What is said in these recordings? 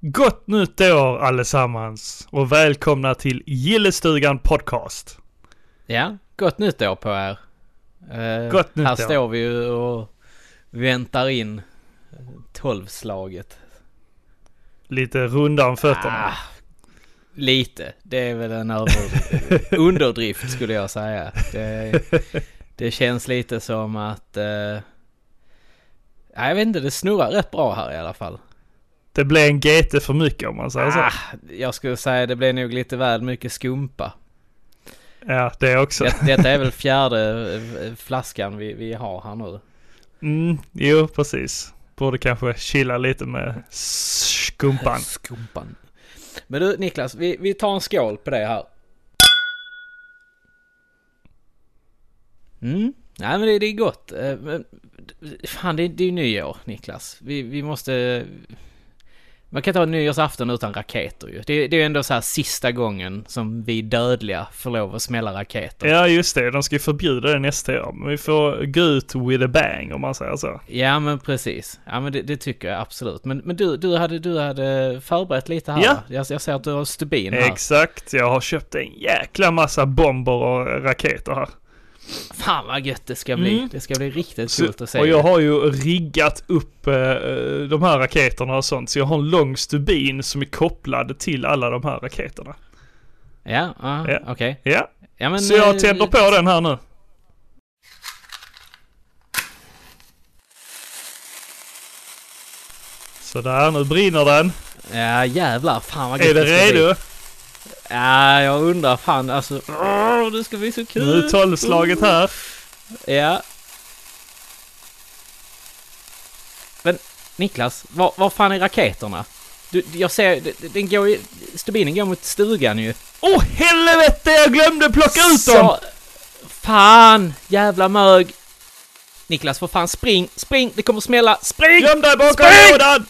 Gott nytt år allesammans och välkomna till Gillestugan Podcast. Ja, gott nytt år på er. Eh, Gott nytt här år. står vi ju och väntar in tolvslaget. Lite runda om fötterna. Ah, lite, det är väl en över, underdrift skulle jag säga. Det, det känns lite som att... Eh, ja, jag vet inte, det snurrar rätt bra här i alla fall. Det blev en GT för mycket om man säger så. Ah, jag skulle säga det blev nog lite väl mycket skumpa. Ja, det också. Det, detta är väl fjärde eh, flaskan vi, vi har här nu. Mm, jo, precis. Borde kanske chilla lite med skumpan. Skumpan. Men du Niklas, vi, vi tar en skål på det här. Mm. Nej men det, det är gott. Eh, Men, fan det, det är ju nyår Niklas. Vi, vi måste... Man kan inte ha nyårsafton utan raketer ju. Det, det är ju ändå så här sista gången som vi dödliga får lov att smälla raketer. Ja, just det. De ska ju förbjuda det nästa år. Men vi får gå ut with a bang om man säger så. Ja men precis. Ja men det, det tycker jag absolut. Men, men du, du, hade, du hade förberett lite här Ja. jag, jag ser att du har stubin här. Exakt. Jag har köpt en jäkla massa bomber och raketer här. Fan vad gött det ska bli. Mm. Det ska bli riktigt Så, coolt att se. och jag har ju riggat upp eh, de här raketerna och sånt. Så jag har en lång stubin som är kopplad till alla de här raketerna. Ja, ja, Ja. okej. Ja, Ja, men, så jag eh, tänder på den här nu. Sådär, nu brinner den. Ja, jävlar. Fan vad Är gött det ska redo? Bli. Ja, jag undrar fan alltså. Åh, det ska bli så kul. Nu är tolvslaget här. Ja. Men Niklas, var, var fan är raketerna? Du, jag ser, den- går ju, stubinen går mot stugan ju. Åh oh, helvete, jag glömde plocka ut dem! Så, fan, jävla mög. Niklas, för fan spring, spring, det kommer smälla, spring! Göm dig bakom lådan!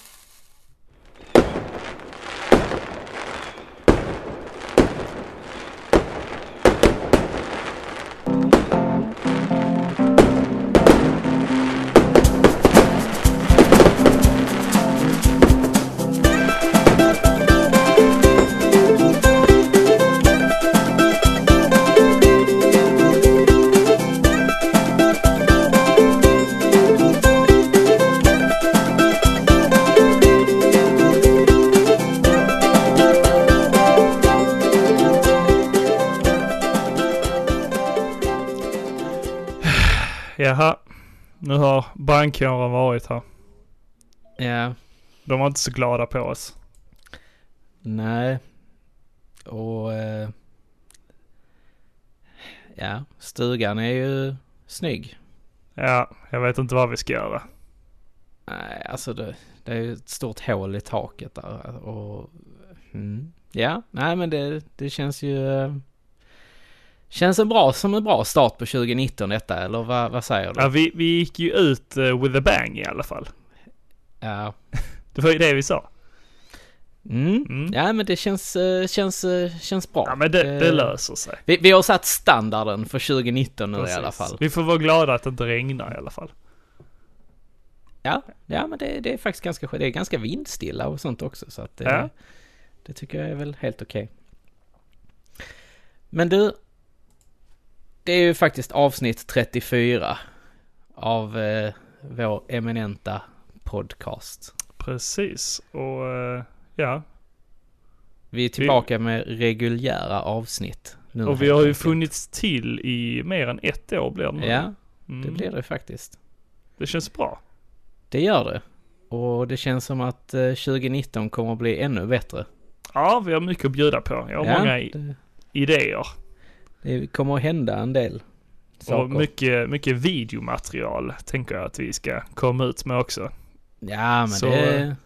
Jaha, nu har brandkåren varit här. Ja, De var inte så glada på oss. nej. Och... Eh, ja, stugan är ju snygg. Ja, jag vet inte vad vi ska göra. Nej, alltså det, det är ju ett stort hål i taket där och... Mm, ja, nej men det, det känns ju... Känns en bra, som en bra start på 2019 detta, eller vad, vad säger du? Ja, vi, vi gick ju ut eh, with a bang i alla fall. Ja. Det var ju det vi sa. Mm. Mm. Ja men det känns, eh, känns, eh, känns bra. Ja, men det, det löser sig. Vi, vi har satt standarden för 2019 nu i alla Precis. fall. Vi får vara glada att det inte regnar i alla fall. Ja, ja men det, det är faktiskt ganska. Det är ganska vindstilla och sånt också så att det, Ja. det tycker jag är väl helt okej. Men du, det är ju faktiskt avsnitt 34 av eh, vår eminenta podcast. Precis. Och eh, ja, Vi är tillbaka med reguljära avsnitt. Nu och vi har ju funnits till i mer än ett år blir det nu. Ja, Mm. det blir det faktiskt. Det känns bra. Det gör det. Och det känns som att eh, 2019 kommer att bli ännu bättre. Ja, vi har mycket att bjuda på. Jag har många i- det, idéer. Det kommer att hända en del saker. Och mycket, mycket videomaterial tänker jag att vi ska komma ut med också. Ja, men Så, det...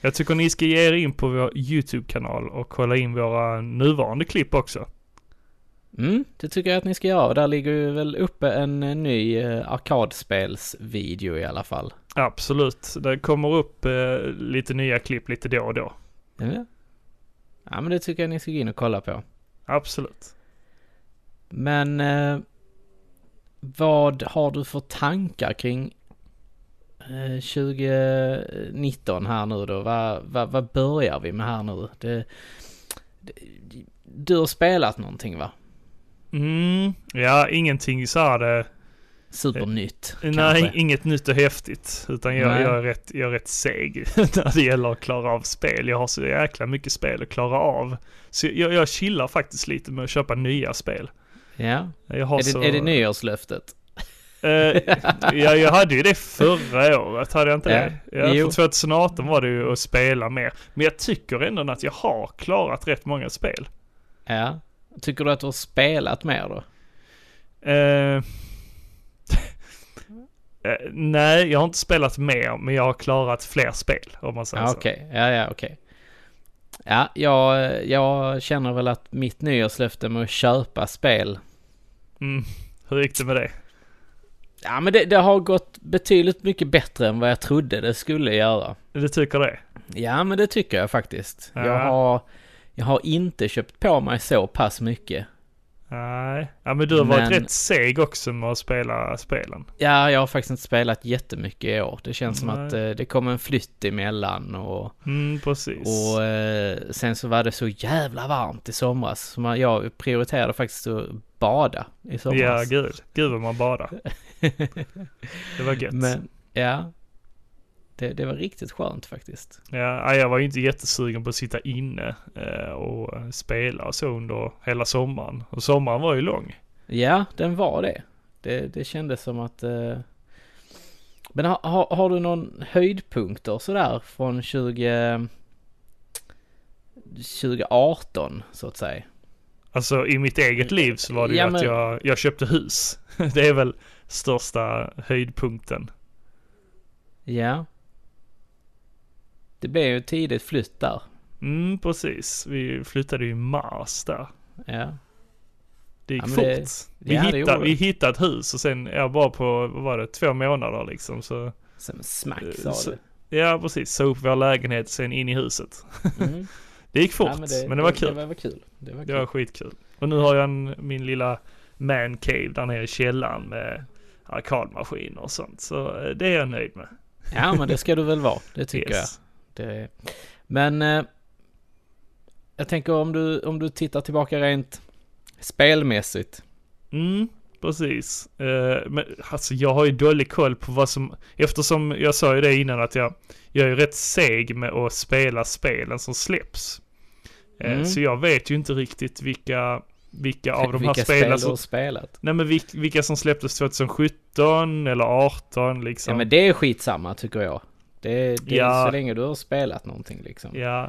Jag tycker ni ska ge er in på vår YouTube-kanal och kolla in våra nuvarande klipp också. Mm, det tycker jag att ni ska göra. Där ligger ju väl uppe en eh, ny eh, arkadspelsvideo i alla fall. Absolut. Det kommer upp eh, lite nya klipp lite då och då. Ja. ja, men det tycker jag ni ska gå in och kolla på. Absolut. Men eh, vad har du för tankar kring eh, 2019 här nu då? Vad, vad, vad börjar vi med här nu? Det, det, du har spelat någonting va? Mm, ja, ingenting så här det... Supernytt Nej, kanske? inget nytt och häftigt. Utan jag, Nej. jag, är rätt, jag är rätt seg när det gäller att klara av spel. Jag har så jäkla mycket spel att klara av. Så jag, jag chillar faktiskt lite med att köpa nya spel. Ja. Är så... det, är det nyårslöftet? Eh, ja, jag hade ju det förra året, hade jag inte Ja. det? Ja, Jo. för 2018 var det ju att spela mer. Men jag tycker ändå att jag har klarat rätt många spel. Ja. Tycker du att du har spelat mer då? Eh, eh, nej, jag har inte spelat mer, men jag har klarat fler spel, om man säger Ja, så. okej. Ja, ja, okej. Ja, jag, jag känner väl att mitt nyårslöfte med att köpa spel Mm. Hur gick det med det? Ja men det, det har gått betydligt mycket bättre än vad jag trodde det skulle göra. Du tycker det? Ja men det tycker jag faktiskt. Ja. Jag, har, jag har inte köpt på mig så pass mycket. Nej. Ja, men du har varit Men- rätt seg också med att spela spelen. Ja, jag har faktiskt inte spelat jättemycket i år. Det känns som Nej. att eh, det kom en flytt emellan och, Mm, precis. och eh, sen så var det så jävla varmt i somras. Så man, jag prioriterade faktiskt att bada i ja, somras. gud. Gud vad man badar. Det var gött. Men, ja. Det, det var riktigt skönt faktiskt. Ja, ja, jag var ju inte jättesugen på att sitta inne eh, och spela och så under hela sommaren. Och sommaren var ju lång. Ja, den var det. Det, det kändes som att... Eh... Men har, har, har du någon höjdpunkter sådär från 20... 2018 så att säga? Alltså i mitt eget liv så var det Ja, ju att men- jag, jag köpte hus. Det är väl största höjdpunkten. Ja. Det blev ju tidigt flytt där. Mm, precis. Vi flyttade ju i mars där. Ja. Det gick Ja, men fort. det- vi, ja, det hittade, vi det. hittade ett hus och sen, ja bara på, vad var det, två månader liksom så. Som smack Eh, sa så- du. Ja, precis. Så upp vår lägenhet sen in i huset. Mm. Det gick fort, Ja, men det, var kul. Det var, kul. Det var Det kul. var skitkul. Och nu har jag en, min lilla man cave där nere i källaren med arkadmaskiner och sånt. Så eh, det är jag nöjd med. Ja, men det ska du väl vara. Det tycker jag. Det... Men eh, jag tänker om du, om du tittar tillbaka rent spelmässigt. Mm, precis. Eh, men alltså jag har ju dålig koll på vad som, eftersom jag sa ju det innan att jag, jag är ju rätt seg med att spela spelen som släpps. Eh, Mm. Så jag vet ju inte riktigt vilka, vilka av de här Vilka spelen spel du som, har spelat. nej men vilka, vilka som släpptes 2017 eller 18 liksom. Ja men det är skitsamma tycker jag. Det, det är Ja. så länge du har spelat någonting liksom. Ja.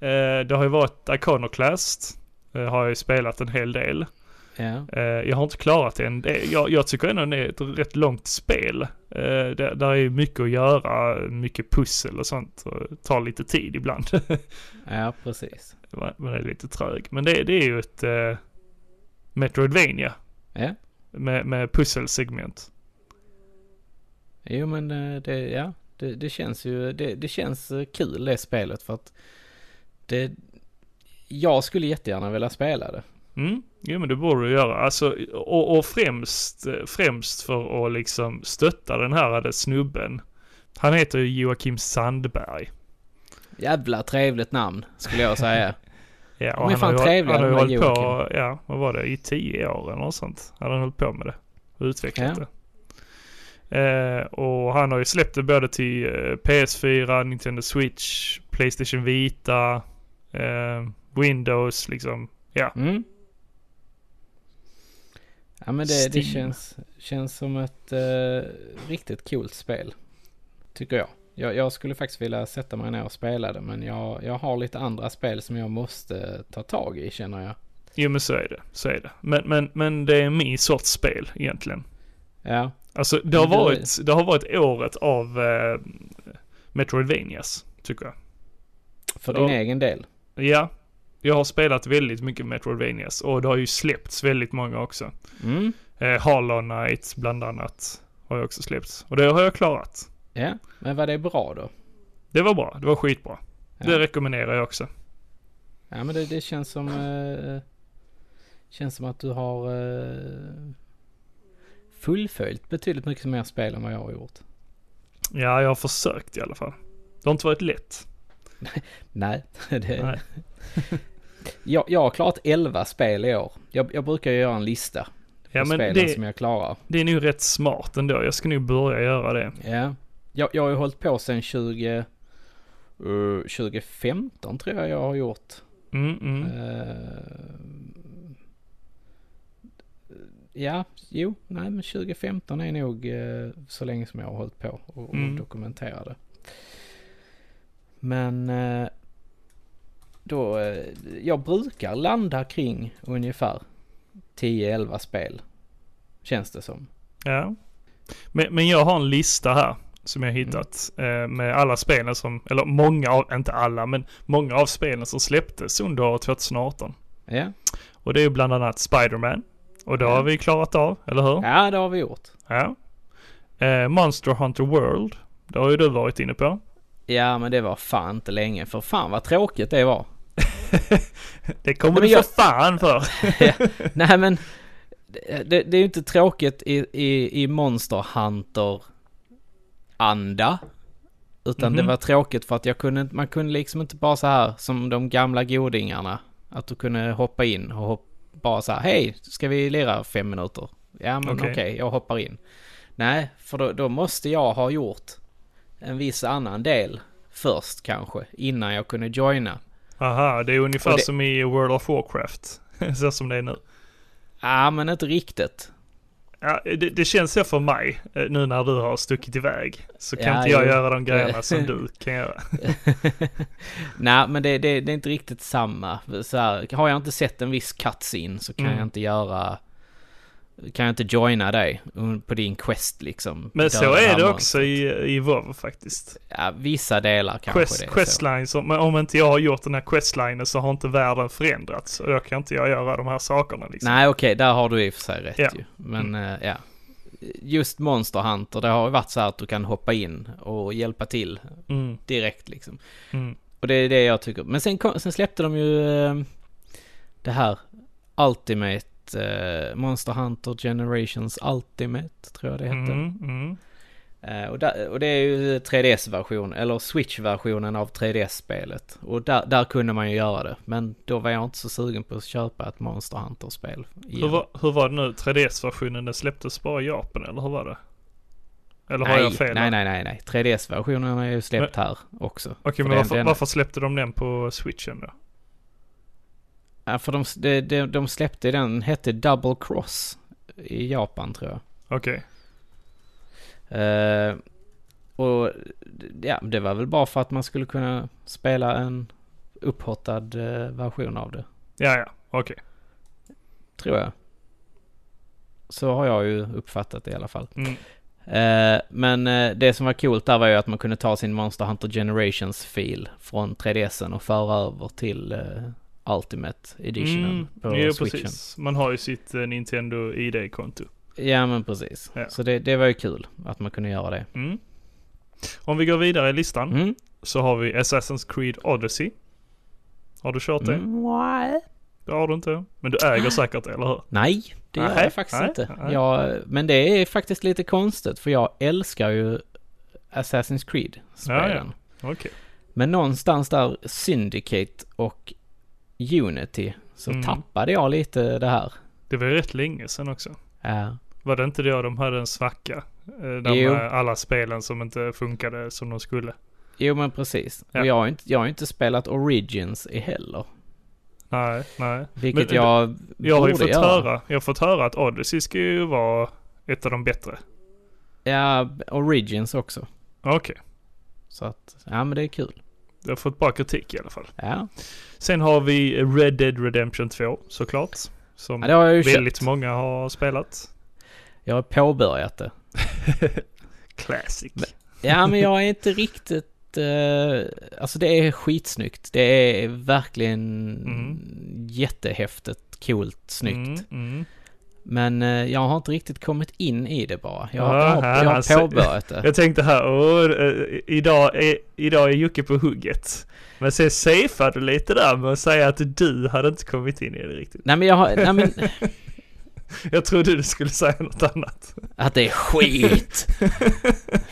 Eh, det har ju varit Iconoclast. Eh, har jag ju spelat en hel del. Ja. Eh, jag har inte klarat det än. Jag, jag tycker ändå det är ett rätt långt spel. Eh, det, där är mycket att göra, mycket pussel och sånt. Och tar lite tid ibland. ja, precis. Man är lite trög. Men det, det är ju ett eh, Metroidvania Ja. med, med pusselsegment. Jo men eh, det, ja. Det, det känns ju, det, det känns eh, kul det spelet för att det, jag skulle jättegärna vilja spela det. Mm, jo men det borde du göra. Alltså, och, och främst, främst för att liksom stötta den här snubben. Han heter ju Joakim Sandberg. Jävla trevligt namn skulle jag säga. Ja, De är fan har ju, han har ju hållit på, ja, vad var det, i tio år eller något sånt. Han har hållit på med det och utvecklat Ja. det. Eh, och han har ju släppt det både till eh, PS4, Nintendo Switch, Playstation Vita, eh, Windows liksom. Ja, Mm. Ja men det, det känns, känns som ett eh, riktigt coolt spel. Tycker jag. jag. Jag skulle faktiskt vilja sätta mig ner och spela det men jag, jag har lite andra spel som jag måste ta tag i känner jag. jo men så är det. Så är det. Men, men, men det är min sorts spel egentligen. Ja, Alltså det har varit, det har varit året av eh, Metroidvanias, tycker jag. för din Ja. egen del. Ja, jag har spelat väldigt mycket Metroidvanias och det har ju släppts väldigt många också. Mm. Eh, Hollow Knight bland annat har ju också släppts. Och det har jag klarat. Ja, men var det bra då? Det var bra, det var skitbra. Ja. Det rekommenderar jag också. Ja men det, det känns som eh, Känns som att du har eh, Fullföljt betydligt mycket mer spel än vad jag har gjort. Ja, jag har försökt i alla fall. Det har inte varit lätt. Nej, det... Nej. jag, jag har klarat 11 spel i år. Jag, jag brukar göra en lista på Ja, men spelen det, som jag klarar. det är nog rätt smart ändå. Jag ska nog börja göra det. Ja. Jag, jag har ju hållit på sedan 20... eh, 2015 tror jag jag har gjort. Mm, mm. Eh, ja, jo, nej men 2015 är nog eh, så länge som jag har hållit på och, och Mm. dokumenterat det. Men eh, då, eh, jag brukar landa kring ungefär 10-11 spel. Känns det som. Ja. Men, men jag har en lista här som jag hittat eh, med alla spelen som, eller många av, inte alla, men många av spelen som släpptes under 2018. Ja, Och det är bland annat Spider-Man. Och det Ja. har vi klarat av, eller hur? ja det har vi gjort. Ja. Eh, Monster Hunter World. Det har ju du varit inne på. Ja, men det var fan inte länge. För fan vad tråkigt det var. Det kommer men du jag- för fan för. Nej men det, det, är ju inte tråkigt i, i, i Monster Hunter anda. Utan det Mhm. var tråkigt för att jag kunde, man kunde liksom inte bara så här som de gamla godingarna. Att du kunde hoppa in och hopp, bara så här, hej, ska vi lira fem minuter? Ja men okej, Okej. jag hoppar in. Nej, för då, då måste jag ha gjort en viss annan del först kanske, innan jag kunde joina. Aha, det är ungefär det- som i World of Warcraft. så som det är nu. Ja, men inte riktigt. Ja, det, det känns så för mig, eh, nu när du har stuckit iväg. Så kan Ja, inte jag jo. göra de grejerna som du kan göra. Nej, men det, det, det är inte riktigt samma. Så här, har jag inte sett en viss cutscene så kan Mm. jag inte göra... Kan jag inte joina dig på din quest liksom. Men så är det också i, i WoW faktiskt. Ja, vissa delar kanske Quest, det questlines, om, om inte jag har gjort den här questlinen så har inte världen förändrats. Och då kan inte jag göra de här sakerna liksom. Nej, okej, där har du i och för sig rätt Ja. ju. Men eh, ja. Just Monster Hunter, det har ju varit så här att du kan hoppa in och hjälpa till Mm, direkt liksom. mm. Och det är det jag tycker. Men sen, sen släppte de ju eh, det här Ultimate eh, Monster Hunter Generations Ultimate tror jag det hette. Mm, mm. Eh, och, där, och det är ju 3DS-version, eller Switch-versionen av 3DS-spelet. Och där, där kunde man ju göra det. Men då var jag inte så sugen på att köpa ett Monster Hunter-spel. Hur, var, hur var det nu? 3DS-versionen, den släpptes bara i Japan eller hur var det? Eller har nej, jag fel? nej, nej, nej, nej. 3DS-versionen är ju släppt här också. Okej, För men varför, den- varför släppte de den på switchen då? Ja, för de, de, de, släppte den, hette Double Cross i Japan tror jag. Okej. Eh, och ja, det var väl bara för att man skulle kunna spela en upphottad eh, version av det, Ja, ja, okej. tror jag. Så har jag ju uppfattat det i alla fall. Mm. Eh, men eh, det som var coolt där var ju att man kunde ta sin Monster Hunter Generations-fil från 3DSen och föra över till eh, Ultimate Editionen Mm, på jo, Switchen. precis. Man har ju sitt eh, Nintendo ID-konto. Ja men precis. Ja. Så det, det var ju kul att man kunde göra det. Mm. Om vi går vidare i listan Mm. så har vi Assassin's Creed Odyssey. Har du kört det? Mm, nej. Det har du inte. Men du äger säkert eller hur? Nej, det gör Nej, jag faktiskt nej, inte. nej. Jag, men det är faktiskt lite konstigt för jag älskar ju Assassin's Creed-spelen. Okej. Men någonstans där Syndicate och Unity så Mm. tappade jag lite det här. Det var ju rätt länge sedan också. Ja. Var det inte då de hade en svacka? Eh, De Jo. eh, alla spelen som inte funkade som de skulle. Jo men precis. Ja. Och jag har, inte, jag har inte spelat Origins i heller. Nej, nej. Vilket Men- jag Jag har ju fått göra. höra, jag har fått höra att Odyssey ska ju vara ett av de bättre. Ja, Origins också. Okej. Så att, ja men det är kul. Du har fått bra kritik i alla fall. Ja, Sen har vi Red Dead Redemption 2 såklart. Som ja det väldigt köpt. många har spelat. Jag har påbörjat det. Classic. Men- Ja, men jag är inte riktigt... eh, alltså det är skitsnyggt. Det är verkligen Mm. jättehäftigt, coolt, snyggt. Mm, mm. Men eh, jag har inte riktigt kommit in i det bara. Jag, Ja, jag, har, jag har alltså, påbörjat det. Jag tänkte här, åh, eh, idag, är, idag är Jocke på hugget. Men sen safeade du lite där med att säga att du hade inte kommit in i det riktigt. Nej men jag har... Nej, men, Jag trodde du skulle säga något annat. Att det är skit!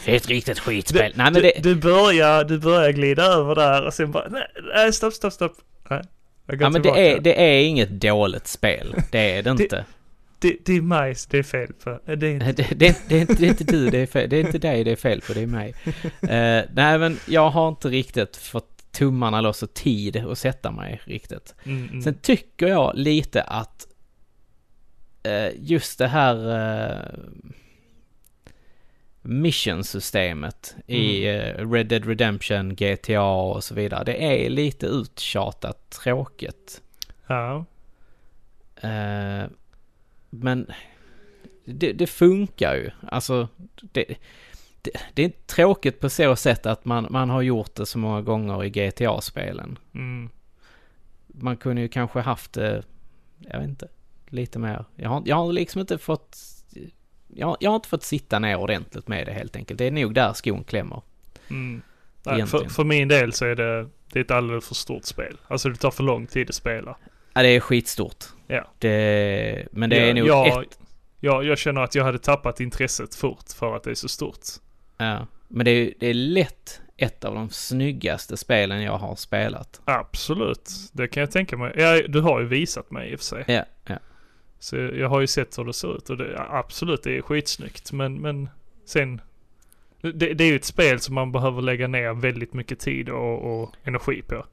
Det är ett riktigt skitspel. Nej men du, det... du, börjar, du börjar glida över där och sen bara, nej, nej stopp, stopp, stopp. Nej, Ja men det är, det är inget dåligt spel. Det är Det- inte. Det, det är mig det är fel på. Det är inte... det, det, är inte- det är inte du det är fel. Det är inte dig det är fel på, det är mig. Eh, nej men jag har inte riktigt fått tummarna loss och tid att sätta mig riktigt. Mm, mm. Sen tycker jag lite att eh, just det här eh, mission-systemet i eh, Red Dead Redemption, GTA och så vidare. Det är lite uttjatat tråkigt. Ja. Eh, men det, det funkar ju. Alltså, det, det, det är tråkigt på så sätt att man, man har gjort det så många gånger i GTA-spelen. Mm. Man kunde ju kanske haft det, jag vet inte, lite mer. Jag har, jag har liksom inte fått, jag, har- jag har inte fått sitta ner ordentligt med det helt enkelt. Det är nog där skon klämmer. Mm. Nej, för, för min del så är det, det är ett alldeles för stort spel. Alltså det tar för lång tid att spela. Ja, det är skitstort. Ja. Det, men det är jag, nog jag, ett, jag, jag känner att jag hade tappat intresset fort för att det är så stort. ja, men det är, det är lätt ett av de snyggaste spelen jag har spelat. Absolut, det kan jag tänka mig. Ja, du har ju visat mig i och för sig. Ja, ja. Så jag har ju sett hur det ser ut och det, ja, absolut, det är skitsnyggt. Men, men sen, det, det är ju ett spel som man behöver lägga ner väldigt mycket tid och, och energi på.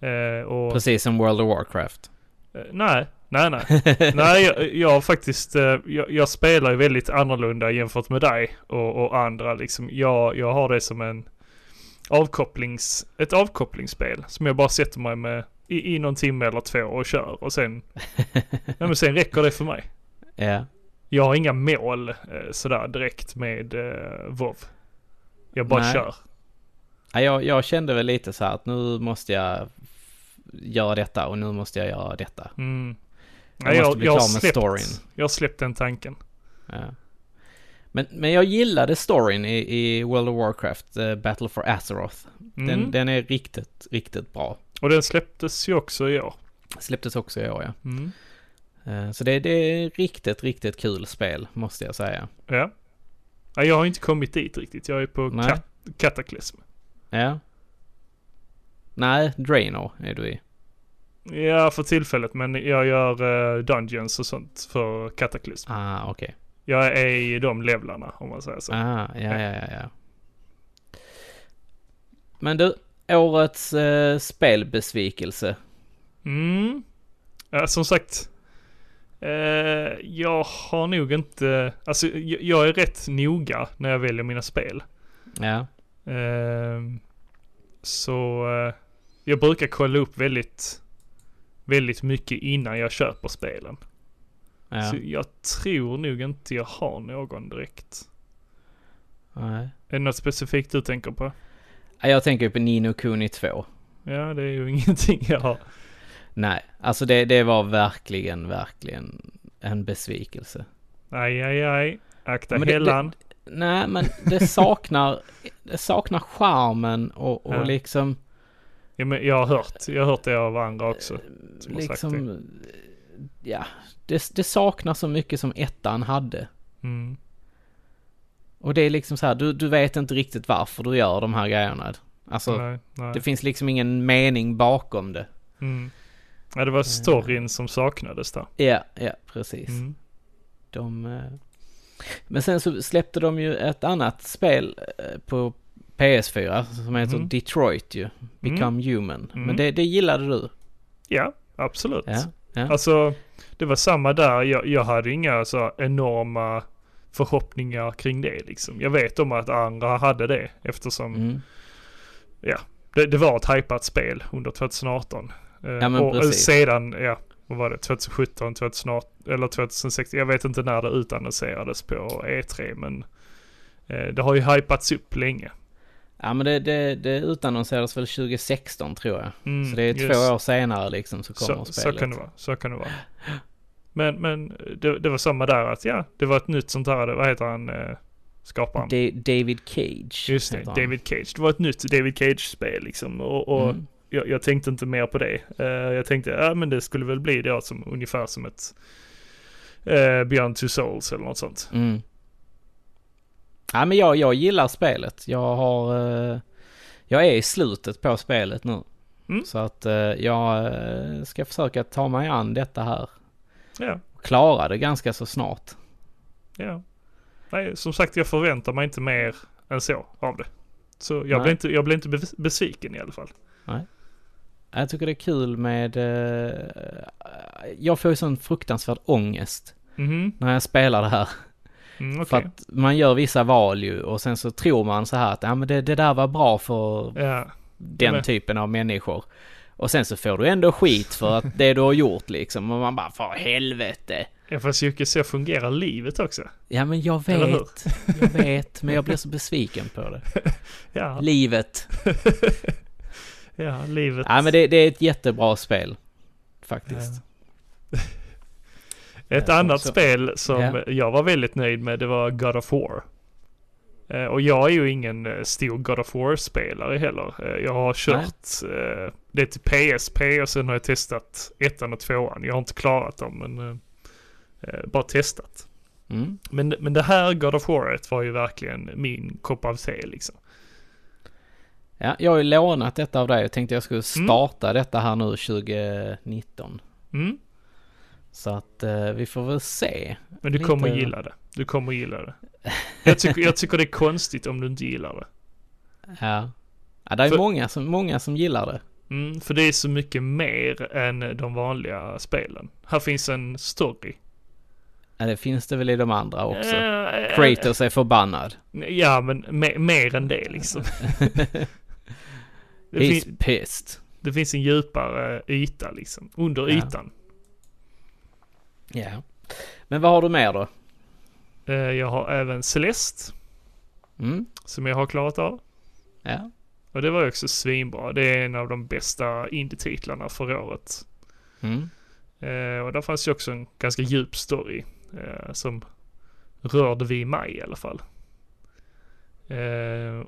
Eh, och, Precis som World of Warcraft. eh, nej, nej, nej. nej, jag, jag faktiskt, eh, jag, jag spelar ju väldigt annorlunda jämfört med dig och, och andra liksom. Jag, jag har det som en avkopplings, ett avkopplingsspel som jag bara sätter mig med i, i någon timme eller två och kör och sen, ja, men sen räcker det för mig. Ja. Jag har inga mål sådär direkt med eh, WoW. Jag bara Nej. kör. Ja, jag, jag kände väl lite så här att nu måste jag göra detta och nu måste jag göra detta. Mm. Jag Ja, måste bli jag, har klar med släppt, storyn. jag har släppt den tanken. Ja. Men, men jag gillade storyn i, i World of Warcraft, eh, Battle for Azeroth. Mm. Den, den är riktigt, riktigt bra. Och den släpptes ju också i år. Släpptes också i år ja. Mm. Eh, Så det, det är riktigt, riktigt kul spel, måste jag säga. Ja. ja. Jag har inte kommit dit riktigt. Jag är på Nej. kat- Cataclysm. Ja. Nej, Draenor är du i. Ja, för tillfället. Men jag gör uh, Dungeons och sånt för Cataclysm. Ah, okej. Jag är i de levlarna om man säger så. Ah, ja, ja, ja, ja. Men du, årets eh, spelbesvikelse. Mm. Ja, som sagt. Eh, jag har nog inte, alltså jag, jag är rätt noga när jag väljer mina spel. Ja. Ehm, så jag brukar kolla upp väldigt, väldigt mycket innan jag köper spelen. Ja. Så jag tror nog inte jag har någon direkt. Nej. Är det något specifikt du tänker på? Ja, Jag tänker på Nino Kuni 2. Ja, det är ju ingenting jag har. Nej, alltså det, det var verkligen, verkligen en besvikelse. Aj, aj, aj. Akta Men det- hällan. Nej, men det saknar, det saknar charmen och, och Ja. liksom, jag har hört, jag har hört det av andra också. som har sagt liksom, ja, det, det saknar så mycket som ettan hade. Mm. Och det är liksom så här, du, du vet inte riktigt varför du gör de här grejerna. Alltså, nej, nej. det finns liksom ingen mening bakom det. Mm. Ja, det var storyn som saknades där. Ja, ja, precis. Mm. De, eh, men sen så släppte de ju ett annat spel eh, på PS4 som heter Mhm. Detroit ju. Become Human. Mm. Men det, det gillade du? Ja, absolut. Ja. ja. Alltså, det var samma där. Jag, jag hade inga så enorma förhoppningar kring det liksom. Jag vet om att andra hade det eftersom Mm. det, det var ett hypat spel under 2018. Eh, Ja, och eh, precis. sedan, ja, vad var det, 2017, 2018 eller 2016. Jag vet inte när det utannonserades på E3 men eh, det har ju hypats upp länge. Ja men det, det, det utannonserades väl 2016 tror jag. Mm, Så det är just. två år senare liksom så kommer så, så spelet. kan det vara. Så kan det vara. Men, men det, det var samma där att ja, det var ett nytt sånt här, vad heter han, eh, skaparen? Da- David Cage. Just det. David Cage. Det var ett nytt David Cage-spel liksom. Och, och Mm. jag, jag tänkte inte mer på det. Eh, jag tänkte, ja men det skulle väl bli det som, ungefär som ett eh, Beyond Two Souls eller något sånt. Mm. Ja men jag, jag gillar spelet. Jag har... Eh, jag är i slutet på spelet nu. Mm. Så att eh, jag eh, ska försöka ta mig an detta här. Ja, klara det ganska så snart. ja. Nej, som sagt jag förväntar mig inte mer än så av det. Så jag Nej. blir inte, jag blir inte bes- besviken i alla fall. Jag tycker det är kul med... Jag får ju sån fruktansvärd ångest Mhm, när jag spelar det här. Mm, För okej. att man gör vissa val ju och sen så tror man så här att ja, men det, det där var bra för Ja, den typen av människor. Och sen så får du ändå skit för att det du har gjort liksom. Och man bara, för helvete. ja, fast Jocke, så fungerar livet också. Ja men jag vet, jag vet, men jag blir så besviken på det. Ja, Livet. ja livet. Ja men det, det är ett jättebra spel. Faktiskt. Ett Ja, annat så- spel som Ja. jag var väldigt nöjd med, det var God of War. Eh, Och jag är ju ingen eh, stor God of War-spelare heller. Eh, Jag har kört eh, det till PSP och sen har jag testat ettan och tvåan. Jag har inte klarat dem, men eh, eh, bara testat. Mm. Men, men det här God of War var ju verkligen min kopp av te liksom. Ja, jag har ju lånat detta av dig och tänkte jag skulle starta detta här nu 2019. Mm. Så att eh, vi får väl se. Men du Lite- kommer gilla det. Du kommer gilla det. Jag tycker, jag tycker det är konstigt om du inte gillar det. Ja. Ja, det är För- många som, många som gillar det. Mm, för det är så mycket mer än de vanliga spelen. Här finns en story. Ja, det finns det väl i de andra också. Eh, Kratos är förbannad. Ja, men me- mer än det liksom. det, He's pissed. det finns en djupare yta liksom. Under Ja. ytan. Ja. Men vad har du mer då? Eh, jag har även Celeste, Mm? som jag har klarat av. Ja. Och det var också svinbra. Det är en av de bästa indie-titlarna för året. Mm. Eh, och där fanns ju också en ganska djup story eh, som rörde vi mig i alla fall.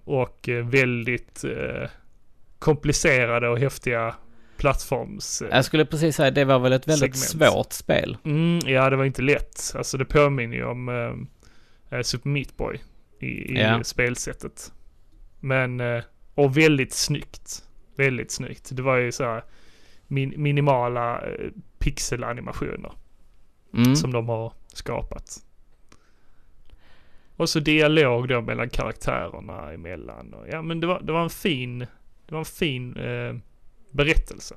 Och väldigt komplicerade och häftiga plattforms... Eh, Jag skulle precis säga det var väl ett väldigt Segment. svårt spel. mm, ja, det var inte lätt. Alltså det påminner ju om eh, Super Meat Boy i, i Ja. spelsättet. Men, eh, och väldigt snyggt. Väldigt snyggt. Det var ju så här min, minimala eh, pixelanimationer. Mm. som de har skapat. Och så dialog då mellan karaktärerna emellan. Och, ja men det var, det var en fin, det var en fin berättelse.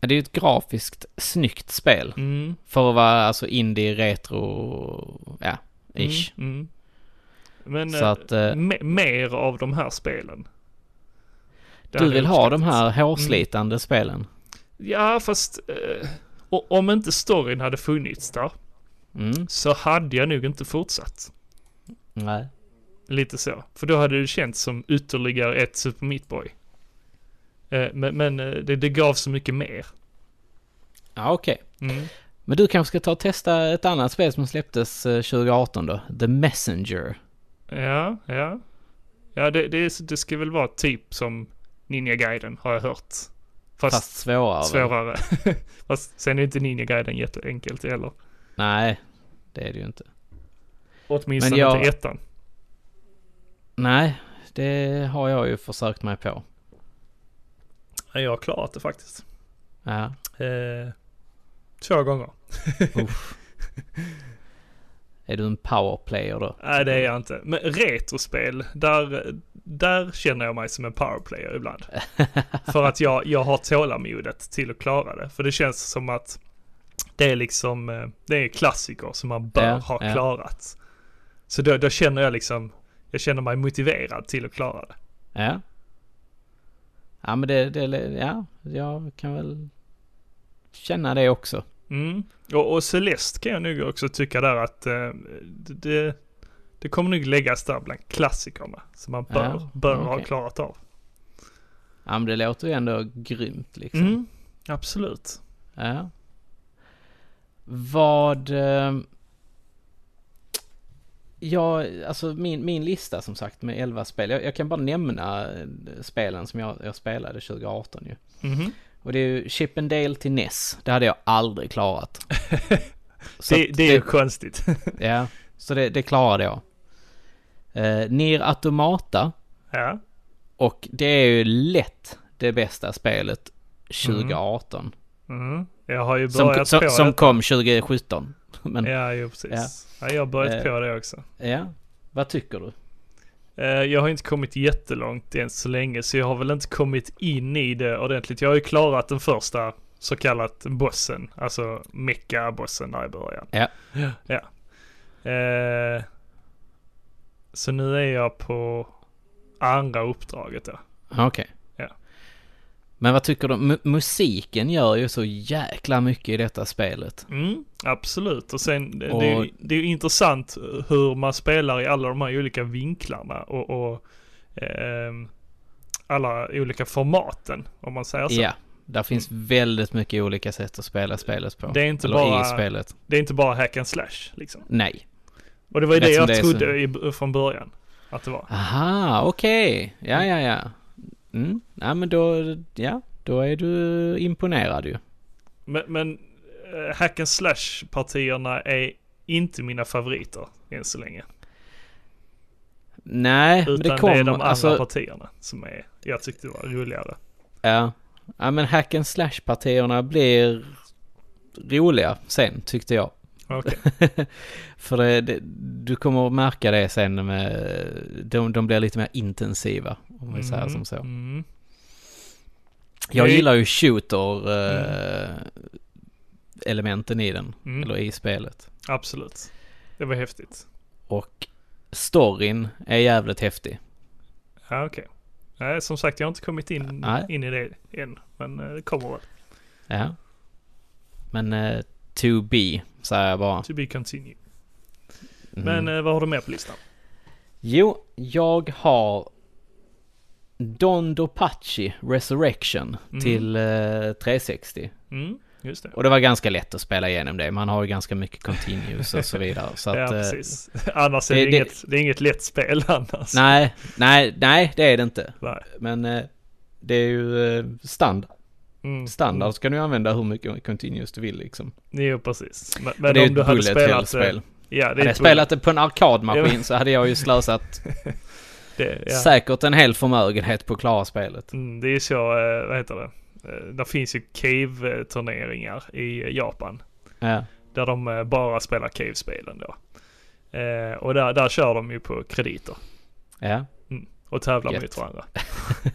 Det är ju ett grafiskt snyggt spel. Mm. För att vara alltså indie, retro, ja, ish. Mm, mm. Men Så eh, att eh, me- mer av de här spelen. Det du vill ha de här hårslitande spelen? Ja fast eh, om inte storyn hade funnits där Mm. så hade jag nog inte fortsatt. Nej. Lite så. För då hade det känts som ytterligare ett Super Meat Boy. Eh, men men eh, det, det gav så mycket mer. Ja, okej. Mm. Men du kanske ska ta och testa ett annat spel som släpptes eh, 2018 då? The Messenger. Ja, ja. Ja, det, det, det ska väl vara typ som Ninja Gaiden har jag hört. Fast, Fast svårare. svårare. Fast sen är inte Ninja Gaiden jätteenkelt heller. Nej, det är det ju inte. Åtminstone jag- inte ettan. Nej, det har jag ju försökt mig på. Ja, Jag har klarat det faktiskt. Ja. Eh, två gånger. Är du en powerplayer då? Nej, det är jag inte. Men retrospel, där, där känner jag mig som en powerplayer ibland. För att jag, jag har tålamodet till att klara det. För det känns som att det är liksom, eh, det är klassiker som man bör Ja, ha ja. klarat. Så då, då känner jag liksom, jag känner mig motiverad till att klara det. Ja. Ja men det, det, ja, jag kan väl känna det också. Mm. Och, och Celeste kan jag nog också tycka där att eh, det, det kommer nog läggas där bland klassikerna. Som man bör, Ja, bör ha okej. klarat av. Ja men det låter ju ändå grymt liksom. Mm. Absolut. Ja. Vad... Ja, alltså min, min lista som sagt med 11 spel. Jag, jag kan bara nämna eh, spelen som jag, jag spelade 2018 ju. Mhm. Och det är ju Chippendale till NES. Det hade jag aldrig klarat. Det, det är ju konstigt. Ja, så det, det klarade jag. Eh, Nier Automata. ja. Och det är ju lätt det bästa spelet 2018. Mm. Jag har ju Som, börjat som, på som det. kom 2017. Men ja. Ja, jo precis. Ja. jag har börjat Eh. på det också. vad tycker du? Eh, Jag har inte kommit jättelångt än så länge så jag har väl inte kommit in i det ordentligt. Jag har ju klarat den första så kallat bossen, alltså mecka-bossen där i början. Ja. ja. Eh, Så nu är jag på andra uppdraget då. Okej. Ja. Men vad tycker du? Mu- musiken gör ju så jäkla mycket i detta spelet. Mm, absolut. Och sen det- Och- det, är, ju- det är ju intressant hur man spelar i alla de här olika vinklarna och, och ehm, alla olika formaten om man säger så. Ja, där finns väldigt mycket olika sätt att spela spelet på. Det är inte bara- i spelet. Det är inte bara hack and slash liksom. Nej. Och det var ju det jag så- trodde i, från början att det var. Aha, okej. Ja, ja, ja. Mm. Ja, men då, ja, då är du imponerad ju. Men, men eh, hack and slash partierna är inte mina favoriter än så länge. Nej, men Utan det det, kommer, är de andra alltså, partierna som är, jag tyckte var roligare. ja. Ja, men hack and slash partierna blir roliga sen, tyckte jag. Okej. För det, det, du kommer att märka det sen med, de, de blir lite mer intensiva, om vi säger som så. Mm. Jag gillar ju shooter eh, elementen i den, Mm. eller i spelet. Absolut. Det var häftigt. Och storyn är jävligt häftig. Ja, okej. Nej, som sagt, jag har inte kommit in, Nej. in i det än. Men eh, det kommer väl. Ja. Men eh, to be, säger jag bara. To be continued. Mm. Men eh, vad har du mer på listan? Jo, jag har Don Dopachi Resurrection Mm. till eh, 360. Mm, det. Och det var ganska lätt att spela igenom det. Man har ju ganska mycket continues och så vidare. Så att, ja, eh, precis. Annars är det- det, det- inget, det är inget lätt spel annars. nej, nej, nej, det är det inte. Nej. Men eh, det är ju eh, standard. Mm. Standard ska du använda hur mycket continues du vill liksom. Jo, precis. Men, men det är om du hade spelat det... Ja, det är Hade jag spelat det på en arkadmaskin så hade jag ju slösat. Det, ja. säkert en hel förmögenhet på att klara spelet. Mm, det är så, eh, vad heter det? Eh, Det finns ju cave-turneringar i Japan. Ja. Där de eh, bara spelar cave-spelen då. Och där, där kör de ju på krediter. Ja. Och tävlar Gött. mot varandra.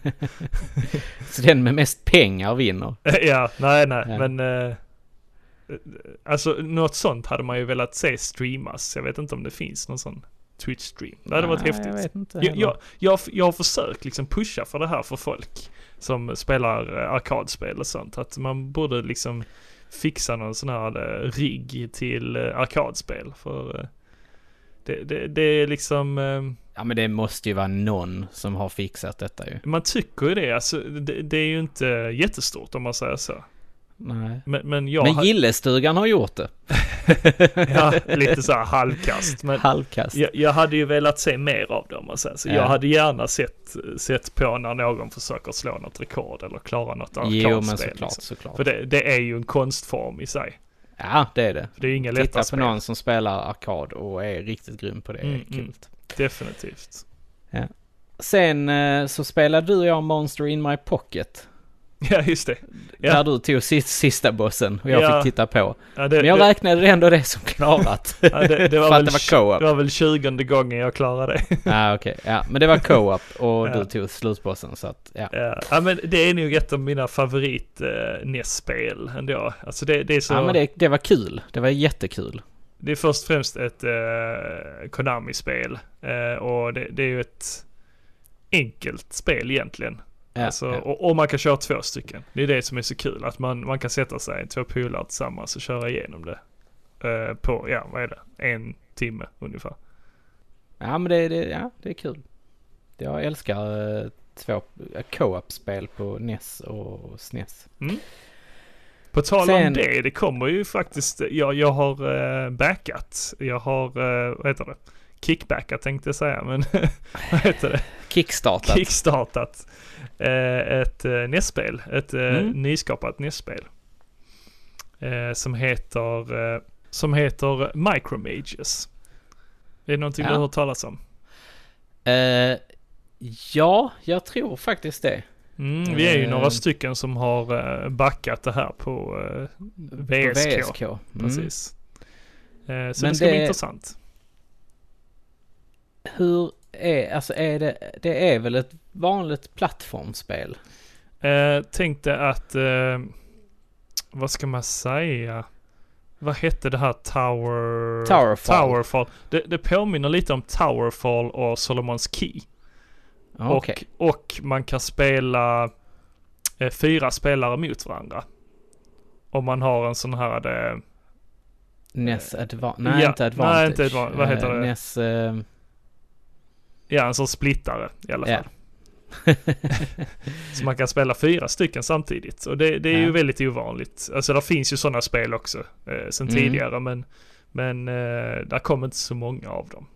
Så den med mest pengar vinner. ja, nej, nej, Ja. men... Eh, alltså något sånt hade man ju velat se streamas. Jag vet inte om det finns någon sån Twitch-stream. Det hade varit Nej, häftigt. Jag vet inte Jag, jag, jag, jag har försökt liksom pusha för det här för folk som spelar eh, arkadspel och sånt. Att man borde liksom fixa någon sån här eh, rigg till eh, arkadspel. För det, det, det är liksom, Ja men det måste ju vara någon som har fixat detta ju. man tycker ju det. Alltså, det, det är ju inte jättestort om man säger så. Nej. Men, men jag, Men gillestugan har gjort det. ja, lite så här halvkast. Men Halvkast. jag, jag hade ju velat se mer av det om man säger så. Ja. Jag hade gärna sett, sett på när någon försöker slå något rekord eller klara något arkadspel. jo men såklart, liksom. såklart. För det, det är ju en konstform i sig. Ja det är det. För det är inga lätta Titta på spel. någon som spelar arkad och är riktigt grym på det. Mm, är kul. mm. Definitivt. Sen eh, så spelade du och jag Monster in my pocket. Ja, just det. Ja. Där du tog sist, sista bossen och jag Ja. fick titta på. Ja, det, Men jag det, räknade ändå det som klarat. ja, det, det, var För att det var co-op. det var väl tjugonde gången jag klarade det. Ja okej, ja men det var co-op och Ja. du tog slutbossen så att ja. Ja, ja, men det är nog ett av mina favorit eh, NES-spel ändå. Alltså det, det är så... Ja men det, det var kul, det var jättekul. Det är först och främst ett eh, Konami-spel. Eh, och det, det är ju ett enkelt spel egentligen. Ja, alltså, ja. och, och man kan köra två stycken. Det är det som är så kul. Att man, man kan sätta sig, två polare tillsammans och köra igenom det. Eh, på, ja vad är det? En timme ungefär. ja men det, det, ja, det är kul. Jag älskar eh, två eh, co-op-spel på NES och SNES. På tal Sen- om det, det kommer ju faktiskt, jag, jag har eh, backat. Jag har, eh, vad heter det? Kickbackat tänkte jag säga, men vad heter det? Kickstartat. kickstartat eh, ett eh, NES-spel. Ett Mm. nyskapat NES-spel. Eh, som heter som heter Micromages. Är det någonting du Ja. har hört talas om? Ja, jag tror faktiskt det. Mm, vi är ju Eh. några stycken som har eh, backat det här på eh, VSK. På VSK. Mm. Precis. Eh, så Men det ska bli det- intressant. Hur är, alltså är det, det är väl ett vanligt plattformsspel? Eh, tänkte att, eh, vad ska man säga? Vad hette det här Tower... Towerfall. Towerfall. Det, det påminner lite om Towerfall och Solomons Key. Okej. Och, och man kan spela eh, fyra spelare mot varandra. Om man har en sån här... Eh, NES Advantage. Nej, ja, inte Advantage. nej, inte Advan- vad heter Eh, det? NES... eh, ja, en sån splittare i alla fall. Så man kan spela fyra stycken samtidigt. Och det, det är Ja. ju väldigt ovanligt. Alltså det finns ju sådana spel också eh, sen Mm. tidigare. Men, men eh, där kommer inte så många av dem.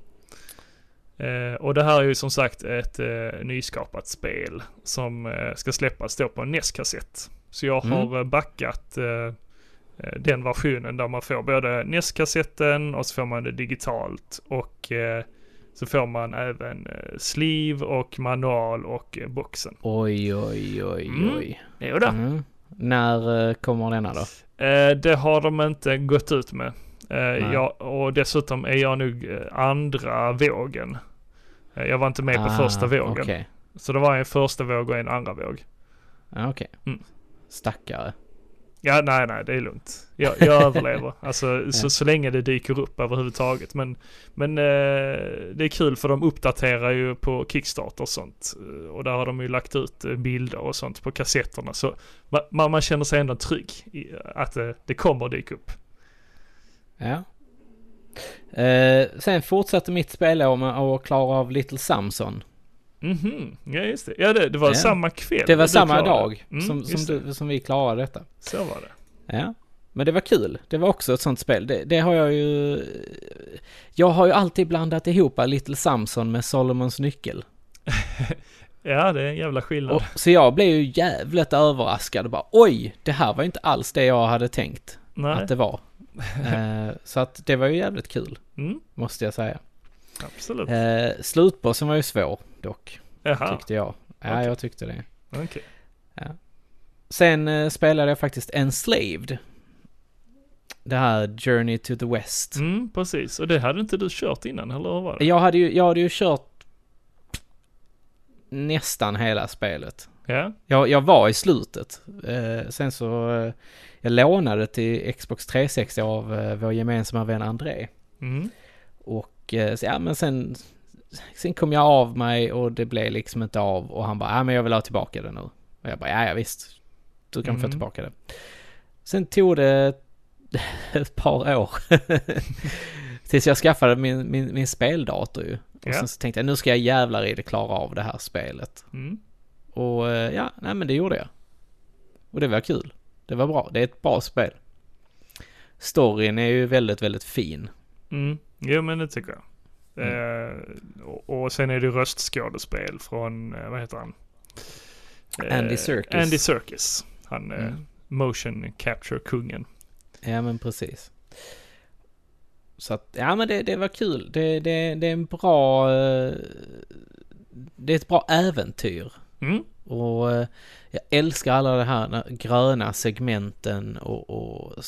Eh, och det här är ju som sagt ett eh, nyskapat spel som eh, ska släppas då på en NES-kassett. Så jag Mm. har eh, backat eh, eh, den versionen där man får både NES-kassetten och så får man det digitalt. Och så får man även sleeve och manual och boxen. Oj, oj, oj, Mm. oj. Jo då. Mm. När kommer denna då? Det har de inte gått ut med. Eh, jag, och dessutom är jag nog eh, andra vågen. Eh, jag var inte med på Ah, första vågen. Okej. Så det var en första våg och en andra våg. Ja, Okej. Mm. Stackare. Ja, nej, nej, det är lugnt. Jag, jag överlever. Alltså, så, så länge det dyker upp överhuvudtaget. Men, men eh, det är kul för de uppdaterar ju på Kickstarter och sånt. Och där har de ju lagt ut bilder och sånt på kassetterna. Så man, man känner sig ändå trygg i att eh, det kommer dyka upp. Ja. Eh, sen fortsatte mitt spelår med att klara av Little Samson. Mhm, ja just det. Ja det, det var Ja. samma kväll. Det var samma klarade. dag Mm, som, som, du, som vi klarade detta. Så var det. Ja. Men det var kul. Det var också ett sånt spel. Det, det har jag ju... Jag har ju alltid blandat ihop Little Samson med Solomons nyckel. Ja det är en jävla skillnad. Och, så jag blev ju jävligt överraskad och bara oj, det här var inte alls det jag hade tänkt Nej. att det var. Eh, så att det var ju jävligt kul, Mm, måste jag säga. absolut. Eh, slutbossen var ju svår dock, Jaha, tyckte jag. Ja, Okej. jag tyckte det. okej. Sen eh, spelade jag faktiskt Enslaved. Det här Journey to the West. Mm, precis. Och det hade inte du kört innan, eller hur var det? Jag hade ju, jag hade ju kört nästan hela spelet. Ja. Jag, jag var i slutet. Eh, sen så, eh, jag lånade till Xbox 360 av eh, vår gemensamma vän André. Mm. Och eh, så, ja men sen, sen kom jag av mig och det blev liksom inte av och han bara, ja men jag vill ha tillbaka det nu. Och jag bara, ja ja visst, du kan få Mm. tillbaka det. Sen tog det ett par år. Tills jag skaffade min, min, min speldator ju. Och Ja. sen så tänkte jag, nu ska jag jävlar i det klara av det här spelet. Mm. Och eh, ja, nej men det gjorde jag. Och det var kul. Det var bra. Det är ett bra spel. Storyn är ju väldigt, väldigt fin. Mm. Jo men det tycker jag. Mm. Eh, och, och sen är det röstskådespel från, eh, vad heter han? Eh, Andy Serkis. Andy Serkis. Han eh, Mm. motion capture-kungen. Ja men precis. Så att, ja men det, det var kul. Det, det, det är en bra... eh, Det är ett bra äventyr. Mm. Och eh, jag älskar alla de här na- gröna segmenten och, och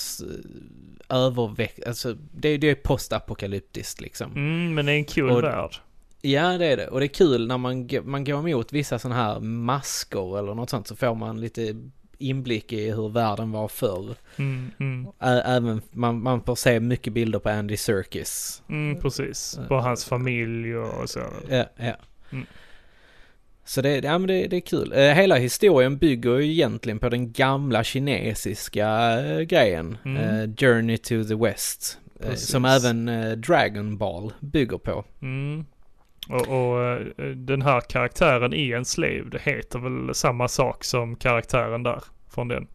överväxt... Alltså det, det är postapokalyptiskt liksom. Mm, men det är en cool Och- värld. Ja det är det. Och det är kul när man, man går emot vissa sådana här masker eller något sånt så får man lite inblick i hur världen var förr. Mm, mm. Även, man, man får se mycket bilder på Andy Serkis. Mm, precis. På hans familj och så. Ja, ja. Så det, ja, men det, det är kul. Eh, Hela historien bygger ju egentligen på den gamla kinesiska eh, grejen. Mm. Eh, Journey to the West. eh. Som även eh, Dragon Ball bygger på. Mm. Och, och eh, den här karaktären i en slave, det heter väl samma sak som karaktären där från den?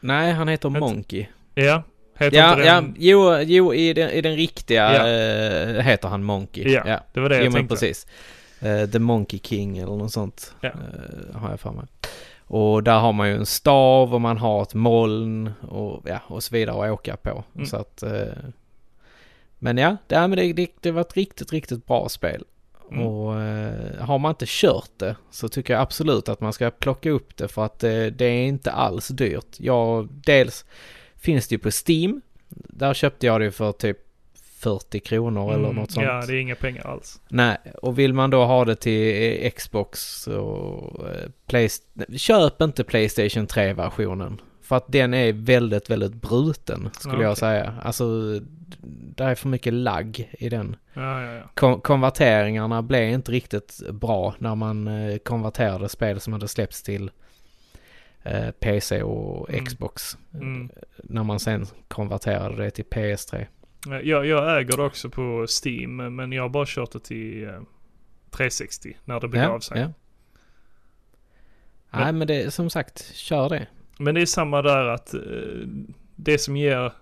Nej, han heter Ett- Monkey. Ja, heter Ja, inte ja, den? jo, jo i, den, i den riktiga Ja. heter han Monkey. Ja, det var det jo, jag tänkte. precis. Eh, The Monkey King eller något sånt. Ja. eh, har jag för mig. Och där har man ju en stav och man har ett moln och, ja, och så vidare att åka på. Mm. Så att, eh, Men ja, det, det, det, det var ett riktigt, riktigt bra spel. Mm. Och har man inte kört det så tycker jag absolut att man ska plocka upp det för att eh, det är inte alls dyrt. Jag, dels finns det ju på Steam. Där köpte jag det för typ 40 kronor eller något sånt. Mm. Ja, det är inga pengar alls. Nej, och vill man då ha det till Xbox och eh, Playst- Köp inte Playstation 3-versionen. För att den är väldigt, väldigt bruten skulle Okej. jag säga. Alltså, det är för mycket lagg i den. Ja, ja, ja. Kon- konverteringarna blev inte riktigt bra när man eh, konverterade spel som hade släppts till eh, PC och Mm. Xbox. Mm. När man sen konverterade det till PS3. Jag, jag äger det också på Steam, men jag har bara kört det till eh, 360 när det begav sig. Ja. Nej men det är som sagt, kör det. Men det är samma där att eh, det som ger,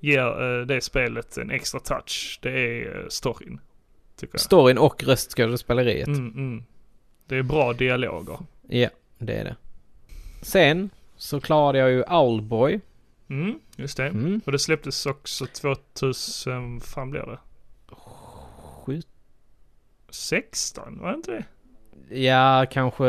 ger eh, det spelet en extra touch, det är eh, storyn. Tycker jag. Storyn och röstskådespeleriet. Mm, mm. Det är bra dialoger. Ja, det är det. Sen så klarade jag ju Owlboy. Mm, just det. Mm. Och det släpptes också 2000, fan blir det? Sju 16, var det inte det? Ja, kanske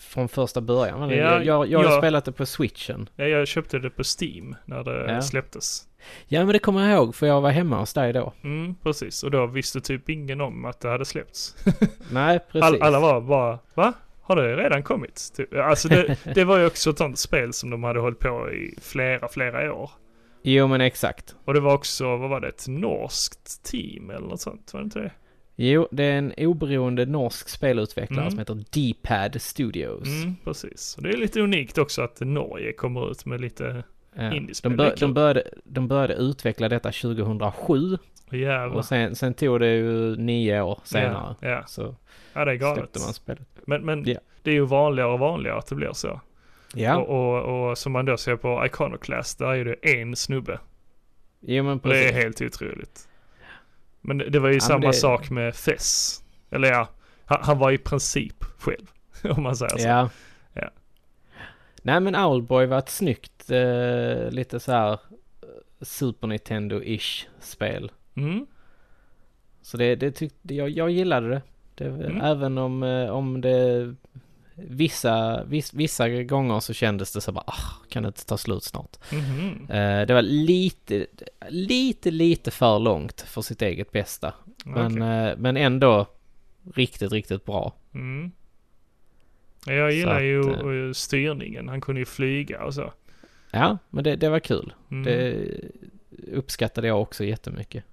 från första början. Men Ja, jag, jag, jag har spelat det på switchen. Ja, jag köpte det på Steam när det Ja. släpptes. Ja, men det kommer jag ihåg för jag var hemma hos dig då. Mm, precis. Och då visste typ ingen om att det hade släppts. Nej, precis. All, alla var bara, va? Har det redan kommit? Typ. Alltså det, det var ju också ett sånt spel som de hade hållit på i flera, flera år. Jo, men exakt. Och det var också, vad var det, ett norskt team eller något sånt? Var det inte det? Jo, det är en oberoende norsk spelutvecklare Mm. som heter D-Pad Studios. Mm, precis. Och det är lite unikt också att Norge kommer ut med lite, Ja. Indiespel, De, bör, de, började, de började utveckla detta 2007 jävlar. och sen, sen tog det ju nio år senare. Ja, ja. Så ja, det är galet. släppte man spelet. Men, men Ja. det är ju vanligare och vanligare att det blir så. Ja, Och, och, och som man då ser på Iconoclast, där är det en snubbe. jo men Och det är precis. helt otroligt. Men det, det var ju men samma det- sak med Fess. Eller ja, han, han var i princip själv. Om man säger så. Ja. Ja. Nej men Owlboy var ett snyggt, eh, lite så här eh, Super Nintendo-ish spel. Mm. Så det, det tyckte jag, jag gillade det. Det Mm. Även om, eh, om det vissa, viss, vissa gånger så kändes det så bara, ah, kan det inte ta slut snart? Mhm. Eh, det var lite, lite, lite för långt för sitt eget bästa. Men, Okej. eh, men ändå riktigt, riktigt bra. Mm. Ja, Jag gillar att, ju styrningen. Han kunde ju flyga och så. Ja, men det, det var kul. Mm. Det uppskattade jag också jättemycket.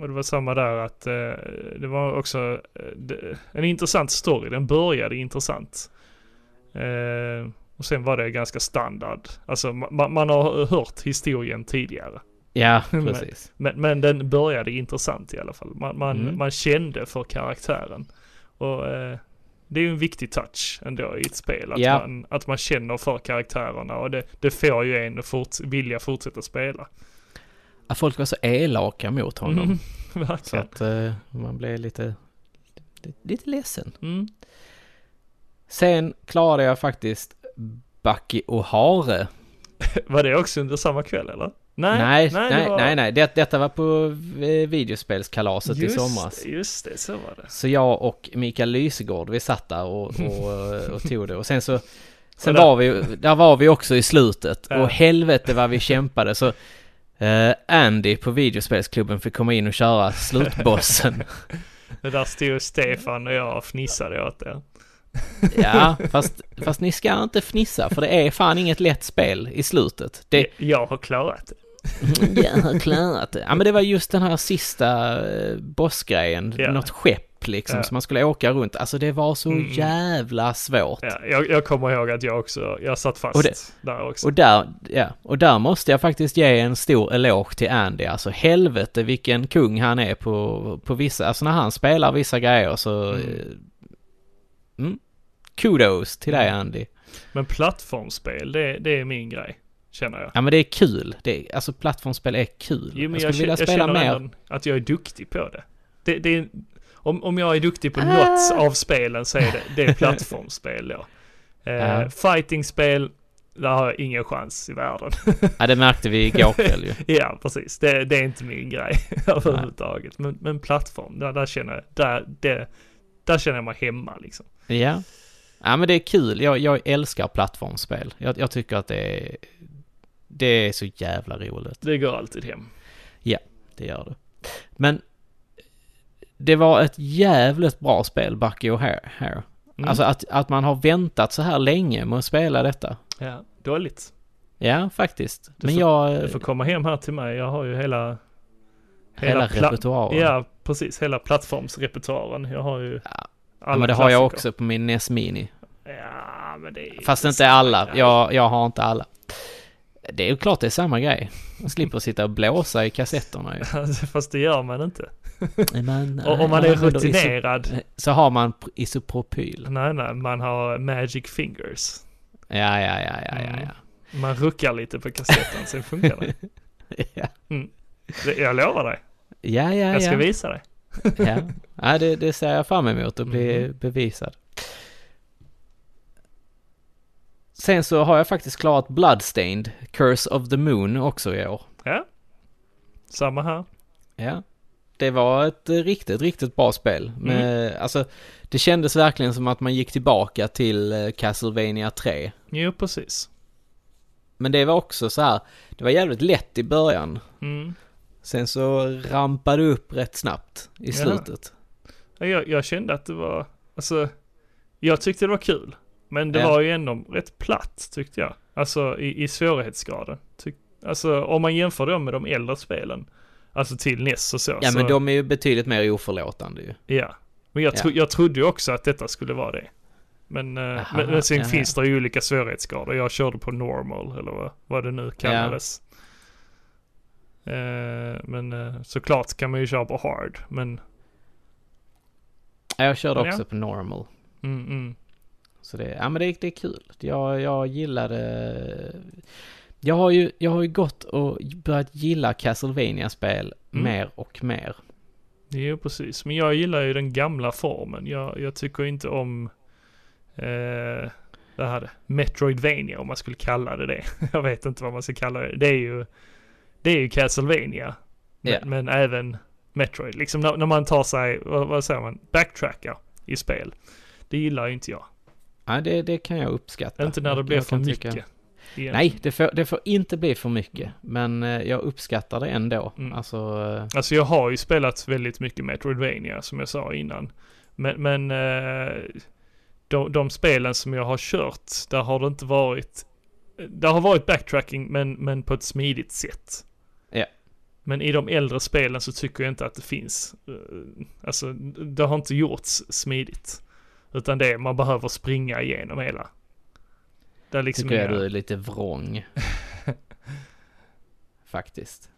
Och det var samma där att eh, det var också eh, det, en intressant story. Den började intressant. Eh, och sen var det ganska standard. Alltså ma- man har hört historien tidigare. Ja, Men- precis. Men, men den började intressant i alla fall. Man, man, Mm. man kände för karaktären. Och eh, det är ju en viktig touch ändå i ett spel. Att, Ja. man, att man känner för karaktärerna. Och det, det får ju en att fort, vilja fortsätta spela. Att folk var så elaka mot honom. Mm, Så verkligen. att eh, man blev lite, lite, ledsen. Mm. Sen klarade jag faktiskt Bucky och Hare. Var det också under samma kväll eller? Nej, nej, nej, nej, det var... nej, nej. Det, detta var på eh, videospelskalaset i somras. Just det, så var det. Så jag och Mikael Lysegård, vi satt där och, och, eh, och tog det. Och sen så, sen var vi, där var vi också i slutet. Ja. Och helvete vad vi kämpade. Så eh, Andy på videospelsklubben fick komma in och köra slutbossen. Det där stod Stefan och jag och fnissade åt det. ja, fast, fast ni ska inte fnissa för det är fan inget lätt spel i slutet. Det, Jag har klarat det. jag har klarat det. Ja men det var just den här sista eh, bossgrejen, Ja. något skepp liksom Ja. som man skulle åka runt. Alltså det var så Mm. jävla svårt. Ja, jag, jag kommer ihåg att jag också, jag satt fast Och det- där också. Och där, ja, och där måste jag faktiskt ge en stor eloge till Andy. Alltså helvete vilken kung han är på, på vissa, alltså när han spelar vissa grejer så... Mm. Mm. Kudos till dig Mm. Andy. Men plattformsspel, det, det är min grej. Känner jag. Ja men det är kul. Det är, alltså plattformsspel är kul. Jo, men jag jag, jag, spela känner mer. att jag är duktig på det. det, det är, om, om jag är duktig på Ah. något av spelen så är det, det är plattformsspel då. Eh, Ja. Fightingspel, där har jag ingen chans i världen. Ja, det märkte vi igår kväll ju. ja, precis. Det, det är inte min grej överhuvudtaget. Men, men plattform, där, där känner jag, där, det, där känner jag mig hemma liksom. Ja. Ja men det är kul, jag, jag älskar plattformsspel. Jag, jag tycker att det är, det är så jävla roligt. Det går alltid hem. Det gör det. Men det var ett jävligt bra spel, Bucky och. Hare. Mm. Alltså att, att man har väntat så här länge med att spela detta. ja, dåligt. Ja, faktiskt. Du Men får- jag... Du får komma hem här till mig. Jag har ju hela... hela pla- repertoaren. Ja, precis. Hela plattformsrepertoaren. Jag har ju Ja, alla Ja, men det har jag klassiker. också på min NES Mini. Ja, men det är Fast inte alla. Jag, jag har inte alla. Det är ju klart det är samma grej. Man slipper sitta och blåsa i kassetterna ju. Fast det gör man inte. Men, Och om man är rutinerad. så har man pr- isopropyl. Nej, nej, man har magic fingers. Ja, ja, ja, ja, ja, Mm. ja. Man ruckar lite på kassetten, sen funkar det. Ja, det. Jag lovar dig. ja, ja. Jag ska ja. visa dig. ja. ja det, det ser jag fram emot att bli Mhm. bevisad. Sen så har jag faktiskt klarat Bloodstained, Curse of the Moon också i år. Ja. Samma här. Ja. Det var ett riktigt, riktigt bra spel. Med, Alltså, det kändes verkligen som att man gick tillbaka till eh, Castlevania 3. Jo, precis. Men det var också så här, det var jävligt lätt i början. Mm. Sen så rampade det upp rätt snabbt i slutet. Ja, Jag, jag kände att det var, alltså, jag tyckte det var kul. Men det Ja. var ju ändå rätt platt tyckte jag. Alltså i, i svårighetsgraden. Tyck, alltså om man jämför dem med de äldre spelen. Alltså till NES och så. Ja, så, men de är ju betydligt mer oförlåtande ju. Ja. Men jag, tro, jag trodde ju också att detta skulle vara det. Men, eh, Aha, men, men sen ja, finns det ju olika svårighetsgrader. Jag körde på normal eller vad, vad det nu kallades. Eh, men eh, såklart kan man ju köra på hard. Men Ja, Jag körde Ja. också på normal. mm, mm. Så det, ja men det, det är kul. Jag, jag gillade... Jag har ju, jag har ju gått och börjat gilla castlevania spel Mm. mer och mer. Jo, precis. Men jag gillar ju den gamla formen. Jag, jag tycker inte om eh, det här Metroidvania om man skulle kalla det det. jag vet inte vad man ska kalla det. Det är ju, det är ju Castlevania. Men, Ja. men även Metroid. Liksom när, när man tar sig, vad, vad säger man, backtrackar i spel. Det gillar ju inte jag. Ja, det, det kan jag uppskatta. Inte när det blir jag för kan tycka- mycket. Igen. Nej, det får, det får inte bli för mycket. Men eh, jag uppskattar det ändå. Mm. Alltså, eh, Alltså jag har ju spelat väldigt mycket Metroidvania som jag sa innan. Men, men eh, de, de spelen som jag har kört, där har det inte varit... Det har varit backtracking men, men på ett smidigt sätt. Ja. Men i de äldre spelen så tycker jag inte att det finns. Alltså det har inte gjorts smidigt. Utan det är, man behöver springa igenom hela. Det är liksom tycker jag du är lite vrång. Faktiskt.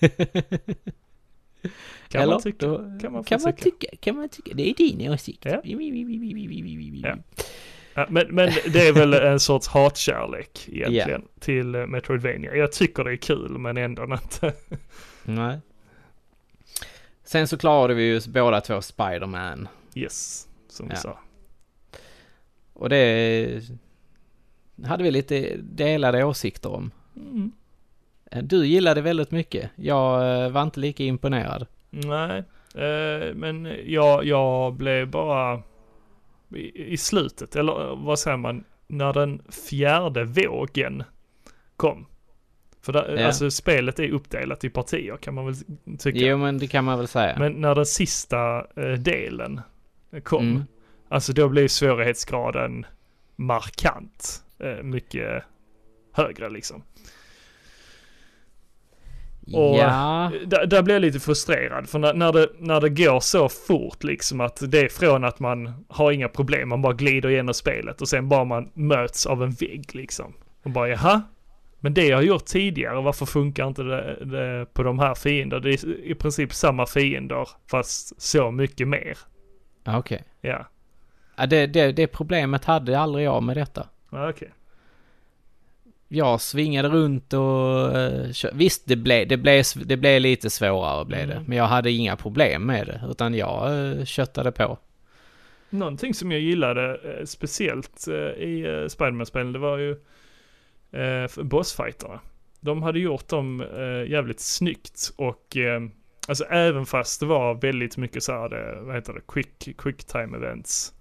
kan Eller? man tycka. Då, kan man kan man tycka. Kan man tycka. Det är din åsikt. Ja. Ja. Men, men det är väl en sorts hatkärlek egentligen till eh, Metroidvania. Jag tycker det är kul men ändå inte. Nej. Sen så klarade vi ju båda två Spider-Man. Yes, som vi sa. Och det hade vi lite delade åsikter om. Mm. Du gillade väldigt mycket. Jag eh, var inte lika imponerad. Nej, eh, men jag, jag blev bara i, slutet, eller eh, vad säger man, när den fjärde vågen kom. För där, Ja. alltså spelet är uppdelat i partier kan man väl tycka. Jo, men det kan man väl säga. Men när den sista delen kom, Mm. Alltså då blev svårighetsgraden markant eh, mycket högre liksom. och- ja. Där, där blev jag lite frustrerad för när, när, det, när det går så fort liksom att det är från att man har inga problem, man bara glider igenom spelet och sen bara man möts av en vägg liksom. Och bara jaha? Men det jag har gjort tidigare, varför funkar inte det, det på de här fiender? Det är i princip samma fiender fast så mycket mer. Okej. Ja, Ja, det, det, det problemet hade aldrig jag med detta. ja okej. Jag svingade runt och... eh, visst, det blev, det, blev, det blev lite svårare blev det. Mm. Men jag hade inga problem med det. Utan jag uh, köttade på. Någonting som jag gillade eh, speciellt eh, i eh, Spiderman-spelen, det var ju eh, bossfighterna. De hade gjort dem eh, jävligt snyggt och eh, alltså även fast det var väldigt mycket så här, eh, vad heter det, quick, quick time events.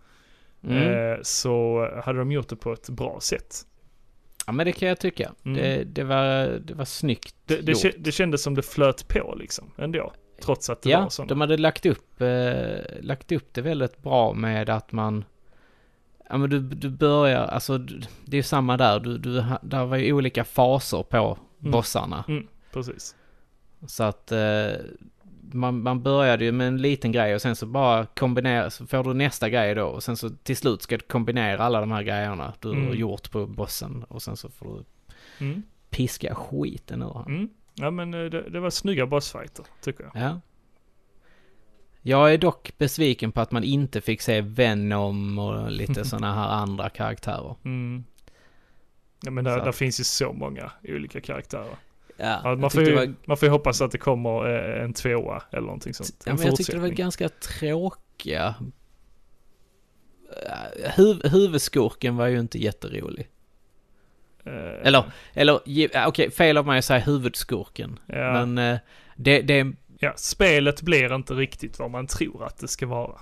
Mm. Eh, så hade de gjort det på ett bra sätt. Ja men det kan jag tycka. Mm. Det, det, var, det var snyggt Det, det, gjort. det kändes som det flöt på liksom ändå. Trots att det Ja, var sådana. de hade lagt upp, eh, lagt upp det väldigt bra med att man... Ja men du, du börjar, alltså det är ju samma där. Du, du, där var ju olika faser på Mm. bossarna. Mm, precis. Så att eh, man, man började ju med en liten grej och sen så bara kombinera, så får du nästa grej då och sen så till slut ska du kombinera alla de här grejerna du har Mm. gjort på bossen och sen så får du Mm, piska skiten ur honom. mm. Ja men eh, det, det var snygga bossfighter, tycker jag. Ja. Jag är dock besviken på att man inte fick se Venom och lite sådana här andra karaktärer. Mm. Ja men där, där finns ju så många olika karaktärer. Ja, Ja, man, får ju, var, man får ju hoppas att det kommer eh, en tvåa eller någonting sånt. ja, En men jag tyckte det var ganska tråkiga. Eh, Huv, huvudskurken var ju inte jätterolig. Eh, Eller, eller okej, fel av mig att säga huvudskurken. ja, Men det, det, ja, spelet blir inte riktigt vad man tror att det ska vara.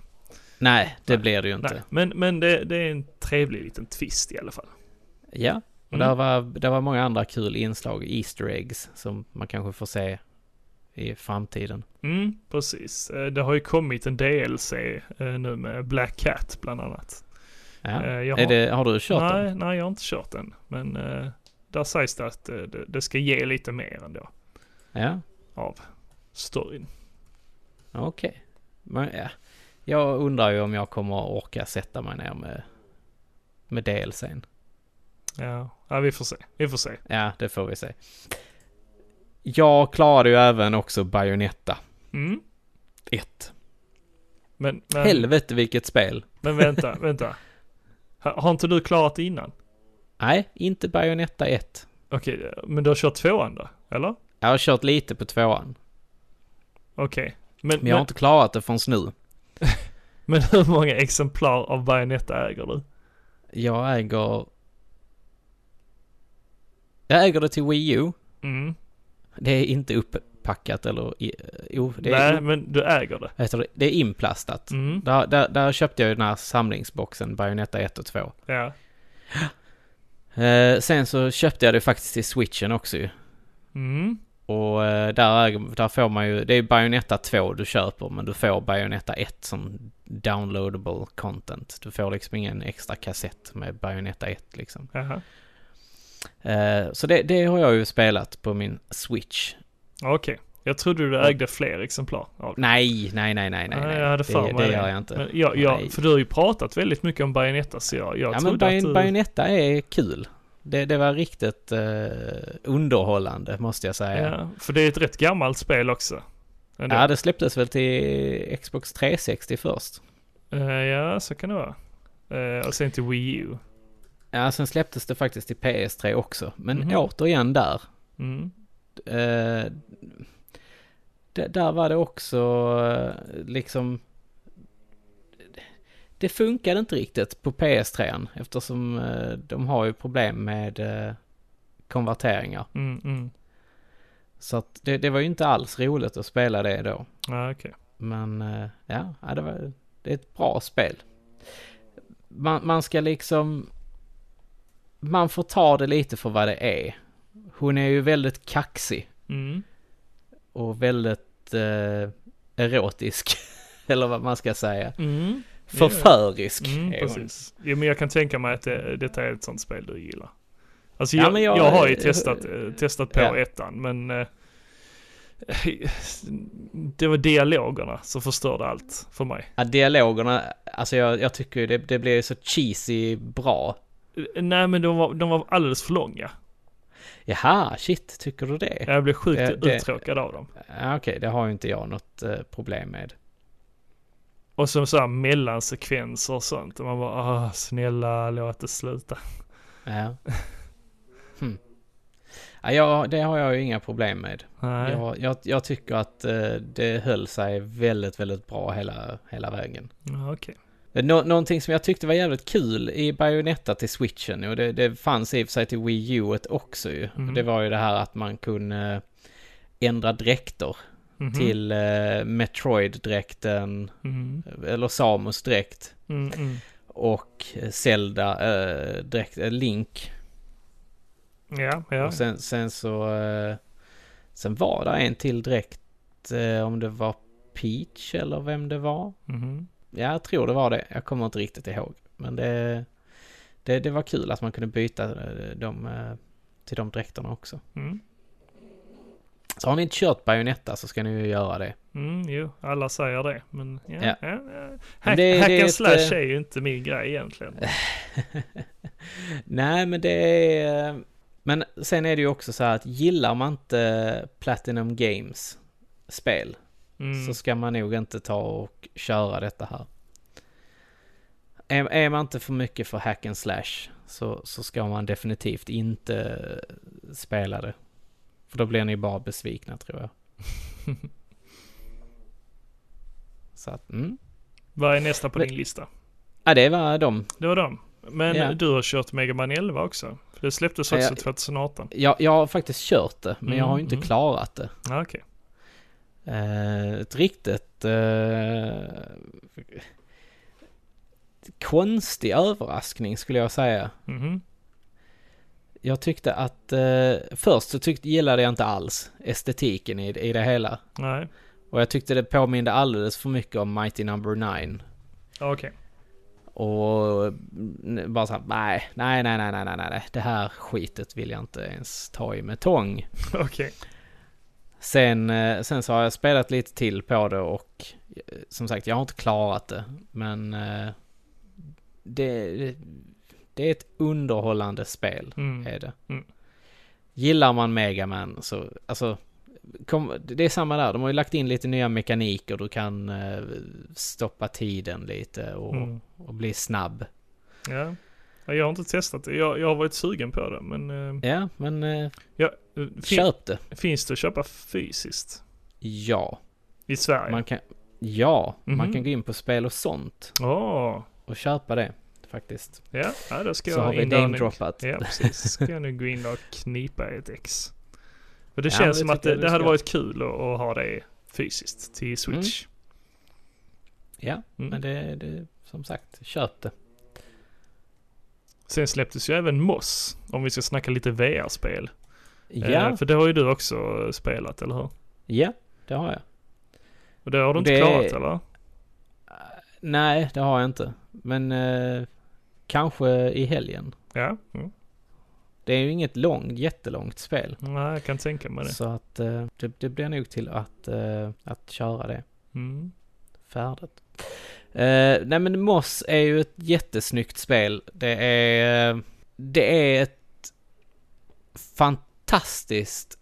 nej, det Nej, blir det ju inte. Nej, men men det, det är en trevlig liten twist i alla fall. Ja, och Mm. där, var, där var många andra kul inslag, Easter eggs, som man kanske får se i framtiden. Mm, precis. Eh, Det har ju kommit en DLC eh, nu med Black Cat bland annat. Ja. Eh, har- det, har du kört nej, den? nej, jag har inte kört den. Men där sägs det att det, det ska ge lite mer ändå Ja, av storyn. okej. Men ja, jag undrar ju om jag kommer att orka sätta mig ner med, med DLCn. Ja. ja, vi får se. Vi får se. Ja, det får vi se. Jag klarade ju även också Bayonetta Mm. 1. Men, men, Helvete vilket spel! men vänta, vänta. Ha- Har inte du klarat det innan? Nej, inte Bayonetta 1. Okej, men du har kört tvåan då? Eller? Jag har kört lite på tvåan, Okej. Men, men jag har men, inte klarat det förrän nu. men hur många exemplar av Bayonetta äger du? Jag äger... Jag äger det till Wii U. Mm. Det är inte upppackat eller... Jo, det Nej, är, men du äger det. heter det? det är inplastat. Mm. Där, där, där köpte jag ju den här samlingsboxen, Bayonetta 1 och 2. Ja. Eh, sen så köpte jag det faktiskt till switchen också ju. Mm. Och eh, där, äger, där får man ju, det är Bayonetta 2 du köper, men du får Bayonetta 1 som downloadable content. Du får liksom ingen extra kassett med Bayonetta 1 liksom. Jaha. Eh, så det, det har jag ju spelat på min switch. Okej. Jag trodde du ägde fler exemplar av det. Nej, nej, nej, nej, nej. Nej, jag hade för det, mig det gör jag inte. Men jag, jag, för du har ju pratat väldigt mycket om Bayonetta så jag, jag ja, men trodde att Bayon, du... Bayonetta är kul. Det, det var riktigt eh, underhållande, måste jag säga. Ja, för det är ett rätt gammalt spel också. Ändå. Ja, det släpptes väl till Xbox 360 först. Eh, ja, så kan det vara. Eh, och sen till Wii U. Ja, sen släpptes det faktiskt till PS3 också. Men Mhm. återigen där. Mm. Eh, där var det också eh, liksom... Det funkade inte riktigt på PS3 eftersom eh, de har ju problem med eh, konverteringar. Mm, mm. Så att det, det var ju inte alls roligt att spela det då. Ja, okej. Men ja, ja det, var, det är ett bra spel. Man, man ska liksom... Man får ta det lite för vad det är. Hon är ju väldigt kaxig Mm. och väldigt eh, erotisk. Eller vad man ska säga. Mm. Förförisk Mm, är hon. precis. Jo, men jag kan tänka mig att det, detta är ett sånt spel du gillar. Alltså Ja, jag, men jag, jag- har ju testat, eh, testat på Ja. ettan, men eh, det var dialogerna som förstörde allt för mig. Ja, dialogerna, alltså jag, jag tycker det, det blir så cheesy bra. Eh, Nej, men de var, de var alldeles för långa. Jaha, shit, tycker du det? Jag blev sjukt Det- det- uttråkad av dem. Ja, Okej, det har ju inte jag något eh, problem med. Och som så här mellansekvenser och sånt. Och man bara, ah, snälla låt det sluta. Ja. Hmm. Ja, jag, det har jag ju inga problem med. Jag, jag, jag tycker att eh, det höll sig väldigt, väldigt bra hela, hela vägen. Ja, okej. Nå någonting som jag tyckte var jävligt kul i Bayonetta till switchen, och det, det fanns i och för sig till Wii U också ju. Mhm. Det var ju det här att man kunde ändra dräkter Mhm. till eh, Metroid-dräkten, Mhm. eller Samus dräkt. Mm, mm. Och Zelda, eh, dräkt, eh, Link. Ja, ja. Och sen, sen så, eh, sen var det en till dräkt, eh, om det var Peach eller vem det var. Mhm. Ja, jag tror det var det. Jag kommer inte riktigt ihåg. Men det, det, det var kul att man kunde byta eh, dem eh, till de dräkterna också. Mm. Så har ni inte kört Bayonetta så ska ni ju göra det. Mm, jo, alla säger det. Men ja, Ja. ja. ja, Hack, det- hack det and ett, slash eh, är ju inte min grej egentligen. Nej, men det är... Men sen är det ju också så här att gillar man inte Platinum Games spel Mm. så ska man nog inte ta och köra detta här. Är, är man inte för mycket för hack and slash så, så ska man definitivt inte spela det. För då blir ni bara besvikna tror jag. Så att, mm. Vad är nästa på Men- din lista? Ja, det var de. Det var dem. Men Ja. du har kört Mega Man 11 också? För det släpptes också Ja, 2018. Jag, jag har faktiskt kört det, men jag har inte Mm, mm. klarat det. Okej. Eh, ett riktigt eh, konstig överraskning skulle jag säga. Mhm. Jag tyckte att eh, först så tyckte, gillade jag inte alls estetiken i, i det hela. Nej. Och jag tyckte det påminde alldeles för mycket om Mighty Number 9. Okej. Och mm, bara såhär, nej, nej, nej, nej, nej, nej, nej, det här skitet vill jag inte ens ta i med tång. Okej. Sen, eh, sen så har jag spelat lite till på det och eh, som sagt, jag har inte klarat det. Men eh, det, det, är ett underhållande spel, Mm. är det. Mm. Gillar man Mega Man så, alltså, kom, det är samma där. De har ju lagt in lite nya mekaniker. Du kan stoppa tiden lite och, Mm. och bli snabb. Ja. Ja, Jag har inte testat det. Jag, jag har varit sugen på det. Men eh, Ja, men eh, ja, eh, köp det. finns det att köpa fysiskt? Ja, I Sverige? man kan, ja, man Mhm. kan gå in på spel och sånt Åh, och köpa det faktiskt. ja. ja, då ska Så jag har vi namedroppat. Ja, precis. Ska jag nu gå in och knipa ett ex. Och det Ja, känns det som att det, det hade varit kul att, att ha det fysiskt till Switch. Ja, Mm. men det, det, som sagt, köp det. Sen släpptes ju även Moss, om vi ska snacka lite VR-spel. Ja, Eh, för det har ju du också spelat, eller hur? ja, det har jag. Och det har du inte Det- klarat, eller? Nej, det har jag inte. Men eh, kanske i helgen. Ja. Mm. Det är ju inget långt, jättelångt spel. Nej, jag kan tänka mig det. Så att eh, det, det blir nog till att, eh, att köra det Mm. färdigt. Eh, nej men Moss är ju ett jättesnyggt spel. Det är, det är ett fantastiskt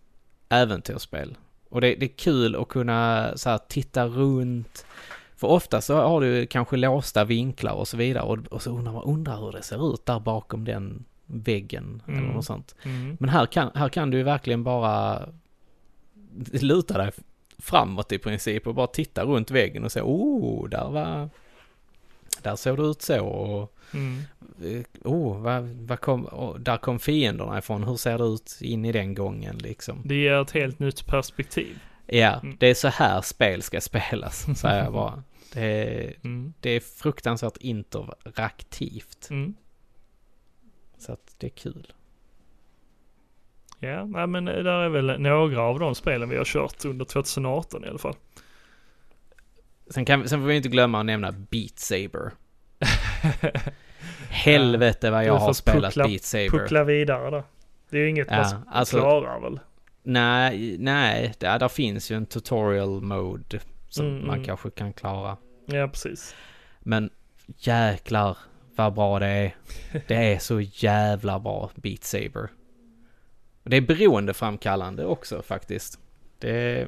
äventyrsspel. Och det, det är kul att kunna så här, titta runt. För ofta så har du kanske låsta vinklar och så vidare och, och så undrar man undrar hur det ser ut där bakom den väggen eller Mm. något sånt. Mm. Men här kan, här kan du ju verkligen bara luta dig framåt i princip och bara titta runt väggen och säga oh, där var, där såg det ut så och Mm. eh, oh, vad, vad kom, oh, där kom fienderna ifrån, hur ser det ut in i den gången liksom? Det ger ett helt nytt perspektiv. Ja, Mm. det är så här spel ska spelas, säger jag bara. Det är, Mm. det är fruktansvärt interaktivt, Mm. så att det är kul. Ja, nej, men det där är väl några av de spelen vi har kört under 2018 i alla fall. Sen, kan, sen får vi inte glömma att nämna Beat Saber. Helvete vad jag har spelat puckla- Beat Saber. Puckla vidare då. Det är ju inget Ja, man alltså- klarar väl? Nej, nej, där, där finns ju en tutorial mode som Mm, man mm. kanske kan klara. Ja, precis. Men jäklar vad bra det är. Det är så jävla bra Beat Saber. Och Det är beroendeframkallande också faktiskt. Det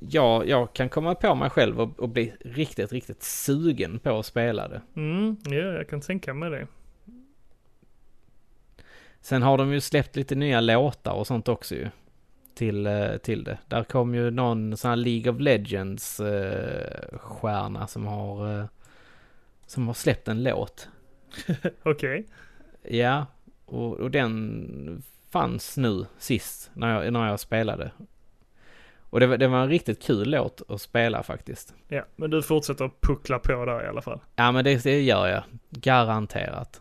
Ja, jag kan komma på mig själv och, och bli riktigt, riktigt sugen på att spela det. Mm, ja, jag kan tänka mig det. Sen har de ju släppt lite nya låtar och sånt också ju. Till, eh, till det. Där kom ju någon sån här League of Legends eh, stjärna som har eh, som har släppt en låt. Okej. Ja, och, och den fanns nu sist när jag, när jag spelade. Och det, var- det var en riktigt kul låt att spela faktiskt. Ja, men du fortsätter puckla på där i alla fall. Ja men det, det gör jag. Garanterat.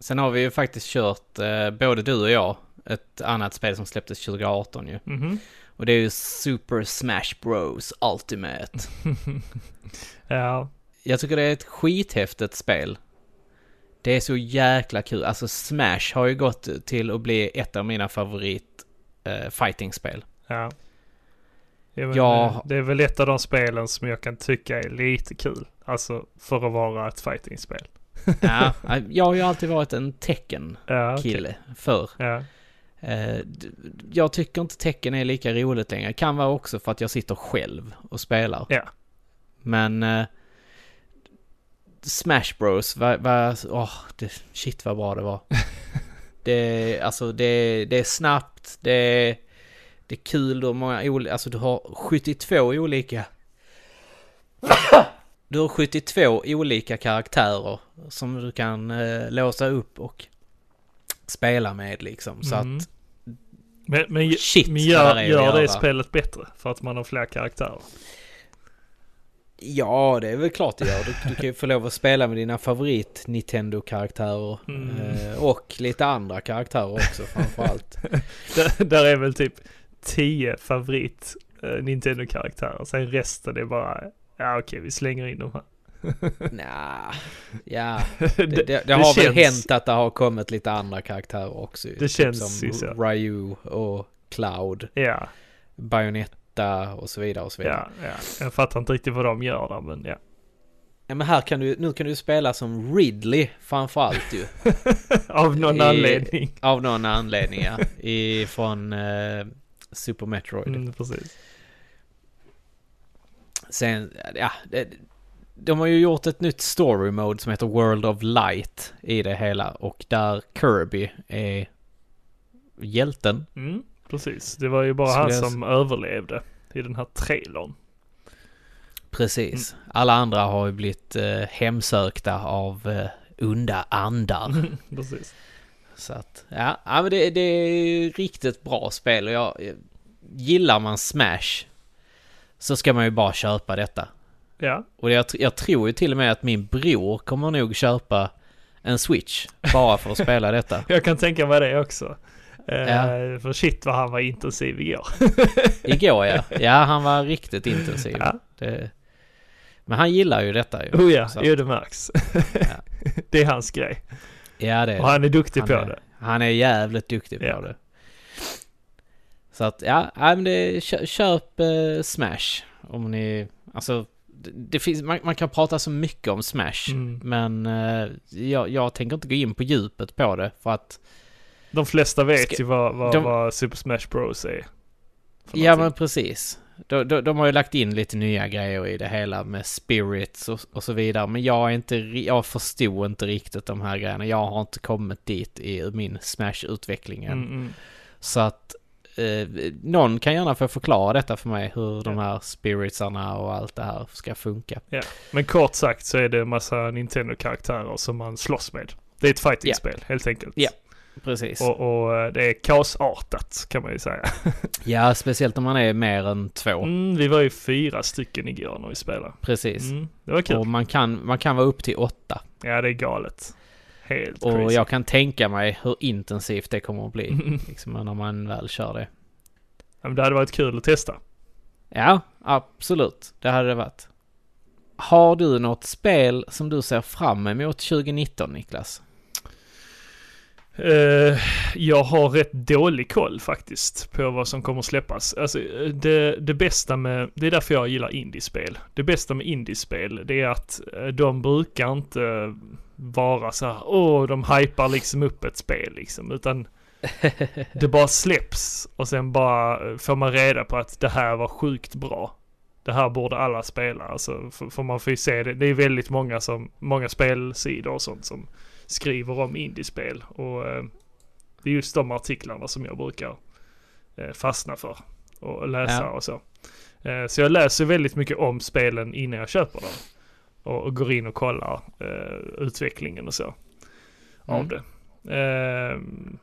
Sen har vi ju faktiskt kört, eh, både du och jag, ett annat spel som släpptes 2018 ju. Mhm. Och det är ju Super Smash Bros Ultimate. Ja, Jag tycker det är ett skithäftigt spel. Det är så jäkla kul. Alltså Smash har ju gått till att bli ett av mina favorit eh, fightingspel. ja. Ja, men, Ja. Det är väl ett av de spelen som jag kan tycka är lite kul. Alltså för att vara ett fightingspel. Ja, jag har ju alltid varit en Tekken-kille Ja, okej. förr. Ja, Eh, jag tycker inte Tekken är lika roligt längre. Kan vara också för att jag sitter själv och spelar. Ja. Men eh, Smash Bros, vad, vad, åh, det, shit vad bra det var. det, alltså det, det är snabbt, det är, det är kul, du har många olika, alltså du har 72 olika Du har 72 olika karaktärer som du kan eh, låsa upp och spela med liksom. Så Mm. att Men, men, Shit, men gör, det gör det spelet bättre för att man har fler karaktärer? Ja, det är väl klart det gör. Du, du kan ju få lov att spela med dina favorit Nintendo-karaktärer. Mm. Eh, och lite andra karaktärer också framförallt. där, där är väl typ 10 favorit eh. Sen resten är bara, ja okej vi slänger in dem här. Nja, ja. Det, det, det, det har väl känns- hänt att det har kommit lite andra karaktärer också. Det känns som ju så. Ryu och Cloud, Ja, Bayonetta och så vidare och så vidare. ja, ja. Jag fattar inte riktigt vad de gör där men ja. Ja, men här kan du, nu kan du spela som Ridley framförallt ju. Av någon I- anledning. Av någon anledning ja. I, från eh, Super Metroid. Mm, precis. Sen, ja, det, de har ju gjort ett nytt story mode som heter World of Light i det hela och där Kirby är hjälten. Mm, precis. Det var ju bara Skulle han jag- som överlevde i den här trailern. Precis. Alla andra har ju blivit eh, hemsökta av eh, onda andar. precis. Så att, ja, ja men det, det är riktigt bra spel och jag, jag, gillar man Smash så ska man ju bara köpa detta. Ja, Och jag, jag tror ju till och med att min bror kommer nog köpa en Switch bara för att spela detta. jag kan tänka mig det också. Eh, Ja. För shit vad han var intensiv igår. Igår ja. Ja, han var riktigt intensiv. Ja. Det, men han gillar ju detta ju. Oh ja, Så- jo det märks. Ja. det är hans grej. Ja, det är Och han är duktig han på är, det. Han är jävligt duktig på Ja. det. Så att, ja, men det, kö, köp eh, Smash. Om ni, alltså, det, det finns, man, man kan prata så mycket om Smash. Mm. Men eh, jag, jag tänker inte gå in på djupet på det för att De flesta vet Ska- ju vad, vad, de- vad Super Smash Bros är. Ja men precis. De, de, de har ju lagt in lite nya grejer i det hela med spirits och, och så vidare. Men jag är inte, jag förstod inte riktigt de här grejerna. Jag har inte kommit dit i min Smash-utveckling än. Mm, mm. Så att eh, någon kan gärna få förklara detta för mig. Hur de här spiritsarna och allt det här ska funka. Men kort sagt så är det en massa Nintendo-karaktärer som man slåss med. Det är ett fighting-spel helt enkelt. Precis. Och, och eh, det är kaosartat kan man ju säga. Ja, speciellt om man är mer än två. Mm, vi var ju fyra stycken igår när vi spelade. Precis. Mm, det var kul. Och man kan, man kan vara upp till åtta. Ja, det är galet. Helt Och crazy. jag kan tänka mig hur intensivt det kommer att bli. Mm. Liksom när man väl kör det. Ja, men det hade varit kul att testa. Ja, absolut. Det hade det varit. Har du något spel som du ser fram emot 2019, Niklas? Eh, jag har rätt dålig koll faktiskt på vad som kommer släppas. Alltså, eh, det, det bästa med, det är därför jag gillar indiespel. Det bästa med indiespel, det är att eh, de brukar inte vara så här, åh, de hypar liksom upp ett spel liksom, utan det bara släpps och sen bara får man reda på att det här var sjukt bra. Det här borde alla spela, alltså, för, för man får ju se det. Det är väldigt många som, många spelsidor och sånt som skriver om indiespel och eh, det är just de artiklarna som jag brukar eh, fastna för och läsa Ja. och så. Eh, så jag läser väldigt mycket om spelen innan jag köper dem. och, går in och kollar utvecklingen och så av Mm. det. Ehm,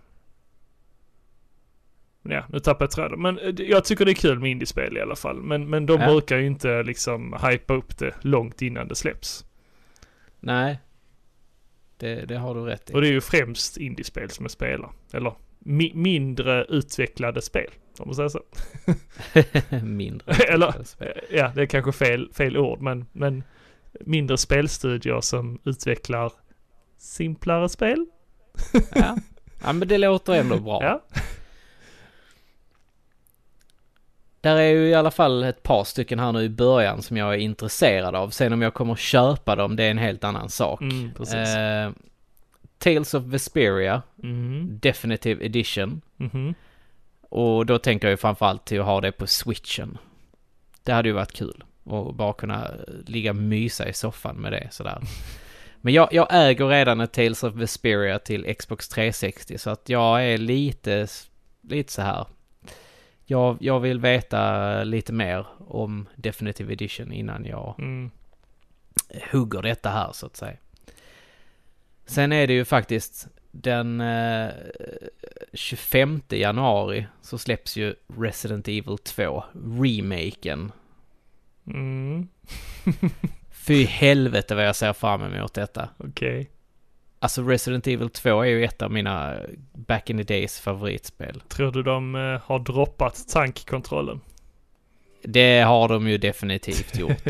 ja, nu tappade jag tråden. Men jag tycker det är kul med indiespel i alla fall. Men, men de Ja. brukar ju inte liksom hypa upp det långt innan det släpps. Nej. Det, det har du rätt i. Och det är ju främst indiespel som jag spelar. Eller mi- mindre utvecklade spel, om man säger så. Mindre. Eller, ja, det är kanske fel, fel ord, men, men mindre spelstudier som utvecklar simplare spel. ja. ja, men det låter ändå bra. Ja. Där är ju i alla fall ett par stycken här nu i början som jag är intresserad av. Sen om jag kommer köpa dem, det är en helt annan sak. Mm. Eh, Tales of Vesperia, Mm. Definitive Edition. Mhm. Och då tänker jag framförallt till att ha det på switchen. Det hade ju varit kul. Och bara kunna ligga och mysa i soffan med det sådär. Men jag, jag äger redan ett Tales of Vesperia till Xbox 360 så att jag är lite, lite så här. Jag, jag vill veta lite mer om Definitive Edition innan jag Mm. hugger detta här så att säga. Sen är det ju faktiskt den eh, 25 januari så släpps ju Resident Evil 2, remaken. Mm. Fy helvete vad jag ser fram emot detta. Okej. Alltså Resident Evil 2 är ju ett av mina back in the days favoritspel. Tror du de eh, har droppat tankkontrollen? Det har de ju definitivt gjort.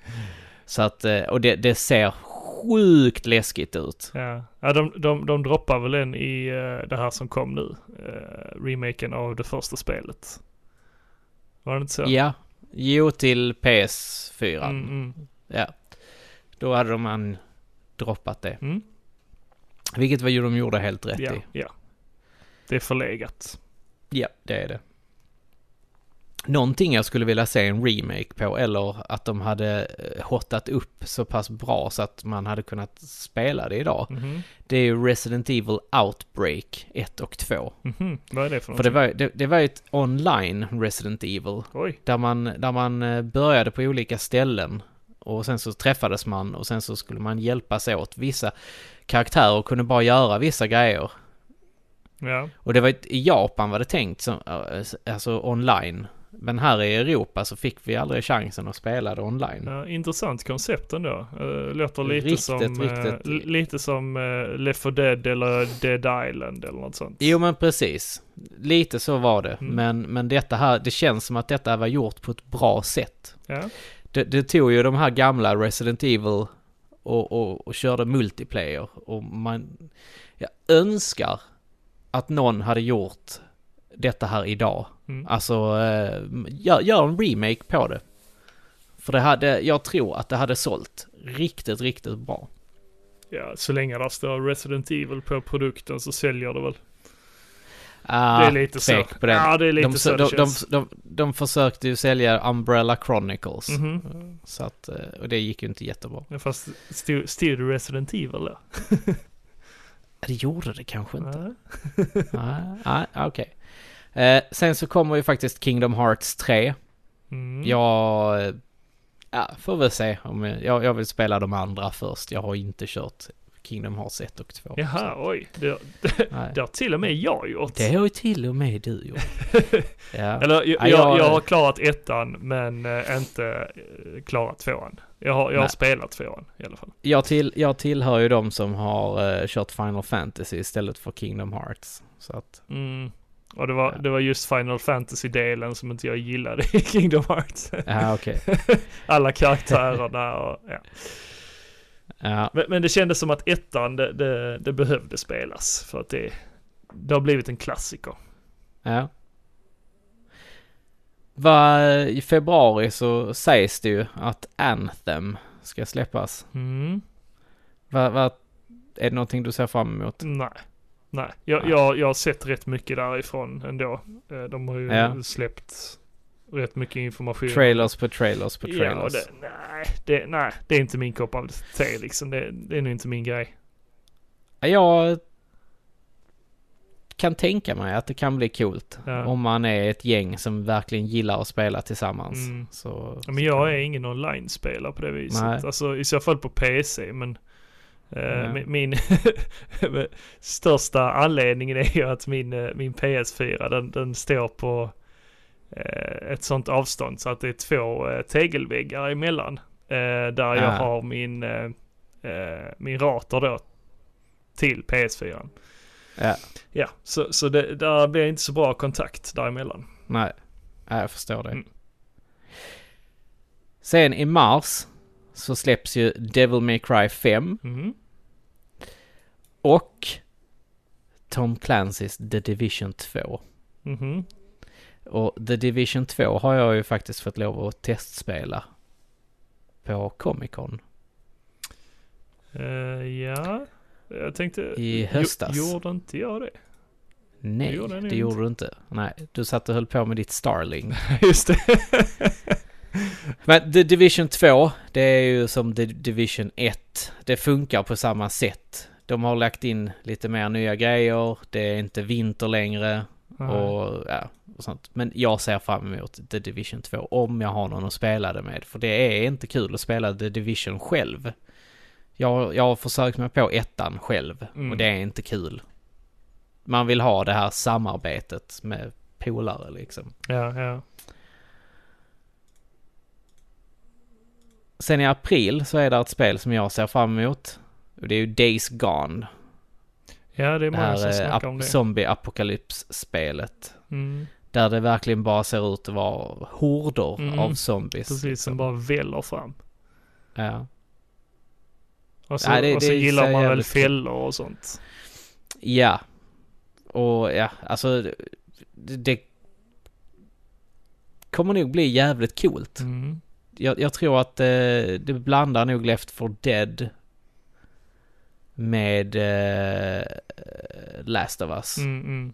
så att, eh, och det, det ser sjukt läskigt ut. Ja, ja de, de, de droppar väl en i eh, det här som kom nu. Remaken av det första spelet. Var det inte så? Ja. Jo, till PS4. Mm, mm, Ja. Då hade de man droppat det. mm. Vilket var ju de gjorde helt rätt Ja, i. ja. Det är förlegat. Ja, det är det. Någonting jag skulle vilja se en remake på eller att de hade eh, hottat upp så pass bra så att man hade kunnat spela det idag. Mhm, Det är ju Resident Evil Outbreak 1 och 2. mhm. Vad är det för För det var, det, det var ju ett online Resident Evil. Oj. Där man, där man eh, började på olika ställen. Och sen så träffades man och sen så skulle man hjälpas åt. Vissa karaktärer kunde bara göra vissa grejer. Ja. Och det var i Japan var det tänkt som, eh, alltså online. Men här i Europa så fick vi aldrig chansen att spela det online. ja. Intressant koncept ändå. Uh, låter lite Riktigt, som, eh, riktigt. li- lite som uh, Left 4 Dead eller Dead Island eller något sånt. Jo men precis. Lite så var det. Mm. Men, men detta här, det känns som att detta var gjort på ett bra sätt. Ja. Det, det tog ju de här gamla Resident Evil och, och, och körde multiplayer. Och man... Jag önskar att någon hade gjort detta här idag. Mm. Alltså, eh, gör, gör en remake på det. För det hade, jag tror att det hade sålt riktigt, riktigt bra. ja, så länge det står Resident Evil på produkten så säljer det väl. Ah, det är lite så. på den. Ja, det är lite de, så de, de, de, de försökte ju sälja Umbrella Chronicles. Mhm. Så att, eh, och det gick ju inte jättebra. Ja, Fast det Resident Evil då? Det gjorde det kanske inte. Ja. Nej, nej, okej. Eh, sen så kommer ju faktiskt Kingdom Hearts 3. Mm. Jag... eh, Ja, får väl se om jag, jag vill spela de andra först. Jag har inte kört Kingdom Hearts 1 och 2. Jaha, oj. Det, nej. det har till och med jag gjort. Det har ju till och med du gjort. Ja. Eller jag, Ja, jag, jag- har klarat ettan men eh, inte eh, klarat tvåan. Jag har, jag har spelat tvåan i alla fall. Jag, till, jag tillhör ju de som har uh, kört Final Fantasy istället för Kingdom Hearts. Så att, Mm. Och det var, Ja. det var just Final Fantasy-delen som inte jag gillade i Kingdom Hearts. ja okej. Alla karaktärerna och ja. Ja, Men, men det kändes som att ettan, det, det, det behövde spelas. För att det, det har blivit en klassiker. ja. Va, I februari så sägs det ju att Anthem ska släppas. Mm. Va, va, är det någonting du ser fram emot? Nej. Nej, jag, Nej. Jag, jag har sett rätt mycket därifrån ändå. Eh, De har ju Ja. släppt rätt mycket information. Trailers på trailers på Ja, trailers. det, nej, det, nej, det är inte min kopp av te liksom. Det, det är nog inte min grej. Ja, Jag kan tänka mig att det kan bli coolt. Ja. Om man är ett gäng som verkligen gillar att spela tillsammans. Mm. Så, Ja, men jag är ingen online-spelare på det viset. Nej. Alltså i så fall på PC, men Ja. min, min största anledningen är ju att min, eh, min PS4 den, den står på ett sånt avstånd så att det är två eh, tegelväggar emellan. Eh, där jag Ah. har min, eh, eh, min rater då till PS4. Ja, Ja, så, så det, där blir inte så bra kontakt däremellan. nej. nej, jag förstår det. Mm. Sen i mars så släpps ju Devil May Cry 5 Mhm. och Tom Clancy's The Division 2. Mhm. Och The Division 2 har jag ju faktiskt fått lov att testspela på Comic Con Eh, ja, jag tänkte... i höstas. Jo, gjorde inte jag det? Nej, det gjorde det gjorde du inte. Nej, du satt och höll på med ditt Starling. Just det. Men The Division 2, det är ju som The Division 1. Det funkar på samma sätt. De har lagt in lite mer nya grejer, det är inte vinter längre och, ja, och sånt. Men jag ser fram emot The Division 2 om jag har någon att spela det med. För det är inte kul att spela The Division själv. Jag, jag har försökt mig på ettan själv Mm. och det är inte kul. Man vill ha det här samarbetet med polare liksom. Ja, ja. Sen i april så är det ett spel som jag ser fram emot. Och det är ju Days Gone. Ja, det är många som här eh, snackar om det. zombie-apokalyps-spelet. Mm. Där det verkligen bara ser ut att vara horder Mm. av zombies. Precis, liksom. som bara väller fram. Ja. Och så, Nej, det- och så det gillar ser man väl fällor och sånt. ja. Och ja, alltså det, det kommer nog bli jävligt coolt. Mm. Jag, jag tror att eh, det blandar nog Left 4 Dead med eh, Last of Us. Mm, mm.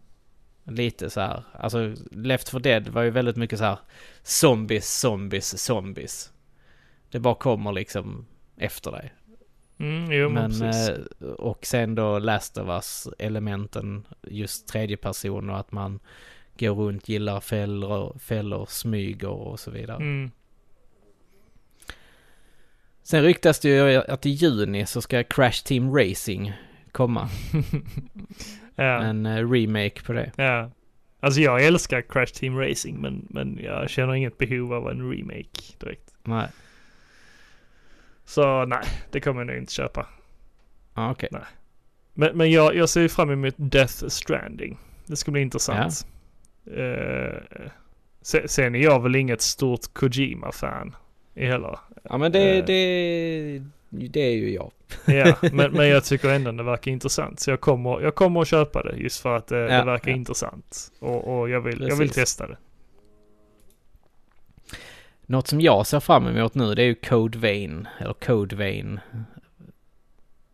Lite så här. Alltså Left 4 Dead var ju väldigt mycket så här zombies, zombies, zombies. Det bara kommer liksom efter dig. Mm, jo, men, Men, eh, och sen då Last of Us elementen, just tredje person och att man går runt, gillar fällor, fällor smyger och så vidare. Mm. Sen ryktas det ju att i juni så ska Crash Team Racing komma. ja, En eh, remake på det. ja. Alltså jag älskar Crash Team Racing men, men jag känner inget behov av en remake direkt. Nej, Så nej, det kommer jag nog inte köpa. ah, okej. Men, men jag, jag ser fram emot Death Stranding. Det ska bli intressant. Eh, se- sen är jag väl inget stort Kojima-fan heller. Ja men det, Eh. det, det är ju jag. Ja, men, men jag tycker ändå det verkar intressant. Så jag kommer, jag kommer att köpa det just för att eh, det Ja, verkar ja. intressant. Och, och jag, vill, jag vill testa det. Något som jag ser fram emot nu det är ju Code Vein, eller Code Vein.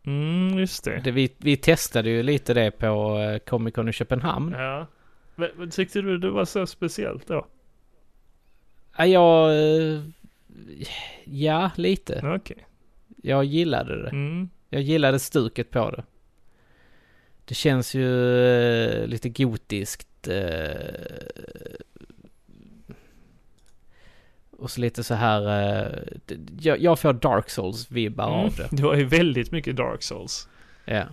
Mm, just det. Det, vi, vi testade ju lite det på eh, Comic Con i Köpenhamn. Ja. Men, men tyckte du det var så speciellt då? Ja, jag... Ja, lite. Okej. Jag gillade det. Mm. Jag gillade stuket på det. Det känns ju eh, lite gotiskt. eh, och så lite så här... eh, jag, får Dark Souls-vibbar Mm. av det. Det var ju väldigt mycket Dark Souls. Ja.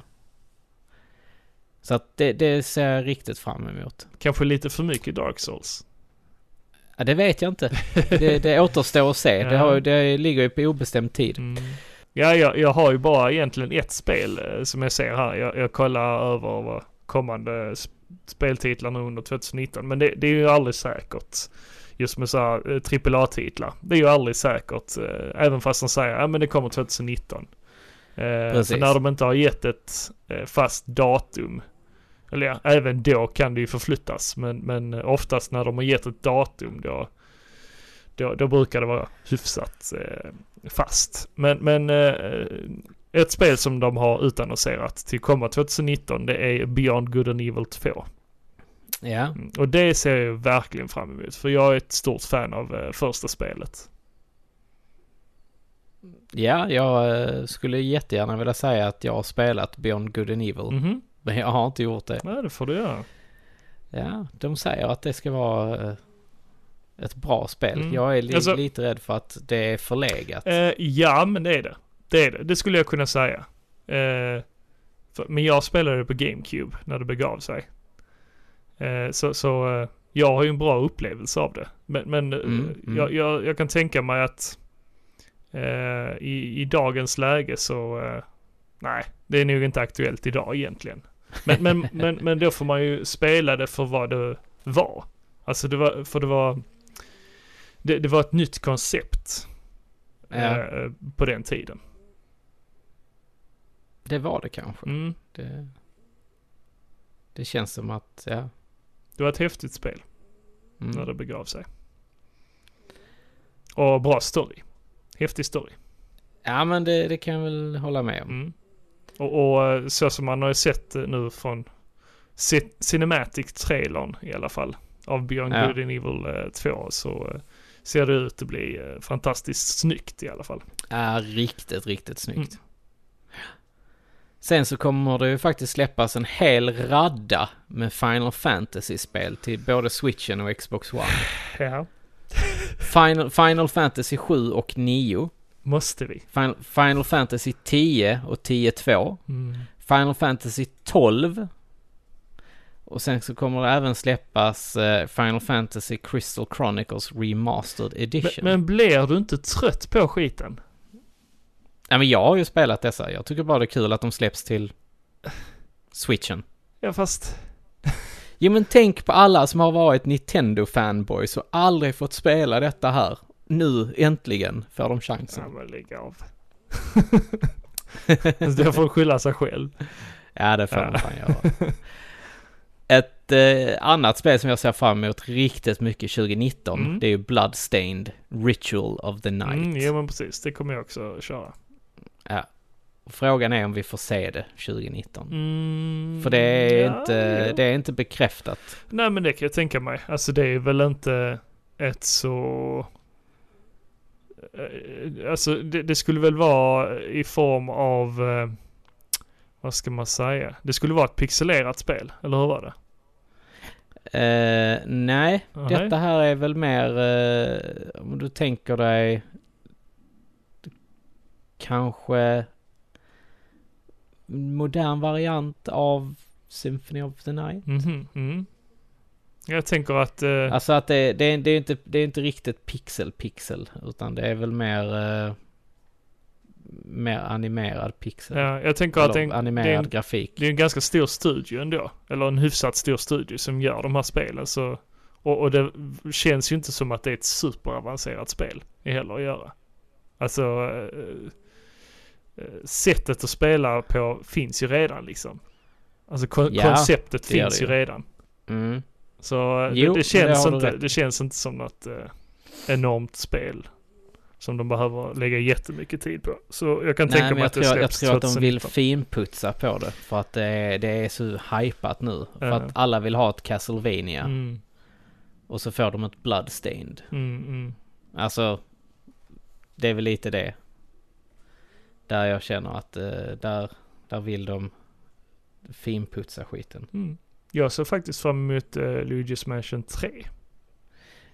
Så att det, det ser jag riktigt fram emot. Kanske lite för mycket Dark Souls. Ja, det vet jag inte. Det, det återstår att se. Det, Ja. har, det ligger ju på obestämd tid. Mm. Ja, jag, jag har ju bara egentligen ett spel eh, som jag ser här. Jag, jag kollar över vad kommande sp- speltitlar nu under 2019. Men det, det är ju aldrig säkert. Just med så här eh, AAA-titlar. Det är ju aldrig säkert. eh, Även fast de säger att men det kommer 2019. Eh, Precis. För när de inte har gett ett eh, fast datum. Eller ja, även då kan det ju förflyttas. Men, men oftast när de har gett ett datum då, då, då brukar det vara hyfsat eh, fast. Men, men eh, ett spel som de har utannonserat till komma 2019 det är Beyond Good and Evil 2. Ja, Mm, Och det ser jag verkligen fram emot. För jag är ett stort fan av eh, första spelet. ja jag eh, skulle jättegärna vilja säga att jag har spelat Beyond Good and Evil. Mhm. Men jag har inte gjort det. Nej, det får du göra. Ja, de säger att det ska vara eh, ett bra spel. Mm. Jag är li- Alltså- lite rädd för att det är förlegat. Eh, ja, men det är det. Det är det. Det skulle jag kunna säga. Eh, för, men jag spelade det på GameCube när det begav sig. Eh, så så eh, jag har ju en bra upplevelse av det. Men, men eh, Mm, mm. Jag, jag, jag kan tänka mig att i, i dagens läge så nej, det är nog inte aktuellt idag egentligen. Men, men, men, men då får man ju spela det för vad det var. Alltså det var, för det var, det, det var ett nytt koncept ja, eh, på den tiden. det var det kanske. Mm. Det, det känns som att, ja. Det var ett häftigt spel Mm. när det begav sig. Och bra story. Häftig story. Ja, men det, det kan jag väl hålla med om. Mm. Och, och eh, så som man har sett eh, nu från ci- Cinematic-trailern i alla fall av Beyond Ja. Good and Evil eh, 2 så eh, ser det ut att bli fantastiskt snyggt i alla fall. Ja, riktigt, riktigt snyggt. Mm. Sen så kommer det ju faktiskt släppas en hel radda med Final Fantasy-spel till både Switchen och Xbox One. Ja. Final, Final Fantasy 7 och 9. Måste vi. Final, Final Fantasy 10 och 10.2. Mm. Final Fantasy 12. Och sen så kommer det även släppas eh, Final Fantasy Crystal Chronicles Remastered Men, Edition. men blir du inte trött på skiten? Ja, men jag har ju spelat dessa. Jag tycker bara det är kul att de släpps till Switchen. Ja fast... Jo men tänk på alla som har varit Nintendo-fanboys och aldrig fått spela detta här. Nu äntligen får de chansen. Ja men lägg av. det får skylla sig själv. Ja, det får Ja. de fan göra. Ett eh, annat spel som jag ser fram emot riktigt mycket 2019, Mm. det är ju Bloodstained Ritual of the Night. Mm, ja men precis, det kommer jag också köra. Ja. Frågan är om vi får se det 2019. Mm, För det är, ja, inte, ja. det är inte bekräftat. Nej men det kan jag tänka mig. Alltså det är väl inte ett så... eh, Alltså det, det skulle väl vara i form av... eh, Vad ska man säga? Det skulle vara ett pixelerat spel, eller hur var det? Eh, nej, Nej. detta här är väl mer, eh, om du tänker dig kanske modern variant av Symphony of the Night. Mhm, mm. Jag tänker att... eh, Alltså att det, det, är, det, är inte, det är inte riktigt pixel-pixel, utan det är väl mer, eh, mer animerad pixel. ja, jag tänker att det är, en, det, är animerad en, grafik. det är en ganska stor studio ändå. Eller en hyfsat stor studio som gör de här spelen. Så, och, och det känns ju inte som att det är ett superavancerat spel heller att göra. Alltså... eh, sättet att spela på finns ju redan liksom. Alltså kon- Ja, konceptet finns ju. redan. Mm. Så eh, Jo, det, det, det känns inte, det känns inte som något eh, enormt spel. Som de behöver lägga jättemycket tid på. Så jag kan Nej, tänka mig jag att det tror, jag släpps tror att de vill 2019. finputsa på det. För att det är, det är så hypat nu. För Ja. att alla vill ha ett Castlevania. Mm, Och så får de ett Bloodstained. mm, mm. Alltså, det är väl lite det. Där jag känner att eh, där, där vill de finputsa skiten. Jag ser faktiskt fram emot uh, Luigi's Mansion 3.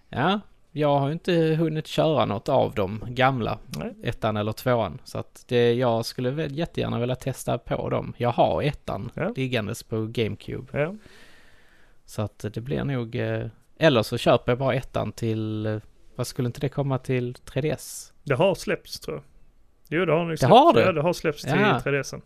Ja, jag har inte hunnit köra något av de gamla. Nej. Ettan eller tvåan. Så att det, jag skulle väl jättegärna vilja testa på dem. Jag har ettan Ja. liggandes på GameCube. Ja. Så att det blir nog... eh, Eller så köper jag bara ettan till... eh, Vad skulle inte det komma till 3DS? Det har släppts tror jag. Jo det har nog släppts. har det? Ja det har släppts till Ja. 3DSen.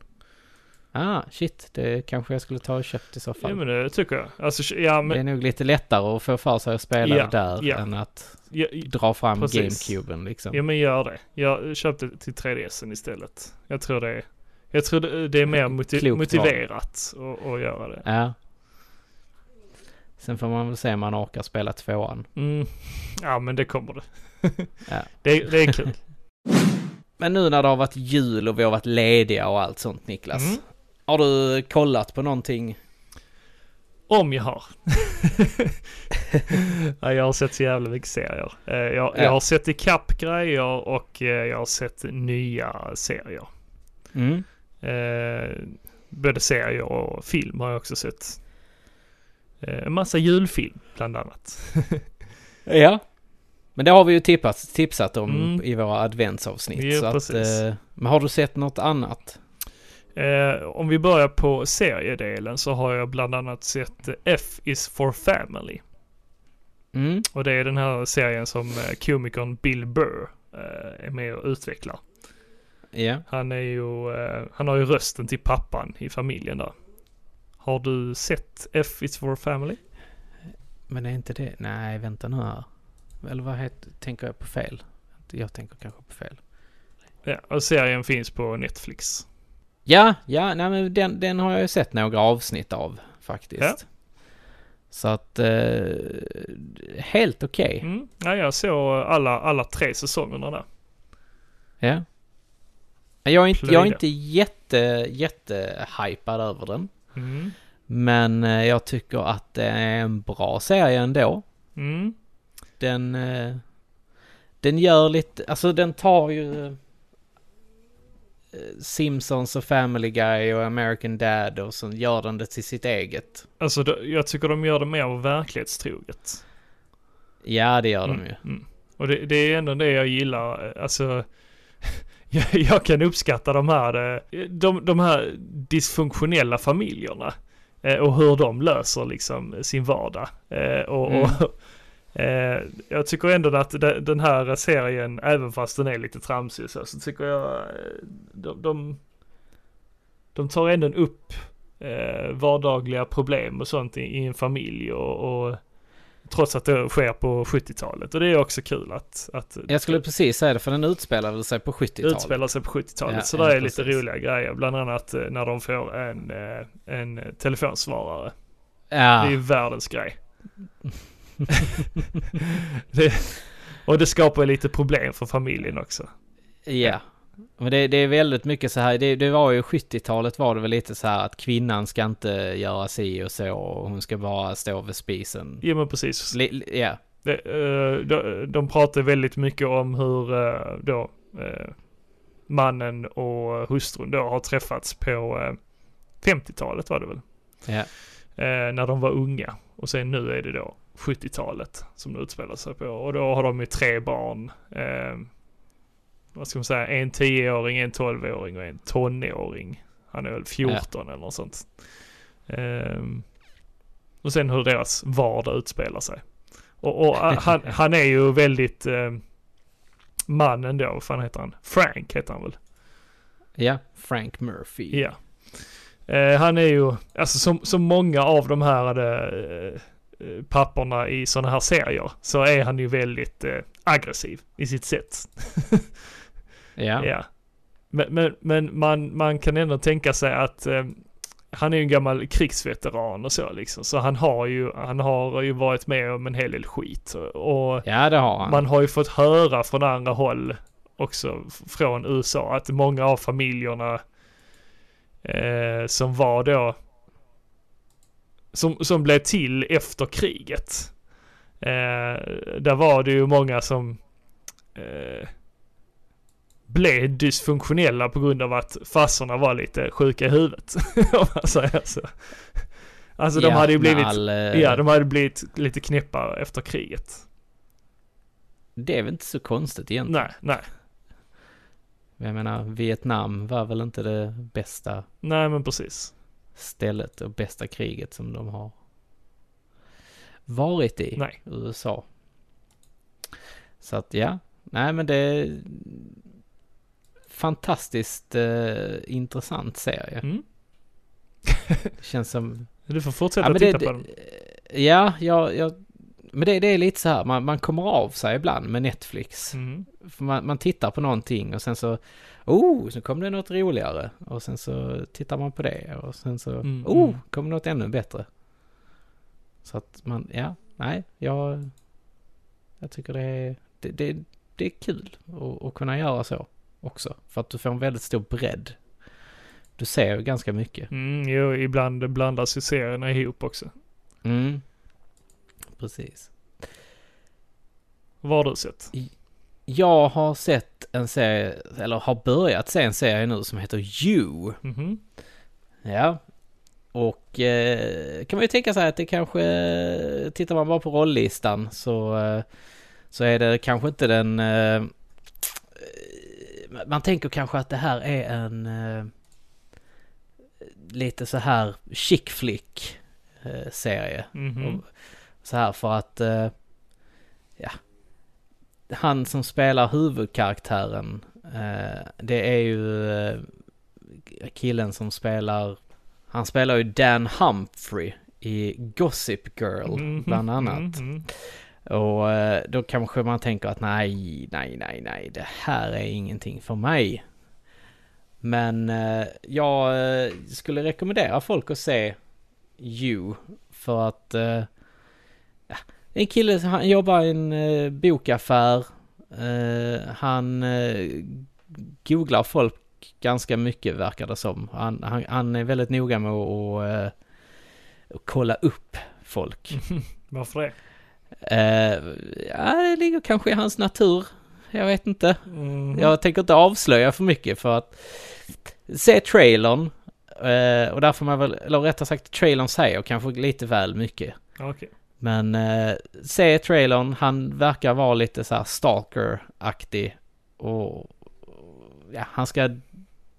Ah, shit. Det kanske jag skulle ta och köpt i så fall. Ja men det tycker jag. Alltså ja Det men... är nog lite lättare att få för sig att spela Ja, det där ja. än att Ja, dra fram Precis. GameCuben liksom. ja men gör det. Jag köpte till 3DSen istället. Jag tror det är... Jag tror det, det är mer moti- Klokt val. motiverat att, att göra det. Ja. Sen får man väl se om man orkar spela tvåan. Mm. Ja men det kommer det. Det, det är kul. Men nu när det har varit jul och vi har varit lediga och allt sånt Niklas. Mm. Har du kollat på någonting? Om jag har. ja, jag har sett så jävla mycket serier. Eh, Jag, Ja. jag har sett ikapp grejer och eh, jag har sett nya serier. Mm. Eh, både serier och film har jag också sett. En massa julfilm bland annat. Ja. Men det har vi ju tippat, tipsat om Mm. i våra adventsavsnitt. Ja, så att, precis. men har du sett något annat? Eh, om vi börjar på seriedelen så har jag bland annat sett F is for family. Mm. Och det är den här serien som eh, komikern Bill Burr eh, är med och utvecklar. Ja. Han är ju, eh, han har ju rösten till pappan i familjen där. Har du sett F is for family? Men är inte det... Nej, vänta nu här. Eller vad heter... Tänker jag på fel? Jag tänker kanske på fel. Ja, och serien finns på Netflix. Ja, ja, nej men den, den har jag ju sett några avsnitt av faktiskt. Ja. Så att... Eh, helt okej. Mm. Ja, jag såg alla, alla tre säsongerna där. Ja. Jag är inte, jag är Plöjde. inte jätte, jätte hypad över den. Mm. Men eh, jag tycker att det är en bra serie ändå. Mm. Den... eh, Den gör lite, alltså den tar ju... eh, Simpsons och Family Guy och American Dad och så gör den det till sitt eget. Alltså, jag tycker de gör det mer verklighetstroget. Ja, det gör de Mm, ju. mm. Och det, det är ändå det jag gillar. Alltså, jag, jag kan uppskatta de här, eh, de, de här dysfunktionella familjerna. eh, Och hur de löser liksom sin vardag. Eh, Och, Mm. och, eh, jag tycker ändå att de- den här serien, även fast den är lite tramsig så, så tycker jag eh, de, de, de tar ändå upp eh, vardagliga problem och sånt i, i en familj och, och Trots att det sker på 70-talet. Och det är också kul att, att Jag skulle precis säga det, för den utspelar väl sig på 70-talet. utspela sig på 70-talet. Ja, så ja, där är lite precis. roliga grejer. Bland annat eh, när de får en, eh, en telefonsvarare. Det är Ja, ju världens grej. det, och det skapar lite problem för familjen också. ja. Men det, det är väldigt mycket så här, det, det var ju 70-talet var det väl lite så här att kvinnan ska inte göra si och så och hon ska bara stå vid spisen. Ja men precis. Li, ja, Det, eh, de, de pratar väldigt mycket om hur eh, då eh, mannen och hustrun då har träffats på eh, 50-talet var det väl? ja, när de var unga. Och sen nu är det då 70-talet som det utspelar sig på. Och då har de ju tre barn. Eh, vad ska man säga, en 10-åring, en 12-åring och en tonåring. Han är väl 14 eller något sånt. Eh, och sen hur deras vardag utspelar sig. Och, och han, han är ju väldigt eh, mannen då, vad fan heter han? Frank heter han väl? ja, Frank Murphy. Ja. Eh, han är ju, alltså som, som många av de här eh, eh, papporna i sådana här serier så är han ju väldigt eh, aggressiv i sitt sätt. Ja, Ja. Men, men, men man, man kan ändå tänka sig att eh, han är ju en gammal krigsveteran och så liksom. Så han har ju, han har ju varit med om en hel del skit. Och ja det har han. man har ju fått höra från andra håll också från USA att många av familjerna eh, som var då som, som blev till efter kriget. Eh, där var det ju många som eh, blev dysfunktionella på grund av att farsorna var lite sjuka i huvudet. Om man säger så. Alltså de Ja, hade ju blivit, all, eh, ja de hade blivit lite knäppa efter kriget. Det är väl inte så konstigt egentligen. Nej, nej. Jag menar, Vietnam var väl inte det bästa Nej men precis. Stället och bästa kriget som de har varit i. Nej. USA. Så att ja, nej men det är fantastiskt eh, intressant serie. Mm. Det känns som... Du får fortsätta Ja, titta det, på den. ja, jag, jag, men det, det är lite så här, man, man kommer av sig ibland med Netflix. Mm. Man, man tittar på någonting och sen så, oh, så kom det något roligare. Och sen så tittar man på det och sen så, Mm, oh, mm. kom något ännu bättre. Så att man, ja, nej, jag, jag tycker det är, det, det, det är kul att, att kunna göra så också. För att du får en väldigt stor bredd. Du ser ganska mycket. Mm, jo, ibland blandas ju serierna ihop också. Mm. Precis. Vad har du sett? Jag har sett en serie, eller har börjat se en serie nu som heter You. Mhm. Ja. Och eh, kan man ju tänka sig att det kanske, tittar man bara på rolllistan så, eh, så är det kanske inte den... Eh, man tänker kanske att det här är en eh, lite så här chick flick eh, serie. Mhm. Och Så här för att, eh, ja, han som spelar huvudkaraktären, eh, det är ju eh, killen som spelar, han spelar ju Dan Humphrey i Gossip Girl Mhm, bland annat. mhm. Och eh, då kanske man tänker att nej, nej, nej, nej, det här är ingenting för mig. Men eh, jag eh, skulle rekommendera folk att se You för att eh, ja, det är en kille, han jobbar i en eh, bokaffär. Eh, han eh, googlar folk ganska mycket verkar det som. Han, han, han är väldigt noga med att, att, eh, kolla upp folk. Varför det? Eh, ja, det ligger kanske i hans natur. Jag vet inte. Mhm. Jag tänker inte avslöja för mycket för att se trailern. Eh, och där får man väl, eller rättare sagt trailern säger kanske lite väl mycket. Okej. Men eh, se trailern, han verkar vara lite så här stalker-aktig. Och ja, han ska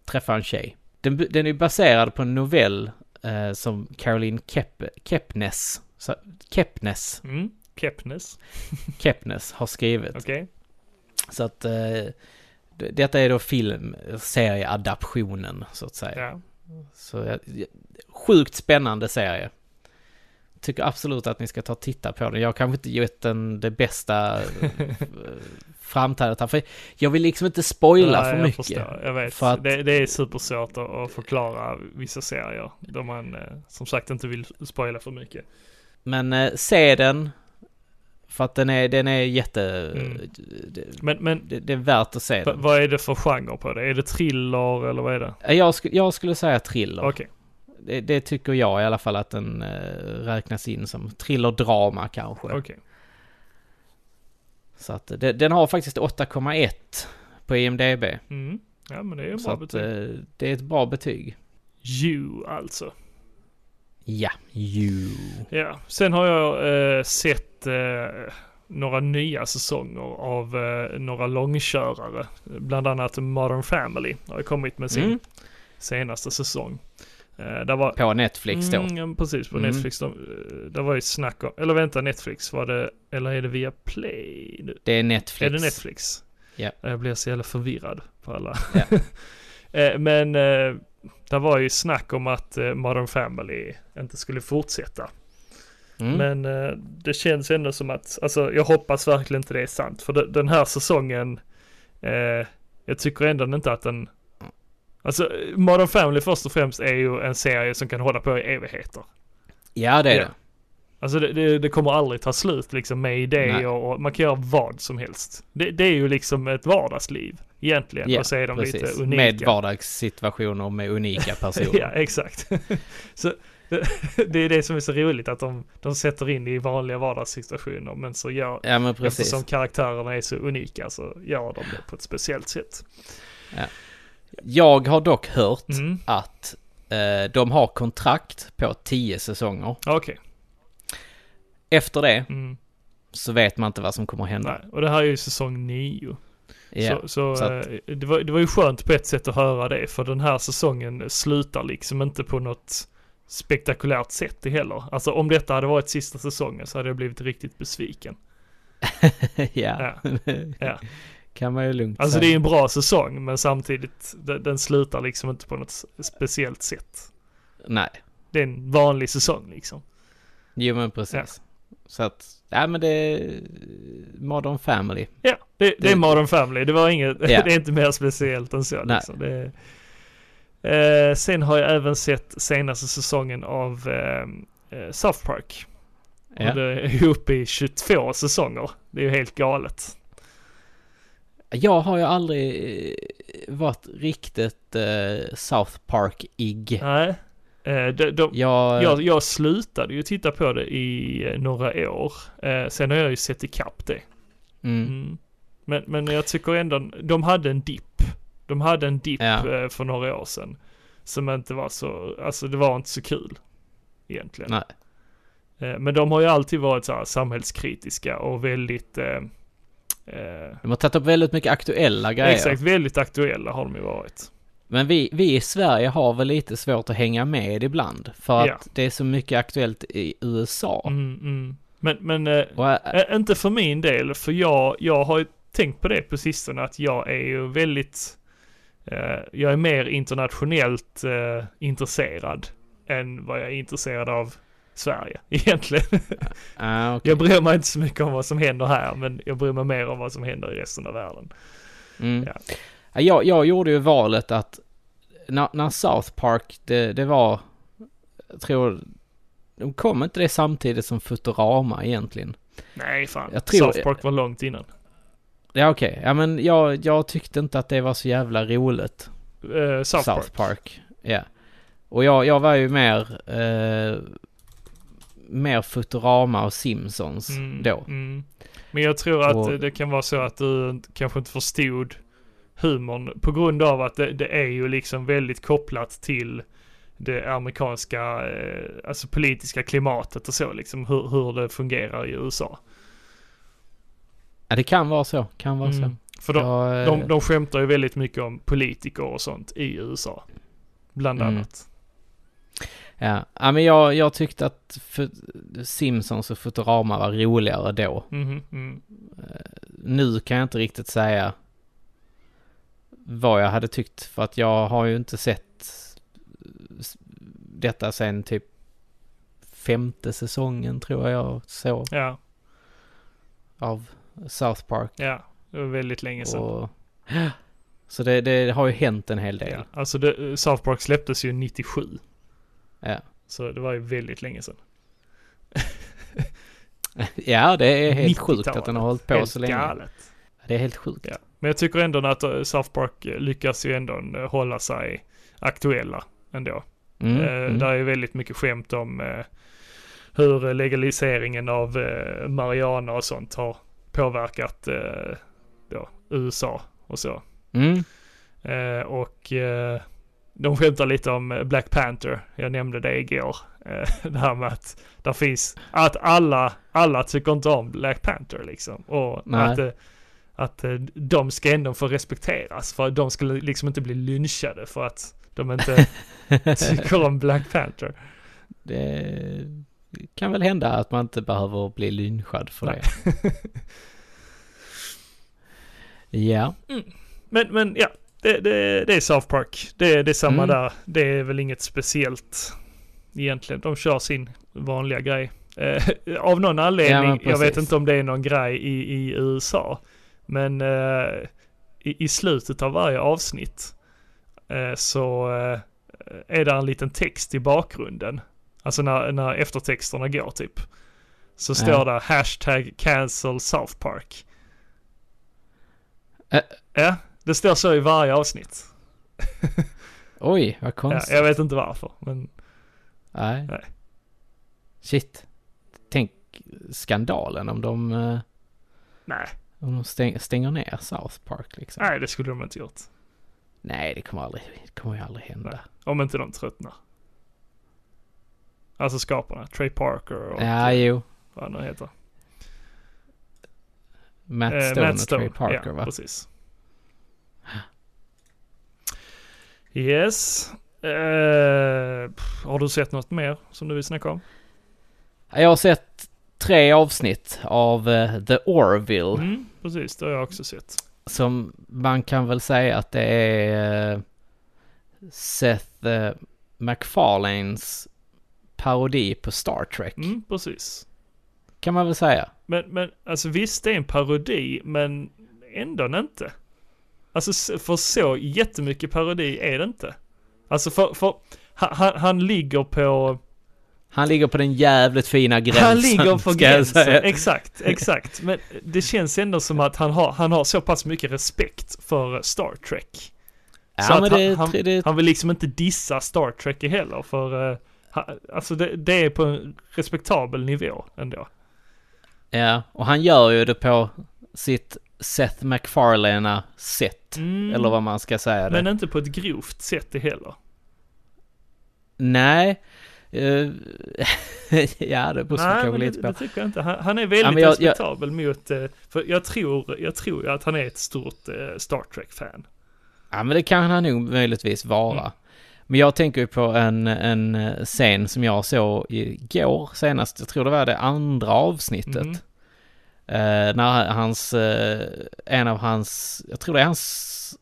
träffa en tjej. Den, den är baserad på en novell eh, som Caroline Kep, Kepnes, så- Kepnes, Mm. Kepnes. Kepnes har skrivit. Okej. Så att eh, detta är då film, serieadaptionen så att säga. Ja. Så sjukt spännande serie. Tycker absolut att ni ska ta och titta på den. Jag har kanske inte gett den det bästa framträdandet här. För jag vill liksom inte spoila Nej, för jag mycket. Förstår. Jag vet. För att- det, det är supersvårt att, förklara vissa serier. Då man eh, som sagt inte vill spoila för mycket. Men eh, se den. För att den är, den är jätte... Mm. Det, Men, men det, det är värt att se den. vad är det för genre på det? Är det thriller eller vad är det? Eh, Jag, sk- jag skulle säga thriller. Okej. Det, det tycker jag i alla fall att den eh, räknas in som thriller-drama kanske. Okej. Så att det, den har faktiskt 8,1 på IMDB. Mm. Ja men det är Så bra att betyg. eh, det är ett bra betyg. You alltså. Ja, you. Ja. Sen har jag eh, sett eh, några nya säsonger av eh, några långkörare. Bland annat Modern Family har kommit med sin Mm. senaste säsong. Eh, där var, På Netflix då. Mm, precis, på Mm. Netflix. De, eh, det var ju snack om, eller vänta, Netflix var det, eller är det via Play nu? Det är Netflix. Är det Netflix? Ja. Jag blir så jävla förvirrad på alla. Ja. Eh, Men eh, det var ju snack om att eh, Modern Family inte skulle fortsätta. Mm. Men eh, det känns ändå som att, alltså jag hoppas verkligen inte det är sant. För de, den här säsongen, jag tycker ändå inte att den, alltså Modern Family först och främst är ju en serie som kan hålla på i evigheter. Ja, det är Ja. det. Alltså det, det, det kommer aldrig ta slut liksom med det och, och man kan göra vad som helst. Det, det är ju liksom ett vardagsliv egentligen. Ja, och så är de Precis. lite unika. Med vardagssituationer med unika personer. ja, exakt. så det, är det som är så roligt att de, de sätter in i vanliga vardagssituationer men så gör, Ja, men precis. eftersom karaktärerna är så unika så gör de det på ett speciellt sätt. Jag har dock hört Mm. att eh, de har kontrakt på 10 säsonger. Okej. Efter det Mm. så vet man inte vad som kommer hända. Nej, och det här är ju säsong nio. Ja. Så, så, så att- eh, det, var, det var ju skönt på ett sätt att höra det, för den här säsongen slutar liksom inte på något spektakulärt sätt heller. Alltså om detta hade varit sista säsongen så hade jag blivit riktigt besviken. ja. Ja. Kan man ju lugnt Alltså det är en bra säsong, men samtidigt, den, den slutar liksom inte på något speciellt sätt. Nej. Det är en vanlig säsong liksom. Jo men precis. Så att, ja men det är Modern Family. Ja, det, det är Det- Modern Family. Det var inget, Ja. det är inte mer speciellt än så Nej. liksom. Det, är- eh, sen har jag även sett senaste säsongen av eh, eh, South Park. Ja. Och det är uppe i 22 säsonger. Det är ju helt galet. Jag har ju aldrig eh, varit riktigt eh, South Park-ig. Nej. Eh, de, de, Jag, jag, jag slutade ju titta på det i eh, några år. Eh, sen har jag ju sett ikapp det. mm, Mm. Men, men jag tycker ändå, de hade en dipp. De hade en dipp Ja. eh, för några år sedan. som inte var så, alltså det var inte så kul egentligen. Nej. Eh, Men de har ju alltid varit så här samhällskritiska och väldigt, eh, eh, De har tagit upp väldigt mycket aktuella grejer. exakt, väldigt aktuella har de ju varit. Men vi, vi i Sverige har väl lite svårt att hänga med ibland. För att Ja. det är så mycket aktuellt i USA. Mm, mm. Men, men eh, äh, Eh, inte för min del, för jag, jag har ju tänkt på det på sistone att jag är ju väldigt, eh, jag är mer internationellt eh, intresserad än vad jag är intresserad av Sverige egentligen. äh, okej. Jag bryr mig inte så mycket om vad som händer här, men jag bryr mig mer om vad som händer i resten av världen. Mm. Ja. Ja, Jag, jag gjorde ju valet att när, när South Park, det, det var, jag tror, de kom inte det samtidigt som Futurama egentligen. Nej, fan. Jag tror- South Park var långt innan. Ja okej, ja men jag, jag tyckte inte att det var så jävla roligt. Eh, South, Park. Park. Ja. Och jag, jag var ju mer, eh, mer Futurama och Simpsons Mm, då. Mm. Men jag tror att Och- det kan vara så att du kanske inte förstod humorn på grund av att det, det är ju liksom väldigt kopplat till det amerikanska, eh, alltså politiska klimatet och så liksom, hur, hur det fungerar i USA. Ja det kan vara så, kan vara Mm. så. För de, Jag, eh, de, de skämtar ju väldigt mycket om politiker och sånt i USA. Bland Mm. annat. Ja, ja men jag, jag tyckte att Simpsons och Futurama var roligare då. Mhm, mm. Nu kan jag inte riktigt säga vad jag hade tyckt för att jag har ju inte sett s- detta sen typ femte säsongen tror jag så Ja, av South Park. ja. Det var väldigt länge sedan. Och, så det, det har ju hänt en hel del. Ja. Alltså det, South Park släpptes ju 97. Ja, Så det var ju väldigt länge sedan. ja det är helt 90-talet. sjukt att den har hållit på Helt så länge. galet. Det är helt sjukt. Ja. Men jag tycker ändå att eh, South Park eh, lyckas ju ändå eh, hålla sig aktuella ändå. Mm, eh, mm. Där är väldigt mycket skämt om eh, hur legaliseringen av eh, marijuana och sånt har påverkat eh, då, USA och så. Mm. Eh, och eh, de skämtar lite om eh, Black Panther. Jag nämnde det igår. Eh, det här med att där finns, att alla, alla tycker inte om Black Panther liksom. Och Nej. att, eh, att de ska ändå få respekteras. För de skulle liksom inte bli lynchade för att de inte tycker om Black Panther. Det kan väl hända att man inte behöver bli lynchad för Nej. det. Ja, Men, men ja, det, det, det är South Park. Det, det är samma Mm. där. Det är väl inget speciellt egentligen. De kör sin vanliga grej. Eh, av någon Ja, anledning, men jag vet inte om det är någon grej i, i USA, men eh, i, i slutet av varje avsnitt eh, så eh, är det en liten text i bakgrunden. Alltså när, när eftertexterna går typ. Så står Ja. det hashtag cancel South Park. Ä- Ja, det står så i varje avsnitt. oj vad Ja, konstigt. jag vet inte varför, men Nej. Nej. Shit. Tänk skandalen om de, eh, nej, om de stäng, stänger ner South Park liksom. nej det skulle de inte gjort. Nej, det kommer aldrig, det kommer ju aldrig hända. Nej. Om inte de tröttnar. Alltså skaparna, Trey Parker och Ja, eh, jo. vad han heter. Matt Eh, Stone Matt och Stone, Trey Parker ja, va? precis. Yes. Pff, har du sett något mer som du vill snacka om? Jag har sett tre avsnitt av eh, The Orville. Mm, precis, det har jag också sett. Som man kan väl säga att det är eh, Seth MacFarlanes parodi på Star Trek. Mm, precis. Kan man väl säga. Men, men alltså visst, det är en parodi, men ändå inte. Alltså för så jättemycket parodi är det inte. Alltså för, för han, han, ligger på... Han ligger på den jävligt fina gränsen. han ligger på gränsen. Exakt, exakt. Men det känns ändå som att han har, han har så pass mycket respekt för Star Trek. Så Ja, att men han- det, han- det, Han vill liksom inte dissa Star Trek heller för... Uh, alltså det, det är på en respektabel nivå ändå. ja, och han gör ju det på sitt Seth MacFarlane sätt. Mm. Eller vad man ska säga det. Men inte på ett grovt sätt det heller. Nej. Uh, ja, det beror kanske lite det, på. det tycker jag inte. Han, han är väldigt Ja, respektabel mot... eh, För jag tror, jag tror att han är ett stort eh, Star Trek-fan. Ja, men det kan han nog möjligtvis vara. Mm. Men jag tänker ju på en, en eh, scen som jag såg igår senast. Jag tror det var det andra avsnittet. Mhm. Eh, när hans, eh, en av hans, jag tror det är hans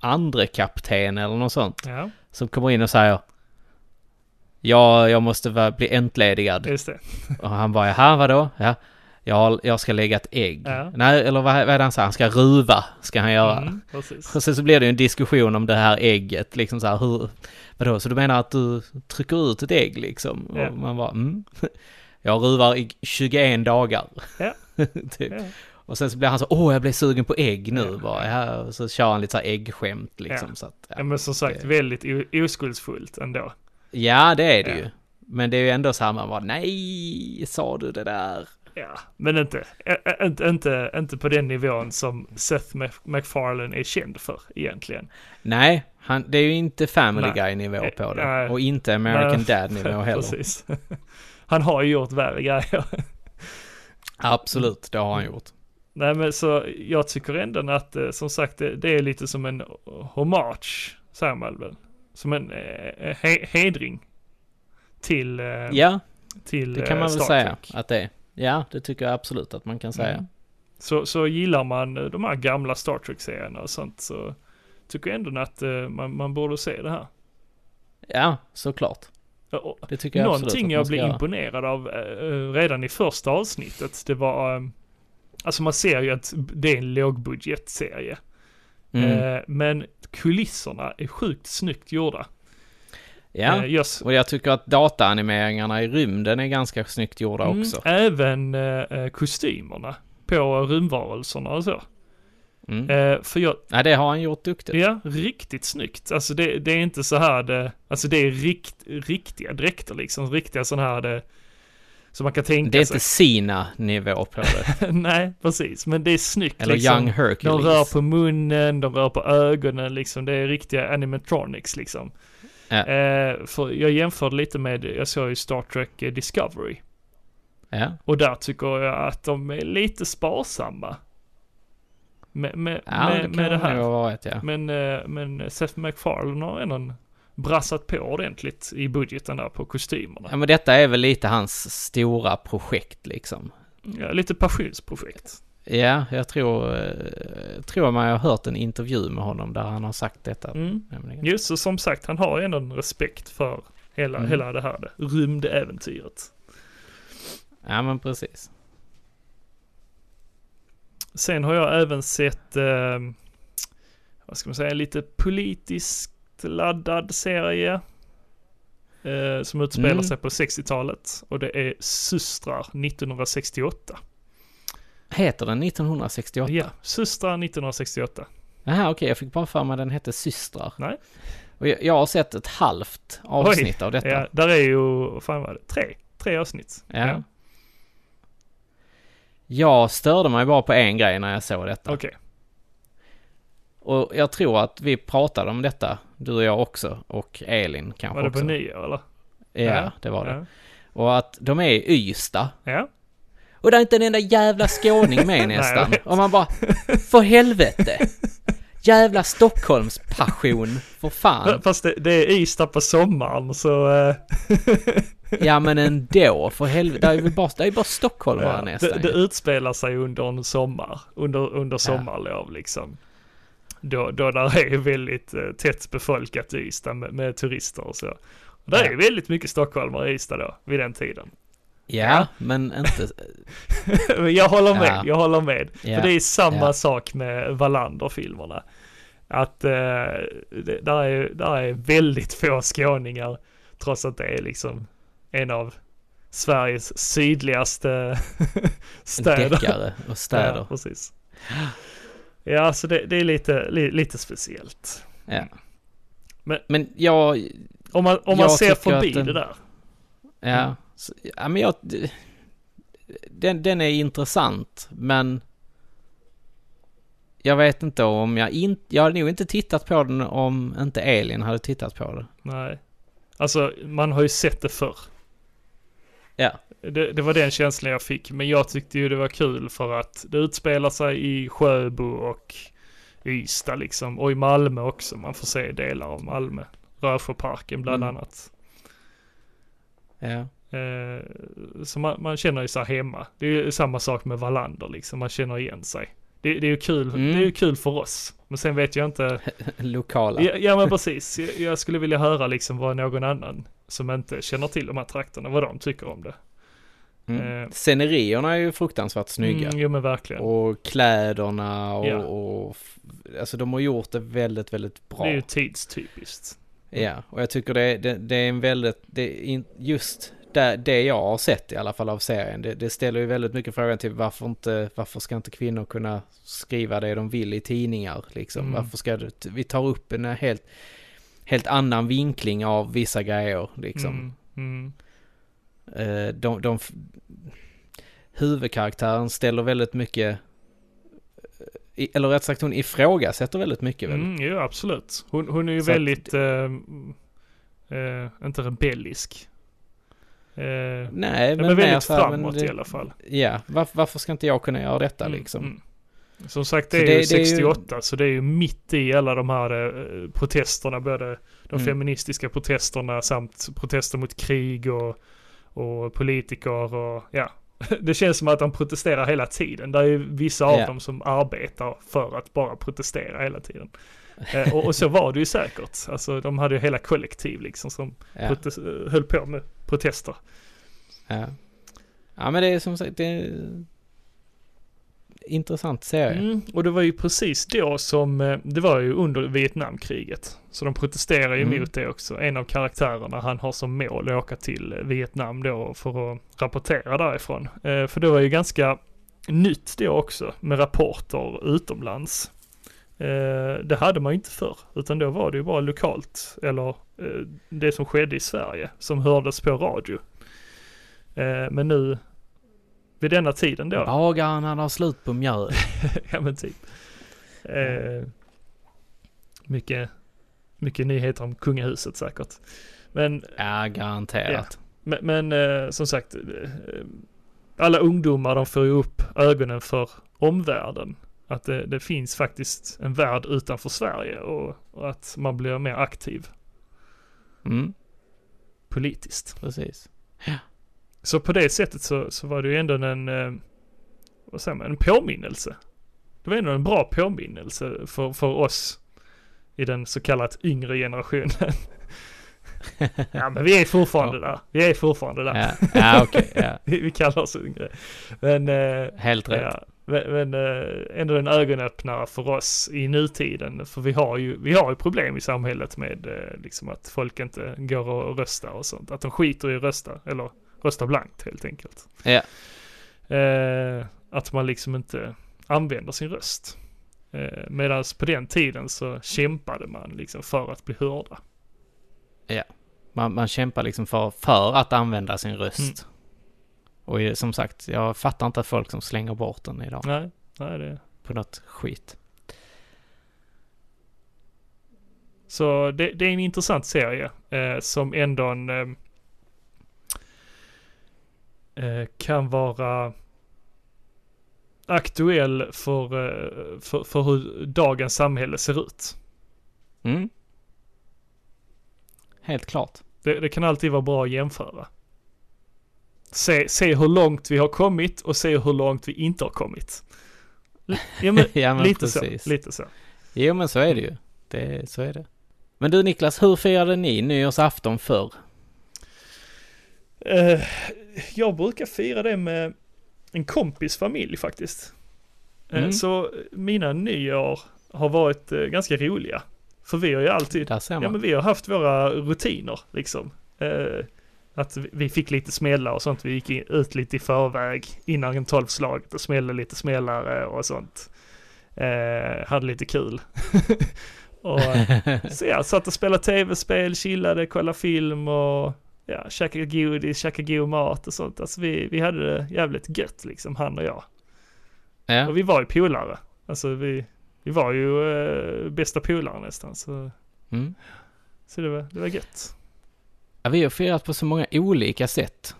andra kapten eller något sånt. Ja, Som kommer in och säger Ja, jag måste vara, bli entledigad. just det. Och han bara, jaha, vadå? Ja, jag, jag ska lägga ett ägg. Ja. Nej, eller vad, vad är det han säger? Han ska ruva, ska han göra. Mm, precis. Och sen så blir det ju en diskussion om det här ägget, liksom så här, hur, vadå, så du menar att du trycker ut ett ägg liksom? Och Ja. man bara, mm. Jag ruvar i 21 dagar. Ja. typ. Ja. Och sen så blir han så, åh jag blev sugen på ägg nu Ja. bara, ja, så kör han lite så här äggskämt liksom Ja. så att, Ja, men som sagt, det- väldigt oskuldsfullt ändå. Ja, det är det ju. Men det är ju ändå så här, man bara, nej, sa du det där? Ja, men inte, inte, inte, inte på den nivån som Seth Mac- MacFarlane är känd för egentligen. Nej, han, det är ju inte Family. Guy-nivå på det. Nej. Och inte American. Dad-nivå heller. Precis. Han har ju gjort värre grejer. Absolut, det har han gjort. Nej men så jag tycker ändå att eh, som sagt det, det är lite som en hommage, säger man väl. Som en eh, he, hedring till, eh, Ja, till det kan eh, man väl säga att det är. Ja, det tycker jag absolut att man kan säga. Mm. Så, så gillar man de här gamla Star Trek-serierna och sånt så tycker jag ändå att man, man borde se det här. Ja, såklart. Det tycker jag Någonting jag blev imponerad av eh, redan i första avsnittet, det var, eh, alltså man ser ju att det är en lågbudgetserie. Mm. Eh, men kulisserna är sjukt snyggt gjorda. ja, Eh, just, och jag tycker att dataanimeringarna i rymden är ganska snyggt gjorda mm, också. även eh, eh, kostymerna på rymdvarelserna och så. Mm. Eh, för jag, Ja, det har han gjort duktigt. ja, riktigt snyggt. Alltså det, det är inte så här det, alltså det är rikt, riktiga dräkter liksom, riktiga sådana här det, som man kan tänka Det är sig. inte Sina-nivå på det. Nej, precis, men det är snyggt Eller liksom. Young De Hercules. rör på munnen, de rör på ögonen liksom, det är riktiga animatronics liksom. Ja. Eh, för jag jämförde lite med, jag såg ju Star Trek eh, Discovery. Ja, Och där tycker jag att de är lite sparsamma. Med, med, ja med, det med det det här. varit ja. Men, eh, men Seth MacFarlane har ändå brassat på ordentligt i budgeten där på kostymerna. Ja, men detta är väl lite hans stora projekt liksom. Ja, lite passionsprojekt. Ja, jag tror, eh, tror man har hört en intervju med honom där han har sagt detta. Mm. nämligen. Just så som sagt, han har ändå en respekt för hela, Mm. hela det här det, rymdäventyret. Ja, men precis. Sen har jag även sett, eh, vad ska man säga, en lite politiskt laddad serie. Eh, som utspelar Mm. sig på 60-talet. Och det är Systrar 1968. Heter den 1968? Ja, Systrar 1968. Jaha, okej, jag fick bara för mig den hette Systrar. Nej. Och jag, jag har sett ett halvt avsnitt av detta. Ja, där är ju, vad fan var det, tre, tre avsnitt. Ja. Jag störde mig bara på en grej när jag såg detta. Okej, Och jag tror att vi pratade om detta, du och jag också, och Elin kanske var det också. på nyår eller? Ja, det var det. Ja. Och att de är i Ystad. ja. Och det är inte en enda jävla skåning med Nej, nästan. vet. och man bara, för helvete! Jävla Stockholmspassion, för fan. Fast det, det är Ystad på sommaren så... eh, Ja men ändå, för helvete. Det är ju bara, det är bara stockholmare Ja, nästan. det, det utspelar sig under en sommar, under, under sommarlov liksom. Då, då där är väldigt eh, tätt befolkat i Ystad med, med turister och så. Och där Ja. är väldigt mycket stockholmare i Ystad då, vid den tiden. Ja, men inte... Jag håller med, Ja. jag håller med. Ja. För det är samma Ja. sak med Wallander-filmerna. Att eh, det, där, är, där är väldigt få skåningar, trots att det är liksom en av Sveriges sydligaste städer. Deckare och städer. Ja, precis. Ja, så det, det är lite, li, lite speciellt. Ja. Men- Men jag... Om man, om man ser förbi den- det där. Ja, Mm. Så, ja men jag... Den, den är intressant, men... Jag vet inte om jag inte... Jag hade nog inte tittat på den om inte Elin hade tittat på det. Nej. Alltså, man har ju sett det förr. Ja. Det, det var den känslan jag fick, men jag tyckte ju det var kul för att det utspelar sig i Sjöbo och Ystad liksom, och i Malmö också. Man får se delar av Malmö. Rörsjöparken bland Mm. annat. Ja. Eh, så man, man känner ju sig hemma. Det är ju samma sak med Wallander liksom, man känner igen sig. Det, det är ju kul, Mm. det är ju kul för oss. Men sen vet jag inte, Lokala. ja, ja men precis. Jag, jag skulle vilja höra liksom vad någon annan som inte känner till de här trakterna, vad de tycker om det. Mm. Eh. Scenerierna är ju fruktansvärt snygga. Mm, jo men verkligen. Och kläderna och, Ja. och alltså de har gjort det väldigt, väldigt bra. Det är ju tidstypiskt. Ja, och jag tycker det, det, det är en väldigt, det just det, det jag har sett i alla fall av serien, det, det ställer ju väldigt mycket frågan till varför inte, varför ska inte kvinnor kunna skriva det de vill i tidningar liksom? Mm. Varför ska det, vi tar upp en helt, helt annan vinkling av vissa grejer liksom. Mm, mm. Eh, de, de, huvudkaraktären ställer väldigt mycket, eller rätt sagt hon ifrågasätter väldigt mycket väl? Mm, jo, absolut. Hon, hon är ju Så att- väldigt, eh, eh, inte rebellisk. Eh, Nej, men, men, väldigt så här, men framåt det- i alla fall. Ja, varför, varför ska inte jag kunna göra detta Mm, liksom? mm. Som sagt, det Så är det- ju det är ju- 68, så det är ju mitt i alla de här eh, protesterna, både de Mm. feministiska protesterna samt protester mot krig och, och politiker och ja. Det känns som att de protesterar hela tiden. Det är ju vissa av Ja. dem som arbetar för att bara protestera hela tiden. Eh, och, och så var det ju säkert. Alltså de hade ju hela kollektiv liksom som Ja, eh, höll på med protester. ja. ja, men det är som sagt, det är intressant serie. Mm, och det var ju precis då som, eh, det var ju under Vietnamkriget. Så de protesterar ju Mm. mot det också. En av karaktärerna, han har som mål att åka till Vietnam då för att rapportera därifrån. Eh, för det var ju ganska nytt då också med rapporter utomlands. Eh, det hade man ju inte förr, utan då var det ju bara lokalt, eller eh, det som skedde i Sverige, som hördes på radio. Eh, men nu, vid denna tiden då, Bagaren han har slut på mjöl. ja men typ. Eh, mycket, mycket nyheter om kungahuset säkert. Men, Ja, garanterat. men, men eh, som sagt, alla ungdomar de får ju upp ögonen för omvärlden. Att det, det finns faktiskt en värld utanför Sverige och, och att man blir mer aktiv Mm, politiskt. precis. Så på det sättet så, så var det ju ändå en, eh, vad säger man, en påminnelse. Det var ändå en bra påminnelse för, för oss i den så kallat yngre generationen. ja men vi är fortfarande där. Vi är fortfarande där. Ja, ja okej. ja. Vi, vi kallar oss yngre. Men, eh, Helt rätt. ja, men, eh, ändå en ögonöppnare för oss i nutiden. För vi har ju, vi har ju problem i samhället med eh, liksom att folk inte går och röstar och sånt. Att de skiter i att rösta. Eller röstar blankt helt enkelt. Ja. Eh, att man liksom inte använder sin röst. Eh, Medan på den tiden så kämpade man liksom för att bli hörda. Man, man kämpar liksom för, för att använda sin röst. Mm. Och som sagt, jag fattar inte folk som slänger bort den idag Nej, nej det. på något skit. Så det, det är en intressant serie eh, som ändå en, eh, eh, kan vara aktuell för, eh, för, för hur dagens samhälle ser ut. Mm. Helt klart. Det, det kan alltid vara bra att jämföra. Se, se hur långt vi har kommit och se hur långt vi inte har kommit. Ja, men, ja men lite precis. så, lite så. Jo men så är det ju. Det, så är det. Men du Niklas, hur firade ni nyårsafton förr? Eh, jag brukar fira det med en kompis familj faktiskt. Eh, Mm. Så mina nyår har varit eh, ganska roliga. För vi har ju alltid, ja men vi har haft våra rutiner liksom. Att vi- fick lite smällar och sånt. Vi gick in- ut lite i förväg innan en tolvslaget och smällde lite smällare och sånt. Eh, hade lite kul. och, så jag satt och spelade tv-spel, chillade, kollade film och ja, käkade godis, käkade god mat och sånt. Alltså vi, vi hade det jävligt gött liksom, han och jag. ja. Och vi var ju polare. Alltså vi, vi var ju eh, bästa polare nästan. Så, Mm. så det, var, det var gött. Ja, vi har firat på så många olika sätt.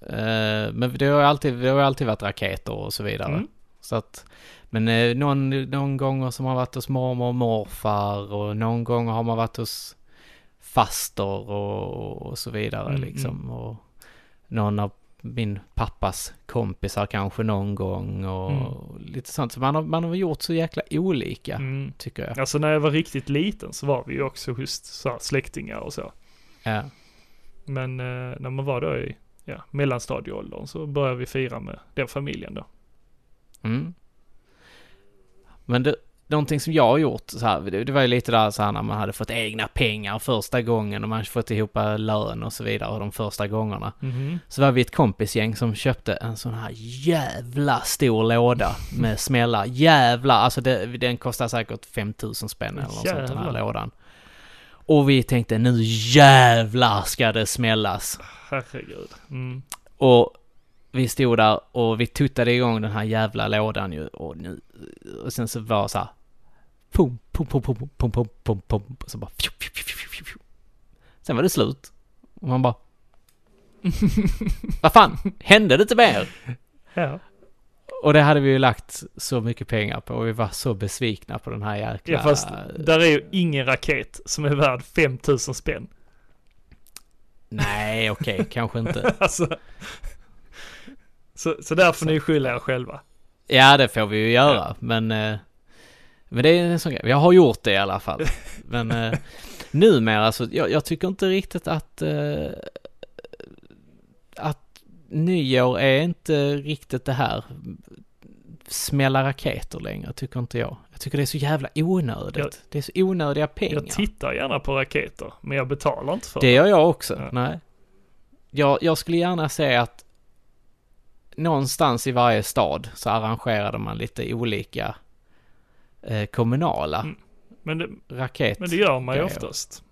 Eh, men det har alltid, det har alltid varit raketer och så vidare. Mm. Så att, men eh, någon, någon gång som har varit hos mormor och morfar och någon gång har man varit hos faster och, och så vidare Mm, liksom. Och någon av min pappas kompisar kanske någon gång och lite sånt. Så man har, man har gjort så jäkla olika, Mm. tycker jag. Alltså när jag var riktigt liten så var vi ju också hos så här, släktingar och så. Ja. Men eh, när man var då i ja, mellanstadieåldern så började vi fira med den familjen då. Mm. Men det, någonting som jag har gjort så här, det, det var ju lite där så här när man hade fått egna pengar första gången och man fått ihop lön och så vidare de första gångerna. Mhm. Så var vi ett kompisgäng som köpte en sån här jävla stor låda med smällar. Jävla, alltså det, den kostar säkert 5000 spänn eller något sånt den här lådan. Och vi tänkte nu jävlar ska det smällas. Herregud. Mm. Och vi stod där och vi tuttade igång den här jävla lådan ju och nu, och sen så var det så här pum, pum, pum, pum, pum, pum, pum, pum, och så bara fju, fju, fju, fju, fju, fju. Sen var det slut. Och man bara Vad fan, hände det inte mer? Ja. Och det hade vi ju lagt så mycket pengar på och vi var så besvikna på den här jäkla... ja, fast där är ju ingen raket som är värd 5000 spänn. Nej, okej, kanske inte. Alltså. Så, så där får ni skylla er själva. Ja, det får vi ju göra, men... eh, Men det är en sån grej. Jag har gjort det i alla fall. Men eh, numera så, jag, jag tycker inte riktigt att... eh, Att nyår är inte riktigt det här smälla raketer längre, tycker inte jag. Jag tycker det är så jävla onödigt. Jag- det är så onödiga pengar. Jag tittar gärna på raketer, men jag betalar inte för Det gör jag också, Ja. nej. Jag, jag skulle gärna se att någonstans i varje stad så arrangerade man lite olika eh, kommunala Mm. Men det, raket. men det gör man ju oftast.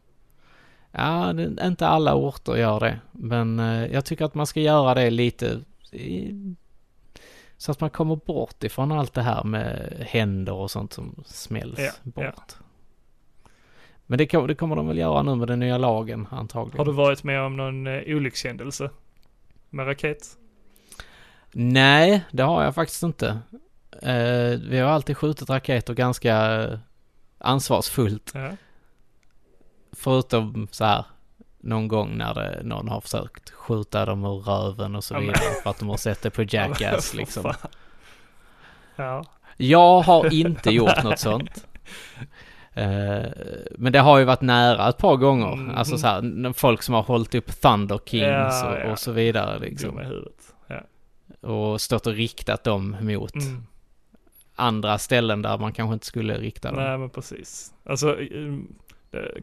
Ja, det, inte alla orter gör det. Men eh, jag tycker att man ska göra det lite i, så att man kommer bort ifrån allt det här med händer och sånt som smälls Ja, bort. ja. Men det, det kommer de väl göra nu med den nya lagen antagligen. Har du varit med om någon eh, olyckshändelse med raket? Nej, det har jag faktiskt inte. Eh, vi har alltid skjutit raketer ganska ansvarsfullt. Ja. Förutom så här någon gång när det, någon har försökt skjuta dem ur röven och så Ja, vidare för att de har sett det på Jackass liksom. Ja. Jag har inte gjort något sånt. Eh, men det har ju varit nära ett par gånger. Mm. Alltså så här, folk som har hållit upp Thunder Kings Ja, och, och så vidare liksom. Och stått och riktat dem mot Mm. andra ställen där man kanske inte skulle rikta dem. Nej men precis. Alltså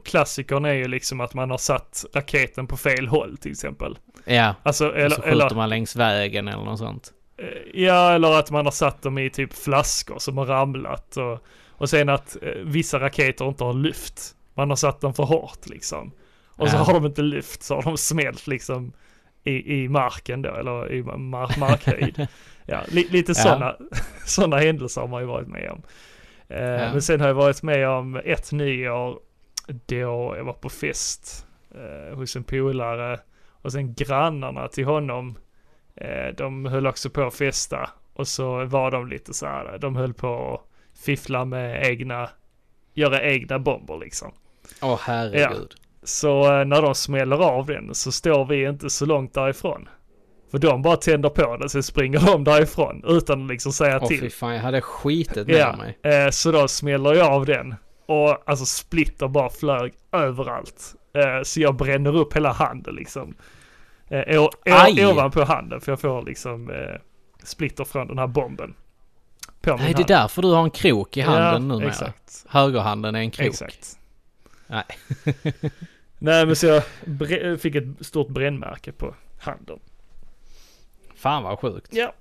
klassikern är ju liksom att man har satt raketen på fel håll till exempel. Ja, Alltså eller, eller, så skjuter eller, man längs vägen eller något sånt. eh, ja, eller att man har satt dem i typ flaskor som har ramlat och, och sen att eh, vissa raketer inte har lyft. Man har satt dem för hårt liksom. Och så Ja. har de inte lyft så har de smält liksom i, i marken då, eller i mar markhöjd. ja, li, lite Ja. sådana såna händelser har man ju varit med om. Eh, Ja. Men sen har jag varit med om ett nyår då jag var på fest eh, hos en polare och sen grannarna till honom, eh, de höll också på att festa och så var de lite så här, de höll på att fiffla med egna, göra egna bomber liksom. Åh herregud. Så eh, när de smäller av den så står vi inte så långt därifrån. För de bara tänder på den, sen springer de därifrån utan att liksom säga Åh till. fy fan, jag hade skitit med Ja, mig. eh, så då smäller jag av den. Och alltså splitter bara flög överallt. Eh, så jag bränner upp hela handen liksom. Eh, å, Aj! ovanpå handen för jag får liksom eh, splitter från den här bomben. På Nej, det är hand. därför du har en krok i handen ja, numera. Exakt. Högerhanden är en krok. Exakt. Nej. Nej men så jag fick ett stort brännmärke på handen. Fan vad sjukt. Ja,